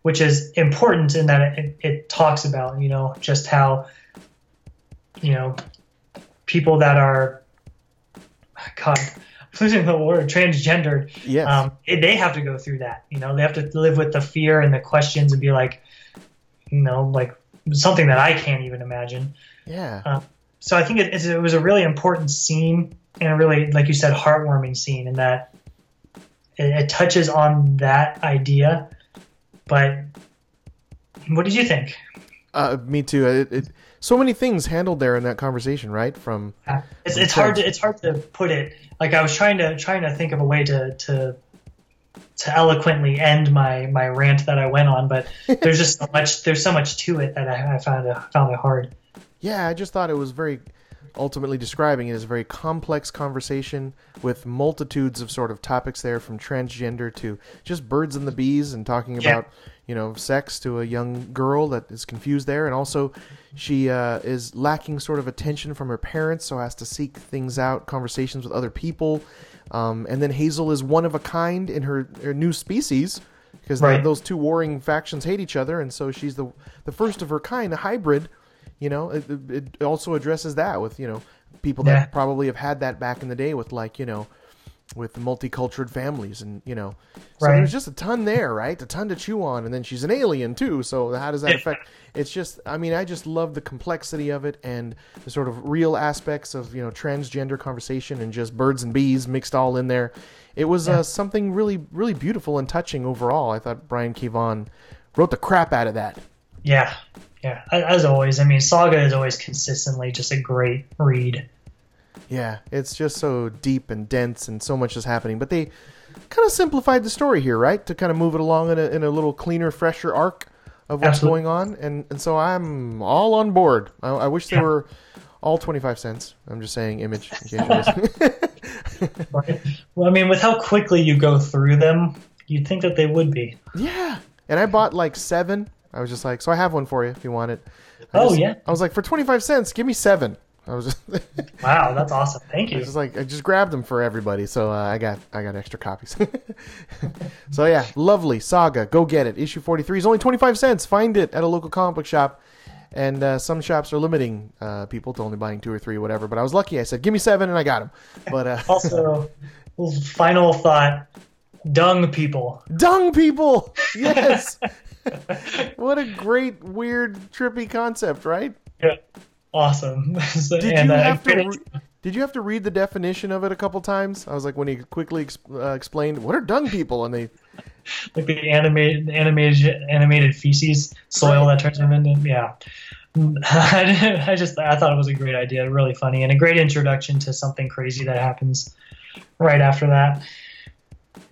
which is important in that it, it talks about you know just how you know people that are God I'm [LAUGHS] losing the word transgendered yes, um, it- they have to go through that you know they have to live with the fear and the questions and be like you know like something that I can't even imagine. Yeah, so I think it, it was a really important scene and a really, like you said, heartwarming scene in that it, it touches on that idea. But what did you think? Uh, me too. It, it, so many things handled there in that conversation, right? From It's, it's hard to it's hard to put it. Like I was trying to trying to think of a way to to to eloquently end my my rant that I went on, but [LAUGHS] there's just so much there's so much to it that I, I found it found it hard. yeah, I just thought it was very ultimately describing it as a very complex conversation with multitudes of sort of topics there, from transgender to just birds and the bees, and talking Yeah. about you know sex to a young girl that is confused there, and also she uh, is lacking sort of attention from her parents, so has to seek things out, conversations with other people. Um, and then Hazel is one of a kind in her, her new species because Right. those two warring factions hate each other, and so she's the the first of her kind, a hybrid. You know, it, it also addresses that with you know people that Yeah. probably have had that back in the day with like you know with multicultural families and you know. So Right. there's just a ton there right? A ton to chew on. And then she's an alien too. So how does that affect it's just i mean i just love the complexity of it and the sort of real aspects of you know transgender conversation and just birds and bees mixed all in there. It was uh, something really really beautiful and touching overall. I thought brian K. Vaughan wrote the crap out of that Yeah, yeah. As always, I mean, Saga is always consistently just a great read. Yeah, it's just so deep and dense, and so much is happening. But they kind of simplified the story here, right? To kind of move it along in a, in a little cleaner, fresher arc of what's Absolutely. going on, and and so I'm all on board. I, I wish they Yeah. were all twenty five cents. I'm just saying, image. In case you're. Right? well, I mean, with how quickly you go through them, you'd think that they would be. yeah, and I bought like seven. I was just like, so I have one for you if you want it. I Oh, just- yeah. I was like, for twenty five cents, give me seven. I was just. [LAUGHS] Wow, that's awesome. Thank I you. just like I just grabbed them for everybody, so uh, I got I got extra copies. [LAUGHS] so yeah, lovely saga. Go get it. Issue forty three is only twenty five cents. Find it at a local comic book shop, and uh, some shops are limiting uh, people to only buying two or three, or whatever. But I was lucky. I said, "Give me seven, and I got them. But uh, Also, [LAUGHS] final thought: dung people. dung people, [LAUGHS] yes. what a great, weird, trippy concept, right? Yeah, awesome. [LAUGHS] So- Did and, you uh, have to? Re- did you have to read the definition of it a couple times? I was like, when he quickly ex- uh, explained, "What are dung people?" and they [LAUGHS] like the animated animated animated feces soil that turns them into yeah I, I just i thought it was a great idea really funny and a great introduction to something crazy that happens right after that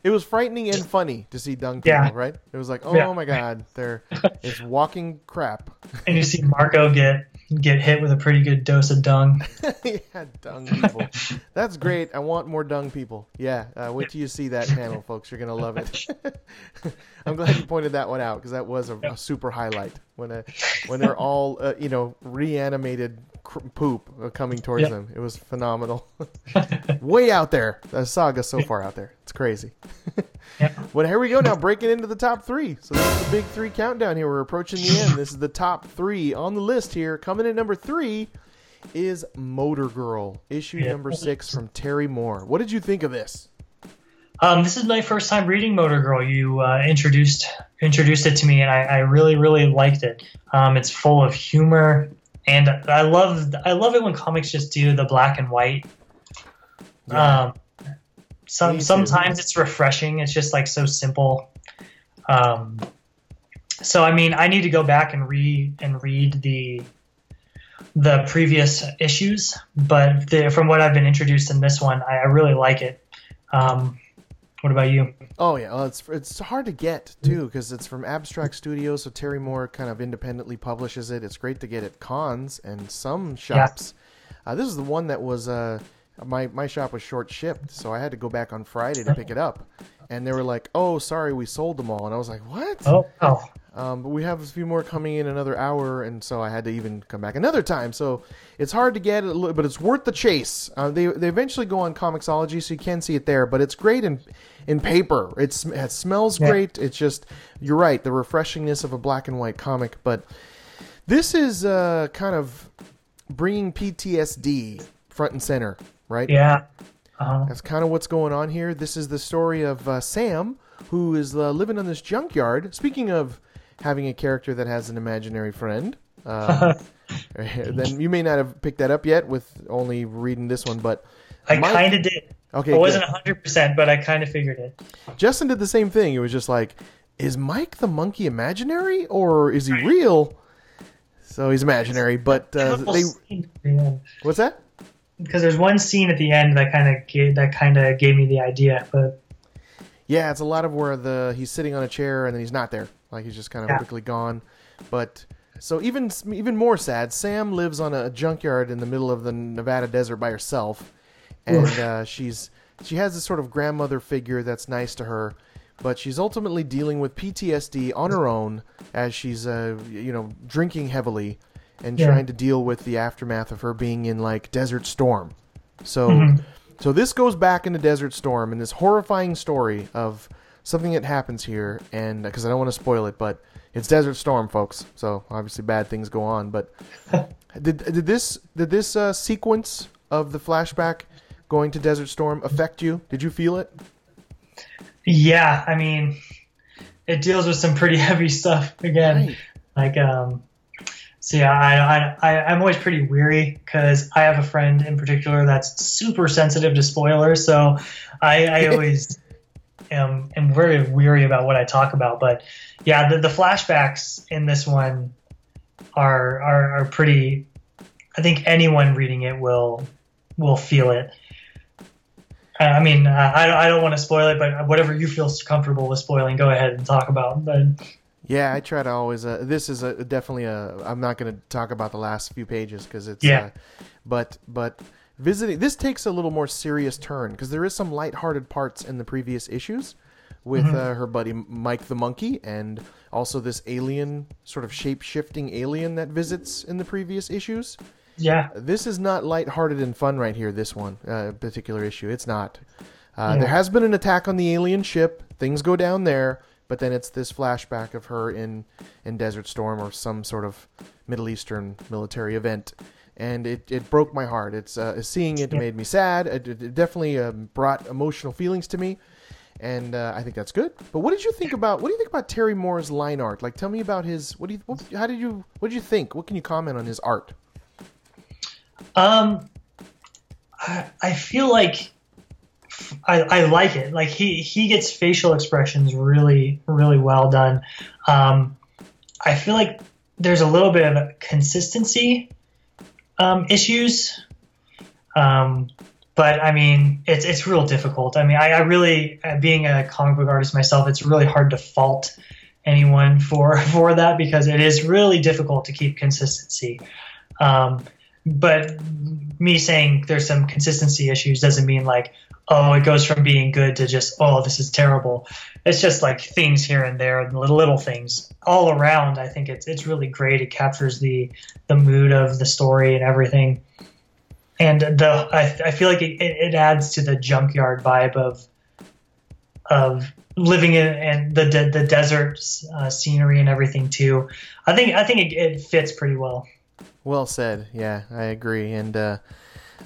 It was frightening and funny to see dung people, Yeah. right? It was like, oh Yeah. my god, they're [LAUGHS] it's walking crap. and you see marco get get hit with a pretty good dose of dung [LAUGHS] yeah, dung people. [LAUGHS] That's great. I want more dung people. Yeah, uh, wait till you see that panel, folks. You're gonna love it. I'm glad you pointed that one out because that was a, a super highlight when uh, when they're all uh, you know reanimated cr- poop uh, coming towards Yeah. them. It was phenomenal. [LAUGHS] Way out there. The saga so far out there. It's crazy. yeah. [LAUGHS] Well, here we go now, breaking into the top three. So this is the big three countdown here. We're approaching the end. This is the top three on the list here. Coming in number three is Motor Girl, issue Yeah. number six from Terry Moore. What did you think of this? Um, this is my first time reading motor girl you uh, introduced introduced it to me and i, I really really liked it um, it's full of humor and i love i love it when comics just do the black and white Um, Me some too. sometimes it's refreshing. It's just like so simple. Um, so I mean, I need to go back and read and read the the previous issues, but the, from what I've been introduced in this one, I, I really like it. Um, what about you? Oh yeah, well, it's it's hard to get too because it's from Abstract Studios, so Terry Moore kind of independently publishes it. It's great to get at cons and some shops. Uh, this is the one that was uh, my my shop was short shipped, so I had to go back on Friday to pick it up, and they were like, "Oh, sorry, we sold them all," and I was like, "What?" Oh, oh, Um, but we have a few more coming in another hour, and so I had to even come back another time. So it's hard to get, but it's worth the chase. Uh, they they eventually go on comiXology, so you can see it there. But it's great in in paper. It's it smells Yeah. great. It's just you're right, the refreshingness of a black and white comic. But this is uh, kind of bringing PTSD front and center, right? yeah. Uh-huh. That's kind of what's going on here. This is the story of uh, Sam, who is uh, living on this junkyard. Speaking of having a character that has an imaginary friend, um, [LAUGHS] [LAUGHS] then you may not have picked that up yet with only reading this one, but I Mike- kind of did. okay, I wasn't hundred percent, but I kind of figured it. Justin did the same thing. It was just like, is Mike the monkey imaginary or is he real? So he's imaginary, but uh, they. What's that? Because there's one scene at the end that kind of gave, that kind of gave me the idea, but Yeah, it's a lot of where the he's sitting on a chair and then he's not there, like he's just kind of Yeah. quickly gone. But so even even more sad, Sam lives on a junkyard in the middle of the Nevada desert by herself, and uh, she's she has this sort of grandmother figure that's nice to her, but she's ultimately dealing with PTSD on her own as she's uh, you know drinking heavily and Yeah. trying to deal with the aftermath of her being in like Desert Storm. So Mhm. so this goes back into Desert Storm and this horrifying story of something that happens here, and because I don't want to spoil it, but it's Desert Storm, folks. So obviously bad things go on. But [LAUGHS] did did this did this uh, sequence of the flashback going to Desert Storm affect you? Did you feel it? yeah, I mean, it deals with some pretty [LAUGHS] heavy stuff again. Right. Like, um, so yeah, I, I, I I'm always pretty weary because I have a friend in particular that's super sensitive to spoilers. So I, I [LAUGHS] always am, am very weary about what I talk about. But yeah, the, the flashbacks in this one are, are are pretty. I think anyone reading it will will feel it. I mean, I, don't- I don't want to spoil it, but whatever you feel comfortable with spoiling, go ahead and talk about. But Yeah, I try to always. Uh, this is a, definitely a. I'm not going to talk about the last few pages because it's. Yeah. Uh, but but visiting this takes a little more serious turn because there is some lighthearted parts in the previous issues with uh, her buddy Mike the monkey and also this alien sort of shape shifting alien that visits in the previous issues. yeah, This is not lighthearted and fun right here. This one uh, particular issue, it's not. Uh, Yeah. There has been an attack on the alien ship. Things go down there, but then it's this flashback of her in in Desert Storm or some sort of Middle Eastern military event, and it, it broke my heart. It's uh, seeing it made me sad. It, it it definitely um, brought emotional feelings to me. And uh, I think that's good. But what did you think about? What do you think about Terry Moore's line art? Like, tell me about his. What do you? What, how did you? What did you think? What can you comment on his art? Um, I, I feel like I, I like it. Like he he gets facial expressions really really well done. Um, I feel like there's a little bit of consistency um, issues. Um, but I mean, it's it's real difficult. I mean, I, I really, uh, being a comic book artist myself, it's really hard to fault anyone for [LAUGHS] for that because it is really difficult to keep consistency. Um, but me saying there's some consistency issues doesn't mean like oh it goes from being good to just oh this is terrible. It's just like things here and there little, little things all around. I think it's it's really great. It captures the the mood of the story and everything. And the i, I feel like it, it, adds to the junkyard vibe of of living in and the the, the desert uh, scenery and everything too. I think i think it, it fits pretty well. Well said. Yeah, I agree. And uh,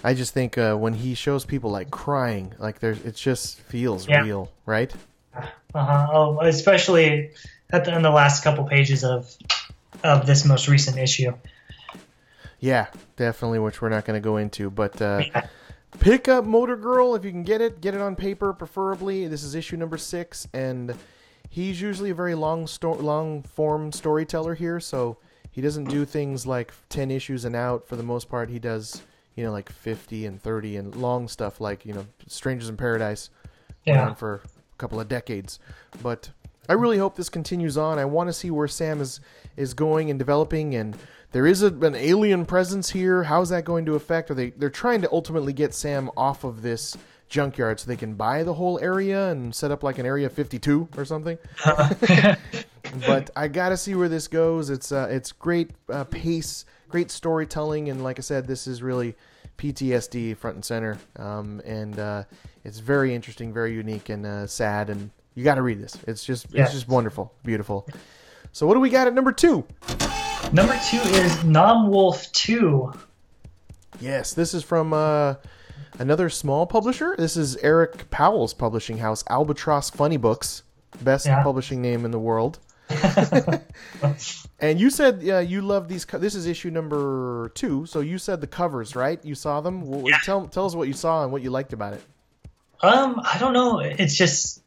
I just think uh, when he shows people like crying, like there's, it just feels Yeah. real, right? Uh-huh. Oh, especially at the, in the last couple pages of of this most recent issue. Yeah, definitely. Which we're not going to go into, but uh, Yeah. pick up Motor Girl if you can get it. Get it on paper, preferably. This is issue number six, and he's usually a very long, sto- long form storyteller here. So he doesn't do things like ten issues and out. For the most part, he does you know like fifty and thirty and long stuff like you know Strangers in Paradise. went on for a couple of decades. But I really hope this continues on. I want to see where Sam is is going and developing, and there is a, an alien presence here. How's that going to affect? Are they they're trying to ultimately get Sam off of this junkyard so they can buy the whole area and set up like an area 52 or something. [LAUGHS] but I gotta see where this goes. It's uh, it's great uh, pace, great storytelling, and like I said, this is really PTSD front and center. Um, and uh, it's very interesting, very unique, and uh, sad. And you got to read this. It's just it's just wonderful, beautiful. So what do we got at number two? Number two is Namwolf Two. Yes, this is from uh, another small publisher. This is Eric Powell's publishing house, Albatross Funny Books, best Yeah. publishing name in the world. [LAUGHS] And you said uh, you love these. Co- this is issue number two. So you said the covers, right? You saw them. Well, Yeah. Tell tell us what you saw and what you liked about it. Um, I don't know. It's just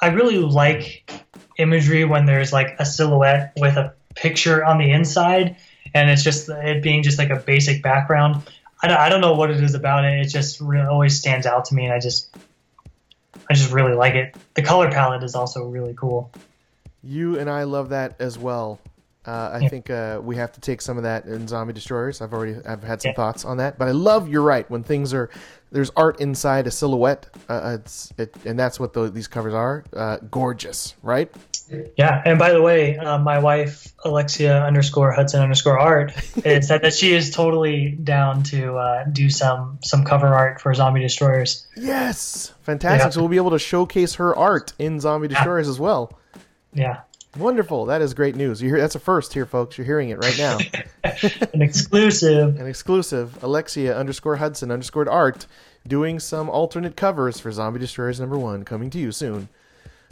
I really like imagery when there's like a silhouette with a picture on the inside, and it's just it being just like a basic background. I don't, I don't know what it is about it. It just really always stands out to me, and I just I just really like it. The color palette is also really cool. You and I love that as well. Uh, I Yeah. think uh, we have to take some of that in Zombie Destroyers. I've already I've had some Yeah. thoughts on that, but I love. You're right. When things are there's art inside a silhouette, uh, it's it, and that's what the, these covers are. Uh, gorgeous, right? Yeah, and by the way, uh, my wife Alexia underscore Hudson underscore art [LAUGHS] said that she is totally down to uh, do some some cover art for Zombie Destroyers. Yes, fantastic. Yeah. So we'll be able to showcase her art in Zombie Destroyers as well. Yeah, Wonderful. That is great news. You hear that's a first here, folks. You're hearing it right now. [LAUGHS] an exclusive. An exclusive. Alexia underscore Hudson underscore art doing some alternate covers for Zombie Destroyers number one coming to you soon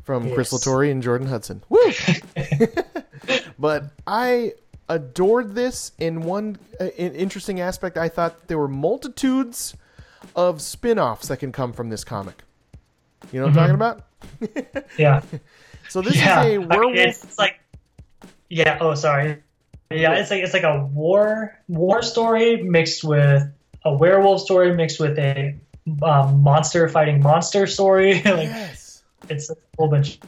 from Chris Yes. Latore and Jordan Hudson. Woo! [LAUGHS] but I adored this in one uh, in interesting aspect. I thought there were multitudes of spin-offs that can come from this comic. You know what I'm talking about? [LAUGHS] Yeah, So this yeah. is a I mean, werewolf. it's, it's like yeah. Oh, sorry. Yeah, it's like it's like a war war story mixed with a werewolf story mixed with a um, monster fighting monster story. [LAUGHS] like yes. it's a whole bunch of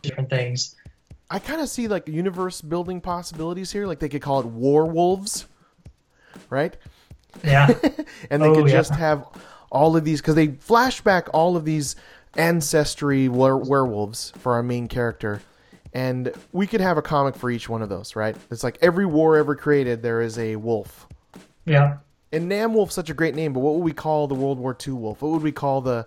different things. I kind of see like universe building possibilities here. Like they could call it War Wolves, right? Yeah. [LAUGHS] and they Oh, could yeah. just have all of these because they flashback all of these ancestry were- werewolves for our main character and we could have a comic for each one of those right it's like every war ever created there is a wolf yeah. and Namwolf's such a great name but what would we call the world war ii wolf what would we call the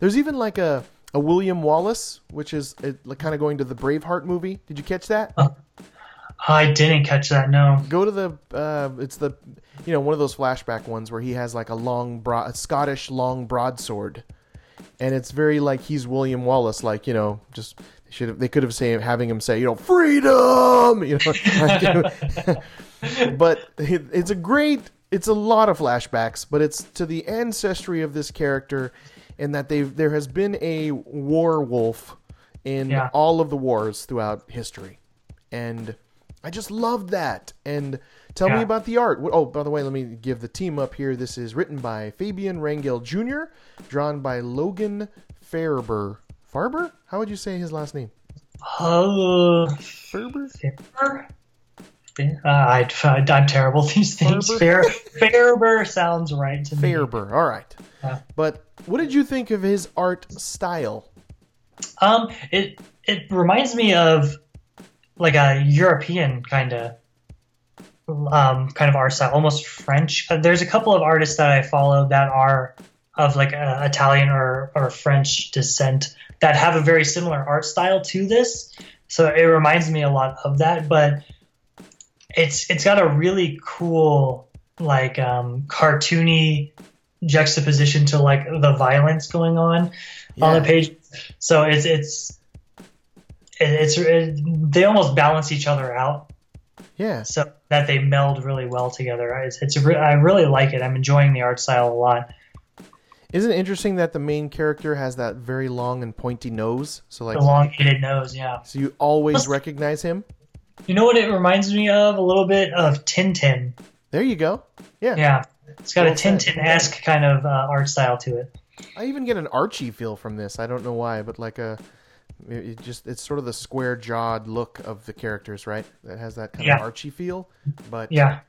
there's even like a a william wallace which is uh, like kind of going to the braveheart movie did you catch that I didn't catch that. No. go to the uh, it's the you know one of those flashback ones where he has like a long broad a Scottish long broadsword and it's very like he's William Wallace like you know just they should have they could have say having him say you know freedom [LAUGHS] you know [LAUGHS] but it, it's a great it's a lot of flashbacks but it's to the ancestry of this character and that they've there has been a war wolf in Yeah. all of the wars throughout history and I just loved that. And tell me about the art. Oh, by the way, let me give the team up here. This is written by Fabian Rangel Jr., drawn by Logan Faerber. Farber? How would you say his last name? Oh. Farber? Fair? Uh, I, I'm terrible at these things. Fair, Fairber sounds right to me. Farber. All right. Yeah. But what did you think of his art style? Um, it it reminds me of like a European kind of um kind of art style, almost French. Uh, there's a couple of artists that I follow that are of like uh, Italian or or French descent that have a very similar art style to this. So it reminds me a lot of that, but it's it's got a really cool like um cartoony juxtaposition to like the violence going on on the page. So it's it's it's it, they almost balance each other out Yeah. so that they meld really well together. It's, it's re- I really like it. I'm enjoying the art style a lot. Isn't it interesting that the main character has that very long and pointy nose? So like, The elongated nose, yeah. so you always recognize him. You know what it reminds me of a little bit of Tintin. There you go. Yeah. Yeah, it's got Well a. Tintin-esque kind of uh, art style to it. I even get an Archie feel from this. I don't know why, but like a, it it just it's sort of the square jawed look of the characters, right? That has that kind Yeah. of Archie feel. But Yeah,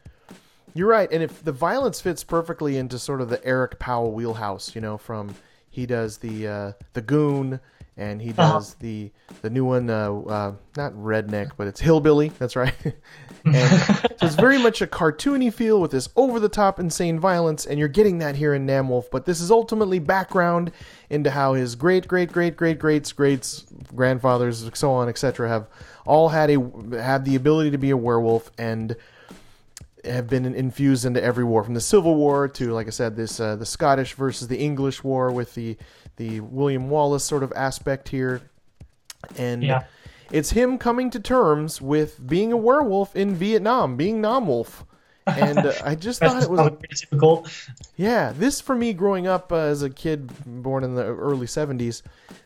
you're right, and if the violence fits perfectly into sort of the Eric Powell wheelhouse, you know, from he does the uh, the Goon and he Uh-huh. does the the new one, uh, uh, not redneck, but it's hillbilly. That's right. [LAUGHS] so it's very much a cartoony feel with this over the top insane violence, and you're getting that here in Namwolf. But this is ultimately background into how his great great great great greats greats grandfathers, so on, etc., have all had a had the ability to be a werewolf and have been infused into every war, from the Civil War to, like I said, this uh, the Scottish versus the English War with the the William Wallace sort of aspect here, and Yeah. it's him coming to terms with being a werewolf in Vietnam, being Namwolf, and uh, I just [LAUGHS] thought it was typical. yeah, this for me growing up uh, as a kid born in the early 70s,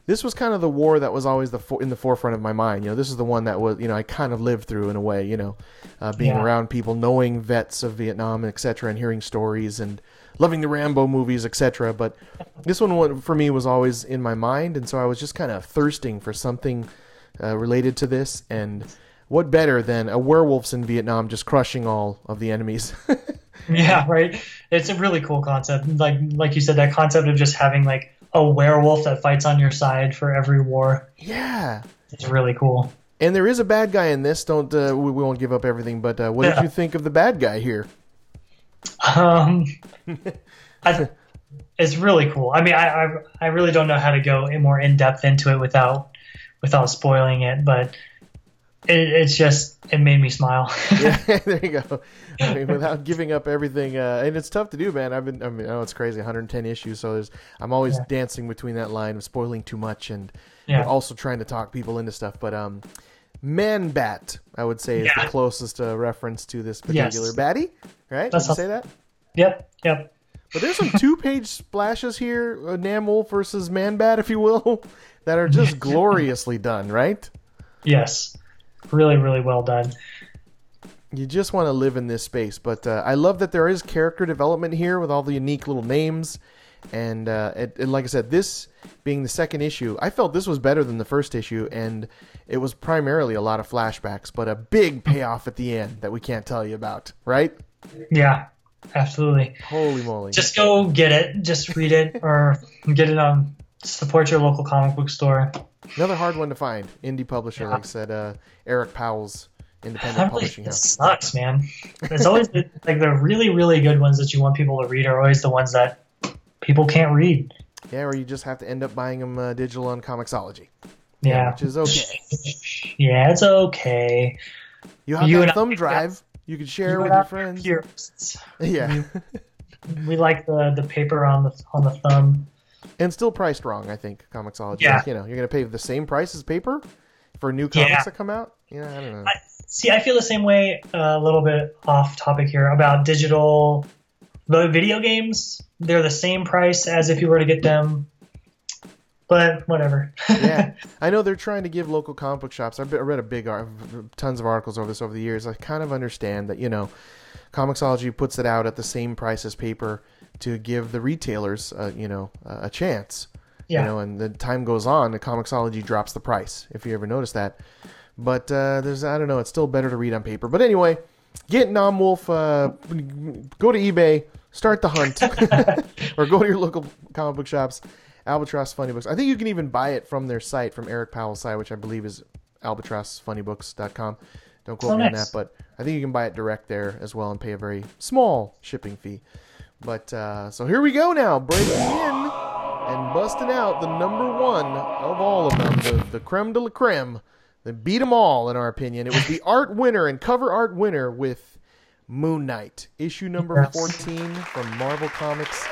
this was kind of the war that was always the in the forefront of my mind. You know, this is the one that was, you know, I kind of lived through in a way, you know, uh, being Yeah. around people, knowing vets of Vietnam, etc., and hearing stories and loving the Rambo movies, etc. But this one for me was always in my mind, and so I was just kind of thirsting for something uh, related to this. And what better than a werewolves in Vietnam just crushing all of the enemies? [LAUGHS] Yeah, right. It's a really cool concept. Like like you said, that concept of just having like a werewolf that fights on your side for every war yeah. it's really cool. And there is a bad guy in this. Don't uh, we, we won't give up everything. But uh, what did you think of the bad guy here? Um, [LAUGHS] I, it's really cool. I mean, I, I I really don't know how to go in more in depth into it without without spoiling it, but it, it's just it made me smile. yeah, [LAUGHS] [LAUGHS] there you go. I mean, without giving up everything, uh, and it's tough to do, man. I've been, I mean, I know it's crazy, 110 issues, so there's, I'm always Yeah. dancing between that line of spoiling too much and Yeah. also trying to talk people into stuff. But um, Man Bat, I would say, is the closest uh, reference to this Yes. particular baddie, right? That's Did you say that? Yep, yep. But there's some two-page splashes here, uh, Namwolf versus Man Bat, if you will, [LAUGHS] that are just [LAUGHS] gloriously done, right? Yes, really, really well done. you just want to live in this space. But uh, I love that there is character development here with all the unique little names. And, uh, it, and like I said, this being the second issue, I felt this was better than the first issue, and it was primarily a lot of flashbacks, but a big payoff at the end that we can't tell you about, right? Yeah, absolutely. Holy moly! Just go get it. Just read it [LAUGHS] or get it on. Support your local comic book store. Another hard one to find. Indie publisher, like said, uh, Eric Powell's independent really publishing house. sucks, man. [LAUGHS] It's always the, like the really, really good ones that you want people to read are always the ones that people can't read. Yeah, or you just have to end up buying them uh, digital on comiXology, Yeah. which is okay. [LAUGHS] Yeah, it's okay. You have You that and I- thumb drive. You can share You with your friends. purists. [LAUGHS] Yeah. We like the, the paper on the on the thumb. and still priced wrong. I think comiXology. Yeah. Like, you know, you're gonna pay the same price as paper for new comics Yeah. that come out. Yeah, I don't know. I, see, I feel the same way. uh, a little bit off topic here about digital, the video games. They're the same price as if you were to get them, but whatever. yeah, [LAUGHS] I know they're trying to give local comic book shops. I've read a big, tons of articles over this over the years. I kind of understand that you know, comiXology puts it out at the same price as paper to give the retailers, uh, you know, uh, a chance. Yeah. You know, and the time goes on, the comiXology drops the price. If you ever notice that, but uh, there's I don't know, it's still better to read on paper. But anyway, get Namwolf. Uh, go to eBay, start the hunt, [LAUGHS] [LAUGHS] or go to your local comic book shops. Albatross Funny Books. I think you can even buy it from their site, from Eric Powell's site, which I believe is albatrossfunnybooks.com. Don't quote Oh, me on that, but I think you can buy it direct there as well and pay a very small shipping fee. But uh, so here we go now, breaking in and busting out the number one of all of them, the, the creme de la creme. They beat them all, in our opinion. It was the [LAUGHS] art winner and cover art winner with Moon Knight, issue number Yes. 14 from Marvel Comics.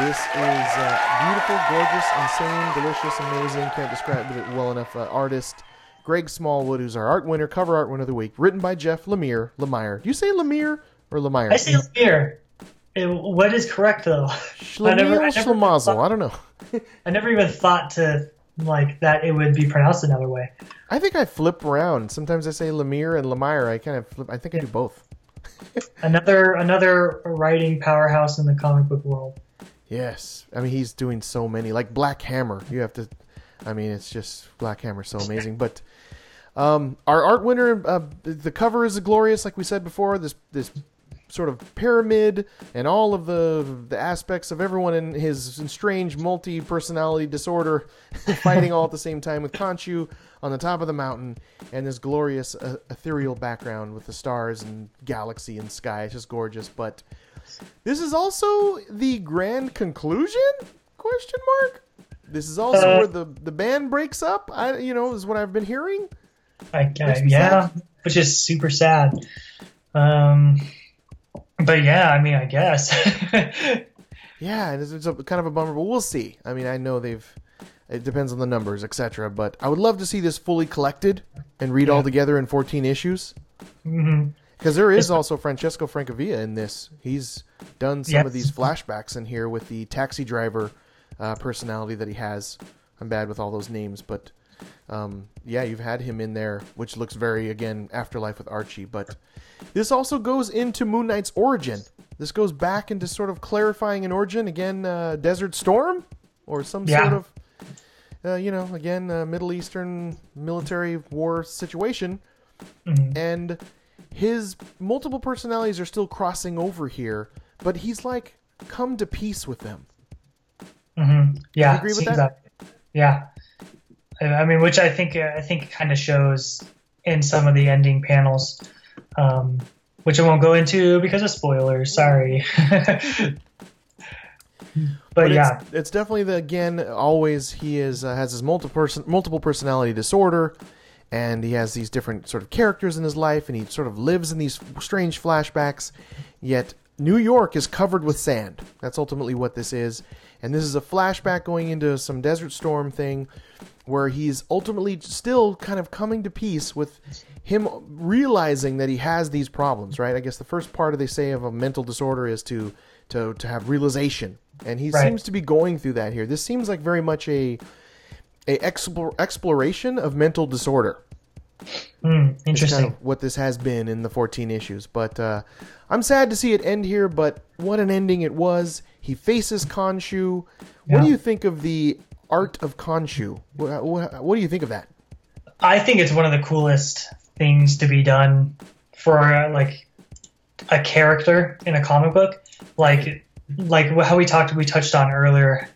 This is uh, beautiful, gorgeous, insane, delicious, amazing. Can't describe it well enough. Uh, artist Greg Smallwood, who's our art winner, cover art winner of the week, written by Jeff Lemire. Lemire. Do you say Lemire or Lemire? I say Lemire. It- what is correct though? [LAUGHS] I never- I never thought- I don't know. [LAUGHS] I never even thought to like that it would be pronounced another way. I think I flip around. Sometimes I say Lemire and Lemire. I kind of flip. I think I do both. [LAUGHS] Another another writing powerhouse in the comic book world. Yes, I mean he's doing so many. Like Black Hammer, you have to. I mean, it's just Black Hammer, so amazing. But um, our art winner, uh, the cover is glorious, like we said before. This this sort of pyramid and all of the the aspects of everyone in his strange multi personality disorder [LAUGHS] fighting all at the same time with Khonshu on the top of the mountain and this glorious uh, ethereal background with the stars and galaxy and sky. It's just gorgeous, but. This is also the grand conclusion? Question mark. This is also Uh, where the the band breaks up. I you know is what I've been hearing. I, I, yeah, which is super sad. Um, but yeah, I mean, I guess. [LAUGHS] Yeah, and it's, it's a, kind of a bummer, but we'll see. I mean, I know they've. It depends on the numbers, etc. But I would love to see this fully collected and read all together in 14 issues. hmm Because there is also Francesco Francavilla in this. He's done some of these flashbacks in here with the taxi driver uh, personality that he has. I'm bad with all those names, but um, yeah, you've had him in there, which looks very again Afterlife with Archie. But this also goes into Moon Knight's origin. This goes back into sort of clarifying an origin again, uh, Desert Storm, or some Yeah. sort of, uh, you know, again uh, Middle Eastern military war situation, Mhm. and his multiple personalities are still crossing over here, but he's like come to peace with them. hmm Yeah, agree with that? Yeah, I mean, which I think uh, I think kind of shows in some of the ending panels, um, which I won't go into because of spoilers. Sorry. [LAUGHS] but, yeah, it's, it's definitely the again always he is uh, has his multiple person multiple personality disorder, and he has these different sort of characters in his life, and he sort of lives in these strange flashbacks. Yet New York is covered with sand. That's ultimately what this is, and this is a flashback going into some Desert Storm thing, where he's ultimately still kind of coming to peace with him realizing that he has these problems. Right? I guess the first part of they say of a mental disorder is to to to have realization and he Right. seems to be going through that here. This seems like very much a a explore, exploration of mental disorder. Hmm, It's interesting. kind of what this has been in the 14 issues. But uh, I'm sad to see it end here. But what an ending it was! He faces Khonshu. What do you think of the art of Khonshu? What, what, what do you think of that? I think it's one of the coolest things to be done for uh, like a character in a comic book, like like how we talked we touched on earlier,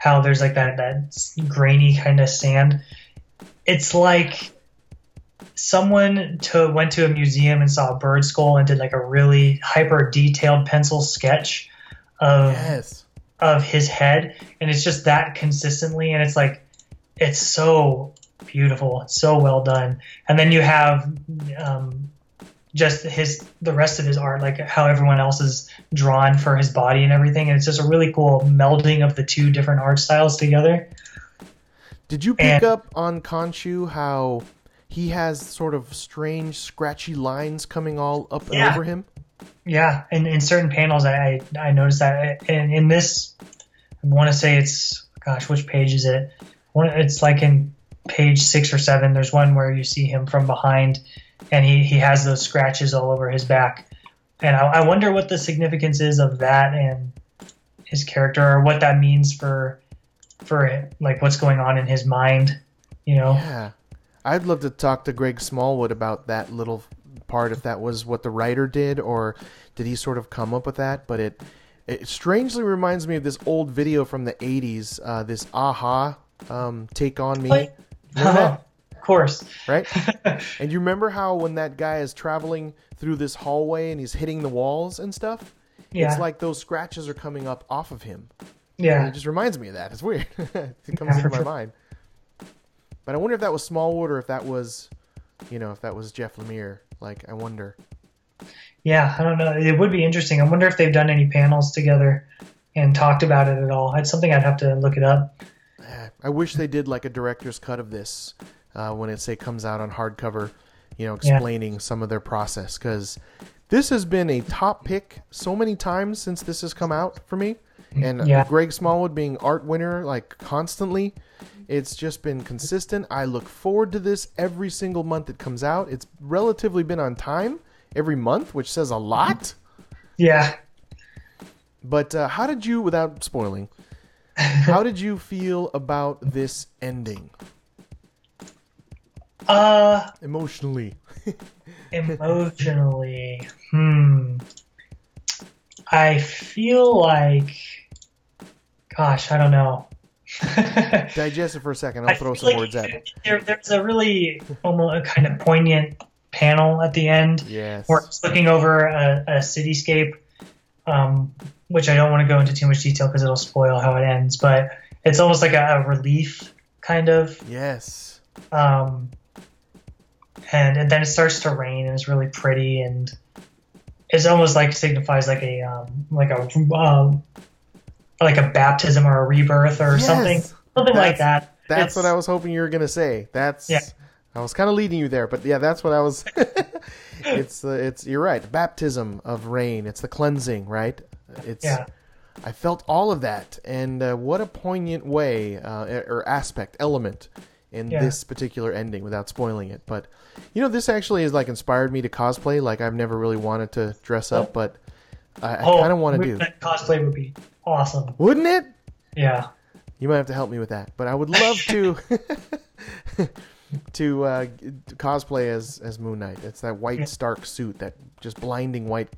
how there's like that that grainy kind of sand. It's like someone to went to a museum and saw a bird skull and did like a really hyper detailed pencil sketch of Yes. of his head and it's just that consistently and it's like it's so beautiful it's so well done and then you have um, just his the rest of his art like how everyone else is drawn for his body and everything. And it's just a really cool melding of the two different art styles together. Did you pick And- up on Khonshu how he has sort of strange, scratchy lines coming all up and Yeah. over him? yeah and in certain panels i i, I noticed that. And in this i want to say it's gosh which page is it? One it's like in page six or seven there's one where you see him from behind and he he has those scratches all over his back. And i, I wonder what the significance is of that and his character or what that means for for it, like what's going on in his mind you know? Yeah. I'd love to talk to Greg Smallwood about that little part if that was what the writer did or did he sort of come up with that, but it it strangely reminds me of this old video from the 80s, uh, this a-ha um, take on me, Like- Remember that? of course right? [LAUGHS] and you remember how when that guy is traveling through this hallway and he's hitting the walls and stuff? yeah It's like those scratches are coming up off of him. And yeah it just reminds me of that. It's weird. [LAUGHS] it comes Yeah, into my sure. mind. But I wonder if that was Smallwood or if that was, you know, if that was Jeff Lemire. Like, I wonder. Yeah, I don't know. It would be interesting. I wonder if they've done any panels together and talked about it at all. It's something I'd have to look it up. Eh, I wish they did like a director's cut of this uh, when it say comes out on hardcover, you know, Yeah. explaining some of their process because this has been a top pick so many times since this has come out for me, and Yeah. Greg Smallwood being art winner like constantly. It's just been consistent. I look forward to this every single month it comes out. It's relatively been on time every month, which says a lot. Yeah. But uh, how did you, without spoiling, [LAUGHS] how did you feel about this ending Uh, emotionally? [LAUGHS] emotionally, hmm. I feel like, gosh, I don't know. [LAUGHS] Digest it for a second. I'll I throw some like words at it. There, there's a really almost a kind of poignant panel at the end Yes. where it's looking over a, a cityscape, um, which I don't want to go into too much detail because it'll spoil how it ends. But it's almost like a, a relief, kind of. Yes. Um, and, and then it starts to rain and it's really pretty and it's almost like signifies like a um, like a um, like a baptism or a rebirth or Yes. something something like that. That's It's- what I was hoping you were gonna say. That's. Yeah. I was kind of leading you there, but yeah, that's what I was. [LAUGHS] it's the it's you're right. Baptism of rain. It's the cleansing, right? It's Yeah. I felt all of that, and uh, what a poignant way uh, or aspect element in Yeah. this particular ending, without spoiling it. But you know, this actually has like inspired me to cosplay. Like I've never really wanted to dress up, but I, I Oh, kind of want to do. that cosplay would be awesome. Wouldn't it? Yeah. You might have to help me with that, but I would love to [LAUGHS] [LAUGHS] to uh, cosplay as as Moon Knight. It's that white stark suit, that just blinding white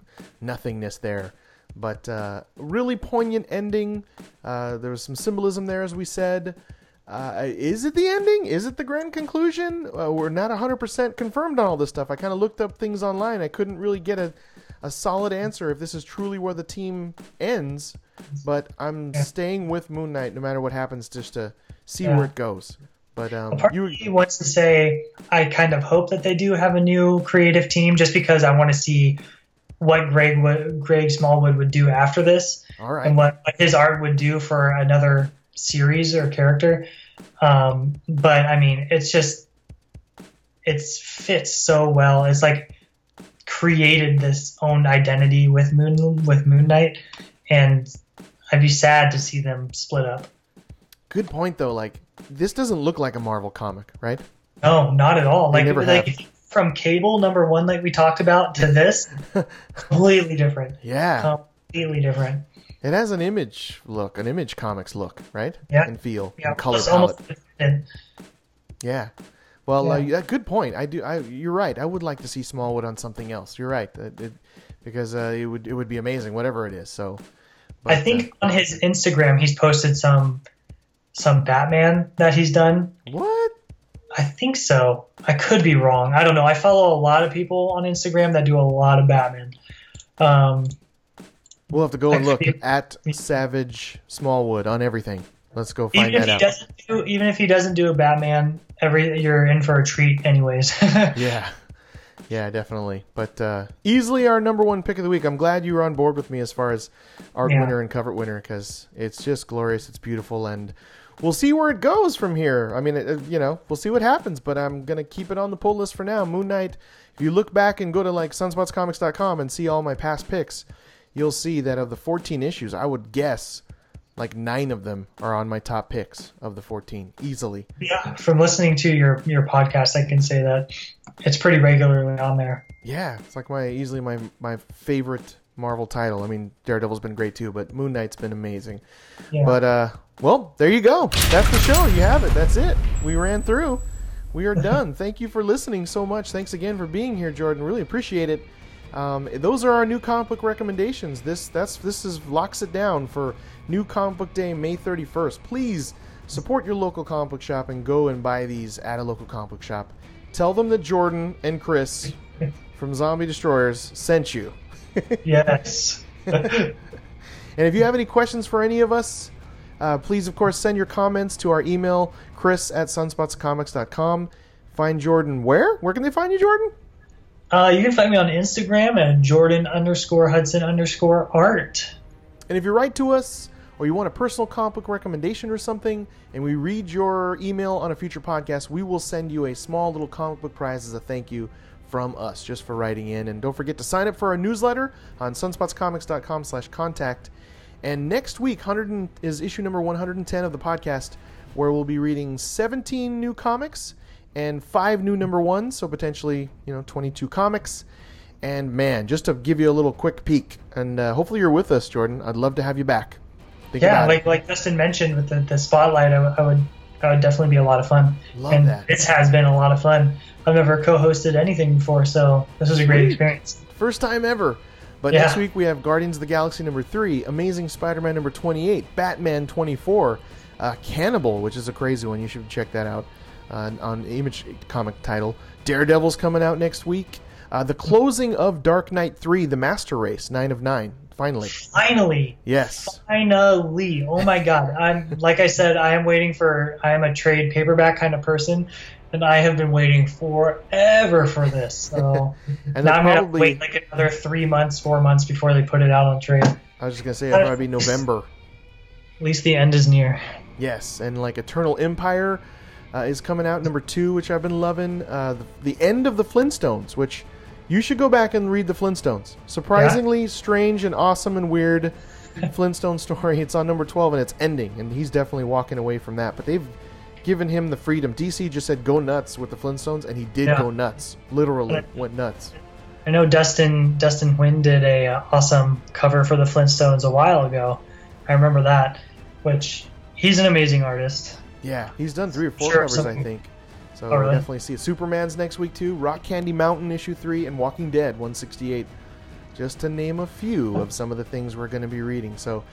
nothingness there. But uh, really poignant ending. Uh, there was some symbolism there, as we said. Uh, is it the ending? Is it the grand conclusion? Uh, we're not 100% confirmed on all this stuff. I kind of looked up things online. I couldn't really get a, a solid answer if this is truly where the team ends. But I'm staying with Moon Knight no matter what happens, just to see Yeah. where it goes. But um, Part you, me wants to say I kind of hope that they do have a new creative team, just because I want to see what Greg would, Greg Smallwood would do after this, all right. and what, what his art would do for another series or character. Um, but I mean, it's just it fits so well. It's like created this own identity with Moon with Moon Knight, and I'd be sad to see them split up. Good point, though. Like this doesn't look like a Marvel comic, right? No, not at all. They Like, never like have. from Cable number one, like we talked about, to this, [LAUGHS] completely different. Yeah, Completely different. It has an image look, an image comics look, right? Yeah. and feel, Yeah, and color it's palette. almost Yeah. Well, Uh, Yeah. yeah, good point. I do. I, you're right. I would like to see Smallwood on something else. You're right. It, it, because uh, it would it would be amazing, whatever it is. So, but, I think on his Instagram he's posted some some Batman that he's done. uh, what? I think so. I could be wrong. I don't know. I follow a lot of people on Instagram that do a lot of Batman. Um, We'll have to go and look at Savage Smallwood on everything. Let's go find even if that he out. doesn't do even if he doesn't do a Batman, every you're in for a treat anyways. [LAUGHS] Yeah. Yeah, definitely. But uh, easily our number one pick of the week. I'm glad you were on board with me as far as art Yeah. winner and cover winner because it's just glorious. It's beautiful, and we'll see where it goes from here. I mean, it, you know, we'll see what happens. But I'm gonna keep it on the pull list for now. Moon Knight. If you look back and go to like sunspotscomics.com and see all my past picks, you'll see that of the 14 issues, I would guess like nine of them are on my top picks of the 14 easily. yeah, from listening to your your podcast, I can say that it's pretty regularly on there. Yeah, it's like my easily my my favorite Marvel title. I mean, Daredevil's been great too, but Moon Knight's been amazing. Yeah. But uh, well, there you go. That's the show. You have it. That's it. We ran through. We are done. [LAUGHS] Thank you for listening so much. Thanks again for being here, Jordan. Really appreciate it. Um, those are our new comic book recommendations. This that's this is locks it down for New Comic Book Day, May 31st. Please support your local comic book shop and go and buy these at a local comic book shop. Tell them that Jordan and Chris [LAUGHS] from Zombie Destroyers sent you. yes. [LAUGHS] [LAUGHS] And if you have any questions for any of us, uh, please, of course, send your comments to our email, chris at sunspotscomics.com. Find Jordan where? Where can they find you, Jordan? Uh, you can find me on Instagram at Jordan underscore Hudson underscore art. And if you write to us or you want a personal comic book recommendation or something, and we read your email on a future podcast, we will send you a small little comic book prize as a thank you from us just for writing in. And don't forget to sign up for our newsletter on sunspotscomics.com slash contact. And next week, 100 is issue number 110 of the podcast, where we'll be reading 17 new comics and five new number ones, so potentially, you know, 22 comics. And man, just to give you a little quick peek, and uh, hopefully you're with us, Jordan. I'd love to have you back. Think Yeah, like it. like Justin mentioned with the, the spotlight, I would that would definitely be a lot of fun. Love and that. this has been a lot of fun. I've never co-hosted anything before, so this was a great experience. First time ever. But Yeah. next week we have Guardians of the Galaxy number three, Amazing Spider-Man number 28, Batman 24, uh, Cannibal, which is a crazy one. You should check that out uh, on Image comic title. Daredevil's coming out next week. Uh, the closing of Dark Knight 3, The Master Race, 9 of 9. Finally. Finally, Yes. finally! Oh my god! I'm like I said, I am waiting for. I am a trade paperback kind of person, and I have been waiting forever for this. So [LAUGHS] And now I'm gonna wait like another three months, four months before they put it out on trade. I was just going to say, it'll probably be [LAUGHS] November. At least the end is near. Yes, and like Eternal Empire uh, is coming out number two, which I've been loving. Uh, the, the end of the Flintstones, which You should go back and read the Flintstones. Surprisingly strange and awesome and weird [LAUGHS] Flintstone story. It's on number 12 and it's ending, and he's definitely walking away from that. But they've given him the freedom. DC just said go nuts with the Flintstones, and he did Yeah. go nuts. Literally went nuts. I know Dustin Dustin Nguyen did a uh, awesome cover for the Flintstones a while ago. I remember that, which he's an amazing artist. Yeah, he's done three or four Sure, covers, I think. So Oh, really? definitely see it. Superman's next week too. Rock Candy Mountain issue three and Walking Dead 168, just to name a few of some of the things we're going to be reading. So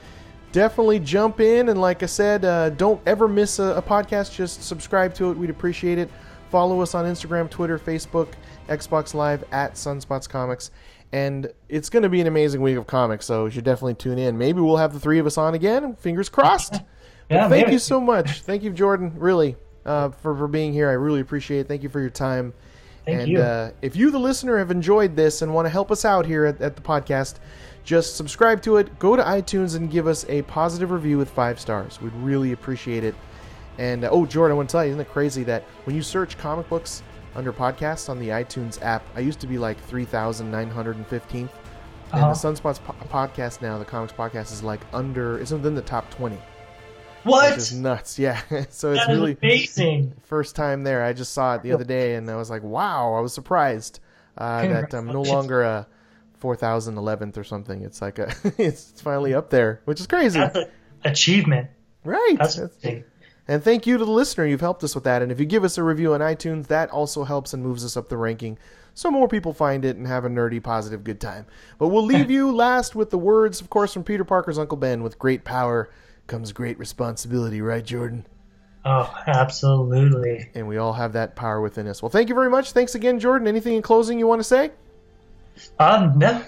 definitely jump in and like I said, uh, don't ever miss a, a podcast. Just subscribe to it. We'd appreciate it. Follow us on Instagram, Twitter, Facebook, Xbox Live at Sunspots Comics. And it's going to be an amazing week of comics, so you should definitely tune in. Maybe we'll have the three of us on again. Fingers crossed. [LAUGHS] Yeah, Thank maybe. you so much. Thank you, Jordan, really, uh, for, for being here. I really appreciate it. Thank you for your time. Thank and you. Uh, if you, the listener, have enjoyed this and want to help us out here at, at the podcast, just subscribe to it. Go to iTunes and give us a positive review with five stars. We'd really appreciate it. And uh, oh, Jordan, I want to tell you, isn't it crazy that when you search comic books under podcasts on the iTunes app, I used to be like 3,915th. And Uh-huh. the Sunspots po- podcast now, the comics podcast, is like under, it's within the top 20 What? which is nuts. Yeah, [LAUGHS] so it's really amazing. first time there. I just saw it the other day, and I was like, wow, I was surprised uh, that I'm no longer a 4,011th or something. It's like a, [LAUGHS] it's finally up there, which is crazy, That's an achievement. right? That's That's- and thank you to the listener. You've helped us with that. And if you give us a review on iTunes, that also helps and moves us up the ranking so more people find it and have a nerdy, positive, good time. But we'll leave [LAUGHS] you last with the words, of course, from Peter Parker's Uncle Ben with great power comes great responsibility, right, Jordan? Oh, absolutely. And we all have that power within us. Well, thank you very much. Thanks again, Jordan. Anything in closing you want to say? Um, no,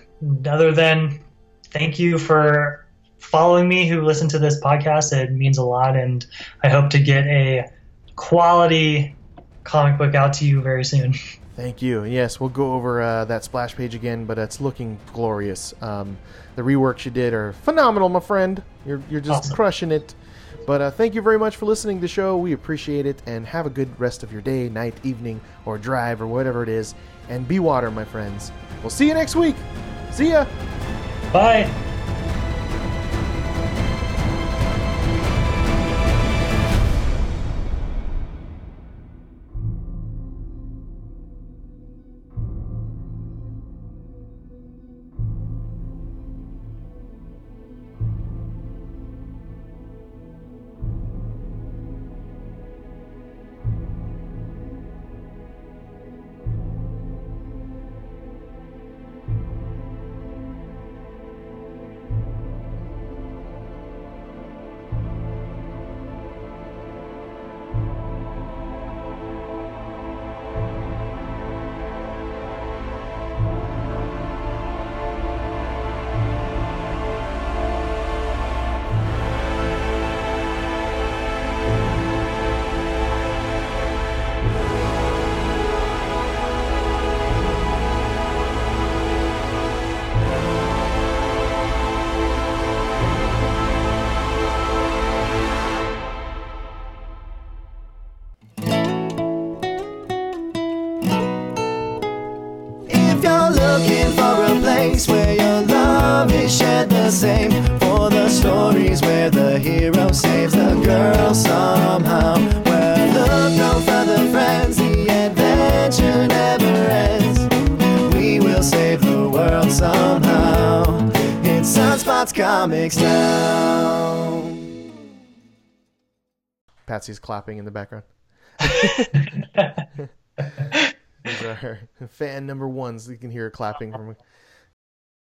other than thank you for following me who listen to this podcast. It means a lot, and I hope to get a quality comic book out to you very soon. Thank you. Yes, we'll go over uh, that splash page again, but it's looking glorious. Um, the reworks you did are phenomenal, my friend. You're, you're just Awesome. crushing it. But uh, thank you very much for listening to the show. We appreciate it, and have a good rest of your day, night, evening, or drive, or whatever it is. And be water, my friends. We'll see you next week. See ya. Bye. Patsy's clapping in the background. [LAUGHS] These are [LAUGHS] fan number ones. You can hear clapping from